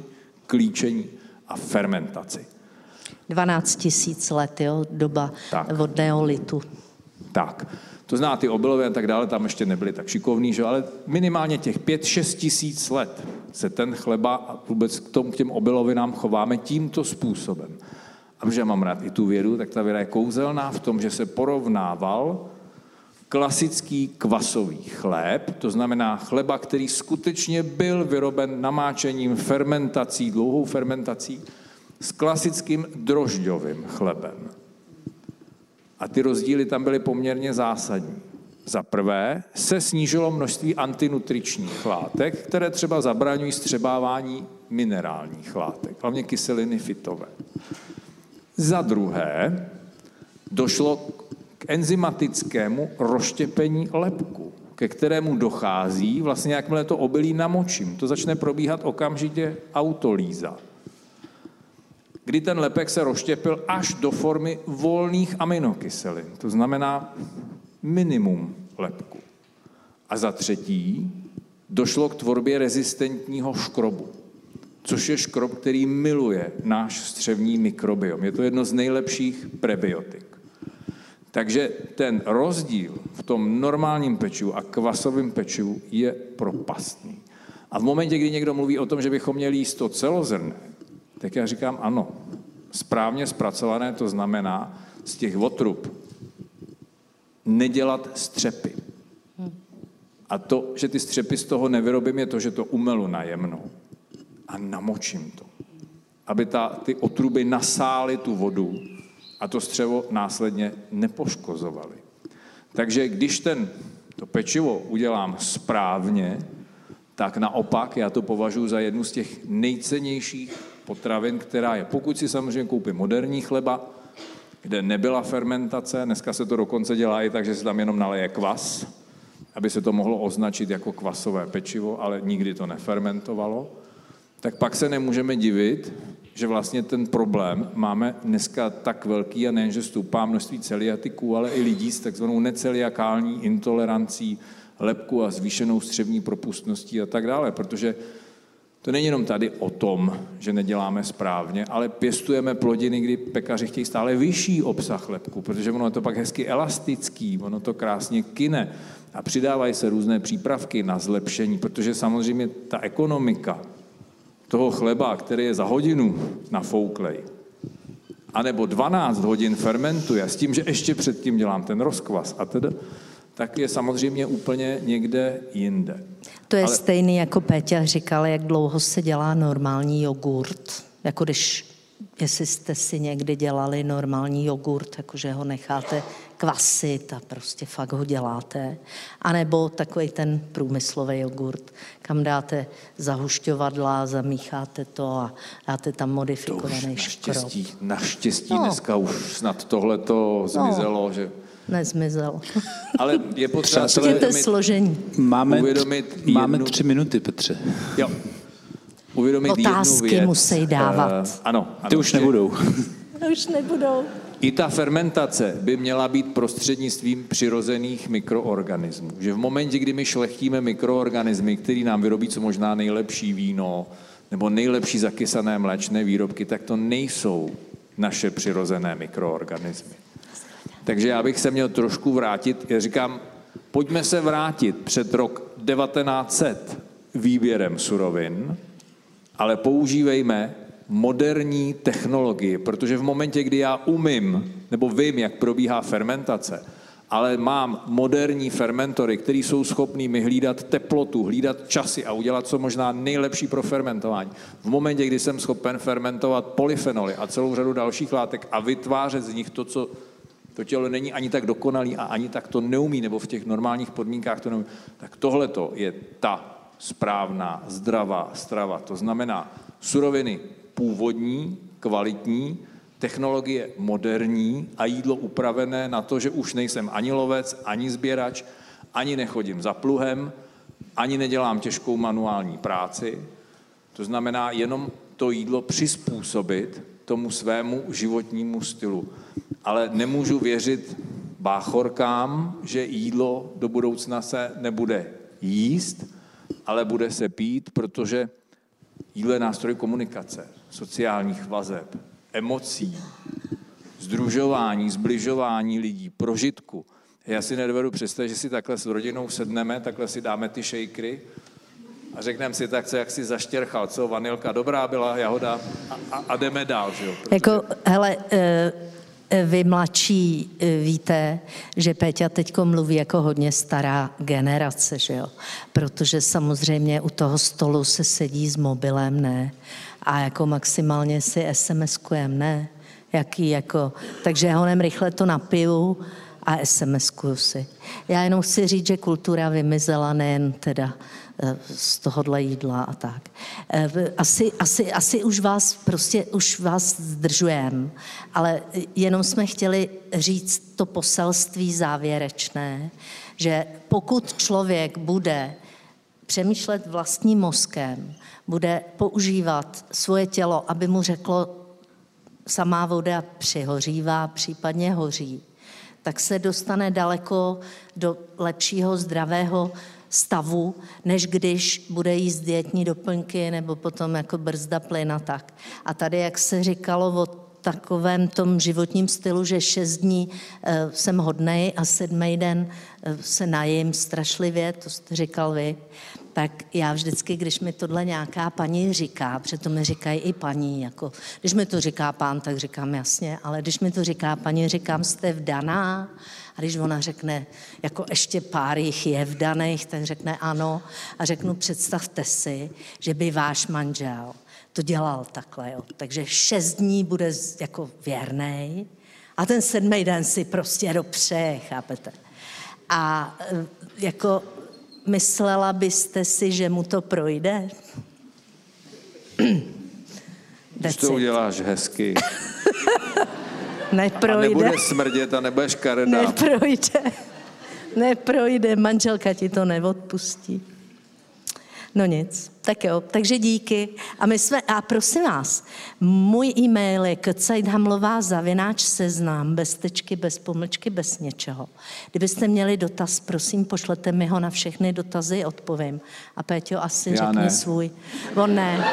klíčení a fermentaci. 12 tisíc let, jo, doba tak. od neolitu. Tak. To zná ty obilové a tak dále, tam ještě nebyli tak šikovní, že? ale minimálně těch 5-6 tisíc let se ten chleba a vůbec k, tomu, k těm obilovinám chováme tímto způsobem. A protože mám rád i tu vědu, tak ta věda je kouzelná v tom, že se porovnával klasický kvasový chléb, to znamená chleba, který skutečně byl vyroben namáčením, fermentací, dlouhou fermentací, s klasickým drožďovým chlebem. A ty rozdíly tam byly poměrně zásadní. Za prvé se snížilo množství antinutričních látek, které třeba zabraňují střebávání minerálních látek, hlavně kyseliny fitové. Za druhé došlo k enzymatickému rozštěpení lepku, ke kterému dochází vlastně, jakmile to obilí namočím. To začne probíhat okamžitě autolíza kdy ten lepek se rozštěpil až do formy volných aminokyselin. To znamená minimum lepku. A za třetí došlo k tvorbě rezistentního škrobu, což je škrob, který miluje náš střevní mikrobiom. Je to jedno z nejlepších prebiotik. Takže ten rozdíl v tom normálním pečivu a kvasovém pečivu je propastný. A v momentě, kdy někdo mluví o tom, že bychom měli jíst to celozrné, tak já říkám ano. Správně zpracované to znamená z těch otrub nedělat střepy. A to, že ty střepy z toho nevyrobím, je to, že to umelu najemnou a namočím to. Aby ta, ty otruby nasály tu vodu a to střevo následně nepoškozovaly. Takže když ten, to pečivo udělám správně, tak naopak já to považuji za jednu z těch nejcennějších potravin, která je, pokud si samozřejmě koupím moderní chleba, kde nebyla fermentace, dneska se to dokonce dělá i tak, že se tam jenom naleje kvas, aby se to mohlo označit jako kvasové pečivo, ale nikdy to nefermentovalo, tak pak se nemůžeme divit, že vlastně ten problém máme dneska tak velký a nejen, že stoupá množství celiatiků, ale i lidí s takzvanou neceliakální intolerancí lepku a zvýšenou střevní propustností a tak dále, protože to není jenom tady o tom, že neděláme správně, ale pěstujeme plodiny, kdy pekaři chtějí stále vyšší obsah lepku, protože ono je to pak hezky elastický, ono to krásně kine a přidávají se různé přípravky na zlepšení, protože samozřejmě ta ekonomika toho chleba, který je za hodinu nafouklej, anebo 12 hodin fermentuje s tím, že ještě předtím dělám ten rozkvas a tedy, tak je samozřejmě úplně někde jinde. To je Ale... stejný, jako Péťa říkal, jak dlouho se dělá normální jogurt. Jako když, jestli jste si někdy dělali normální jogurt, jakože ho necháte kvasit a prostě fakt ho děláte. A nebo takový ten průmyslový jogurt, kam dáte zahušťovadla, zamícháte to a dáte tam modifikovaný to už naštěstí, škrob. Naštěstí no. dneska už snad tohle to zmizelo, no. že nezmizel. *laughs* Ale je potřeba si uvědomit, složení. Máme, uvědomit jednu, máme tři minuty, Petře. Jo. Uvědomit Otázky jednu věc. musí dávat. Uh, ano, ano. Ty už nebudou. už nebudou. I ta fermentace by měla být prostřednictvím přirozených mikroorganismů. Že v momentě, kdy my šlechtíme mikroorganismy, který nám vyrobí co možná nejlepší víno nebo nejlepší zakysané mléčné výrobky, tak to nejsou naše přirozené mikroorganismy. Takže já bych se měl trošku vrátit, já říkám, pojďme se vrátit před rok 1900 výběrem surovin, ale používejme moderní technologii, protože v momentě, kdy já umím nebo vím, jak probíhá fermentace, ale mám moderní fermentory, které jsou schopní mi hlídat teplotu, hlídat časy a udělat co možná nejlepší pro fermentování. V momentě, kdy jsem schopen fermentovat polyfenoly a celou řadu dalších látek a vytvářet z nich to, co to tělo není ani tak dokonalý a ani tak to neumí, nebo v těch normálních podmínkách to neumí, tak tohle je ta správná, zdravá strava. To znamená suroviny původní, kvalitní, technologie moderní a jídlo upravené na to, že už nejsem ani lovec, ani sběrač, ani nechodím za pluhem, ani nedělám těžkou manuální práci. To znamená jenom to jídlo přizpůsobit tomu svému životnímu stylu. Ale nemůžu věřit báchorkám, že jídlo do budoucna se nebude jíst, ale bude se pít, protože jídlo je nástroj komunikace, sociálních vazeb, emocí, združování, zbližování lidí, prožitku. Já si nedovedu představit, že si takhle s rodinou sedneme, takhle si dáme ty šejkry a řekneme si tak, co jak si zaštěrchal, co vanilka dobrá byla, jahoda a, a, a jdeme dál. Že jo? Protože... Jako, hele, eh, vy mladší eh, víte, že Péťa teď mluví jako hodně stará generace, že jo? Protože samozřejmě u toho stolu se sedí s mobilem, ne? A jako maximálně si SMS-kujem, ne? Jaký jako, takže já honem rychle to napiju a SMS-kuju si. Já jenom chci říct, že kultura vymizela nejen teda Eh, z tohohle jídla a tak. Eh, asi, asi, asi už vás prostě, už vás zdržujeme, ale jenom jsme chtěli říct to poselství závěrečné, že pokud člověk bude přemýšlet vlastním mozkem, bude používat svoje tělo, aby mu řeklo, samá voda přihořívá, případně hoří, tak se dostane daleko do lepšího, zdravého stavu, než když bude jíst dietní doplňky nebo potom jako brzda plyn a tak. A tady, jak se říkalo o takovém tom životním stylu, že šest dní uh, jsem hodnej a sedmý den uh, se najím strašlivě, to jste říkal vy, tak já vždycky, když mi tohle nějaká paní říká, protože to mi říkají i paní, jako, když mi to říká pán, tak říkám jasně, ale když mi to říká paní, říkám, jste vdaná, a když ona řekne, jako ještě pár jich je vdaných, tak řekne ano. A řeknu, představte si, že by váš manžel to dělal takhle. Jo. Takže šest dní bude jako věrný a ten sedmý den si prostě dopřeje, chápete? A e, jako myslela byste si, že mu to projde? Když to uděláš hezky. *laughs* Neprojde. A nebude smrdět a nebude škaredá. Neprojde. Neprojde, manželka ti to neodpustí. No nic, tak jo, takže díky. A my jsme, a prosím vás, můj e-mail je kcajdhamlová zavináč seznám, bez tečky, bez pomlčky, bez něčeho. Kdybyste měli dotaz, prosím, pošlete mi ho na všechny dotazy, odpovím. A Péťo asi Já řekni ne. svůj. On ne.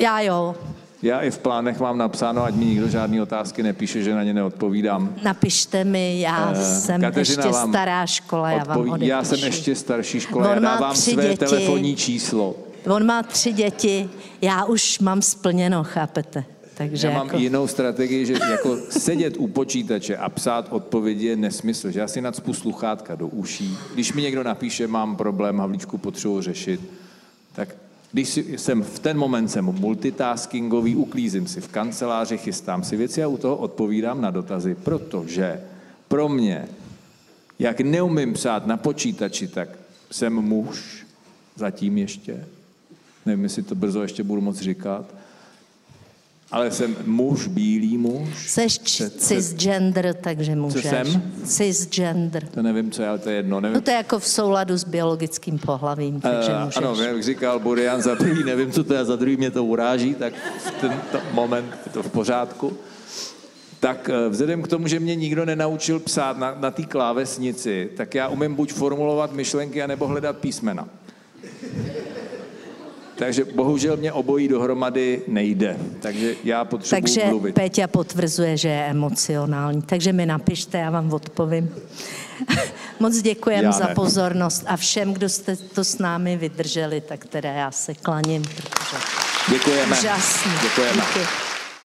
Já jo. Já i v plánech mám napsáno, ať mi nikdo žádné otázky nepíše, že na ně neodpovídám. Napište mi, já uh, jsem Kateřina ještě stará škola, já vám odepíšu. Já jsem ještě starší škola, On já dávám své děti. telefonní číslo. On má tři děti, já už mám splněno, chápete? Takže já mám jako... jinou strategii, že jako sedět u počítače a psát odpovědi je nesmysl, že já si nadspu sluchátka do uší. Když mi někdo napíše, mám problém, Havlíčku potřebuji řešit, tak když jsem v ten moment jsem multitaskingový, uklízím si v kanceláři, chystám si věci a u toho odpovídám na dotazy, protože pro mě, jak neumím psát na počítači, tak jsem muž, zatím ještě, nevím, jestli to brzo ještě budu moc říkat, ale jsem muž, bílý muž. Seš cisgender, takže můžeš. Co jsem? Cisgender. To nevím, co je, ale to je jedno. Nevím. No to je jako v souladu s biologickým pohlavím, takže uh, můžeš. Ano, jak říkal Burian, za prvý nevím, co to je, za druhý mě to uráží, tak v tento moment je to v pořádku. Tak eh, vzhledem k tomu, že mě nikdo nenaučil psát na, na té klávesnici, tak já umím buď formulovat myšlenky, anebo hledat písmena. Takže bohužel mě obojí dohromady nejde. Takže já potřebuji Takže mluvit. Péťa potvrzuje, že je emocionální. Takže mi napište, já vám odpovím. *laughs* Moc děkujem Já za ne. pozornost a všem, kdo jste to s námi vydrželi, tak teda já se klaním, protože Děkujeme. úžasný. Děkujeme. Díky.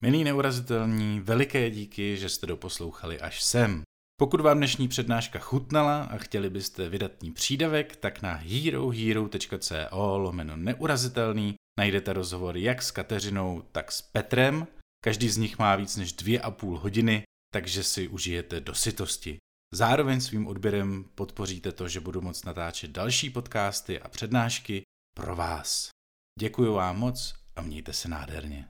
Milí neurazitelní, veliké díky, že jste doposlouchali až sem. Pokud vám dnešní přednáška chutnala a chtěli byste vydatný přídavek, tak na herohero.co lomeno neurazitelný najdete rozhovor jak s Kateřinou, tak s Petrem. Každý z nich má víc než dvě a půl hodiny, takže si užijete do sytosti. Zároveň svým odběrem podpoříte to, že budu moct natáčet další podcasty a přednášky pro vás. Děkuji vám moc a mějte se nádherně.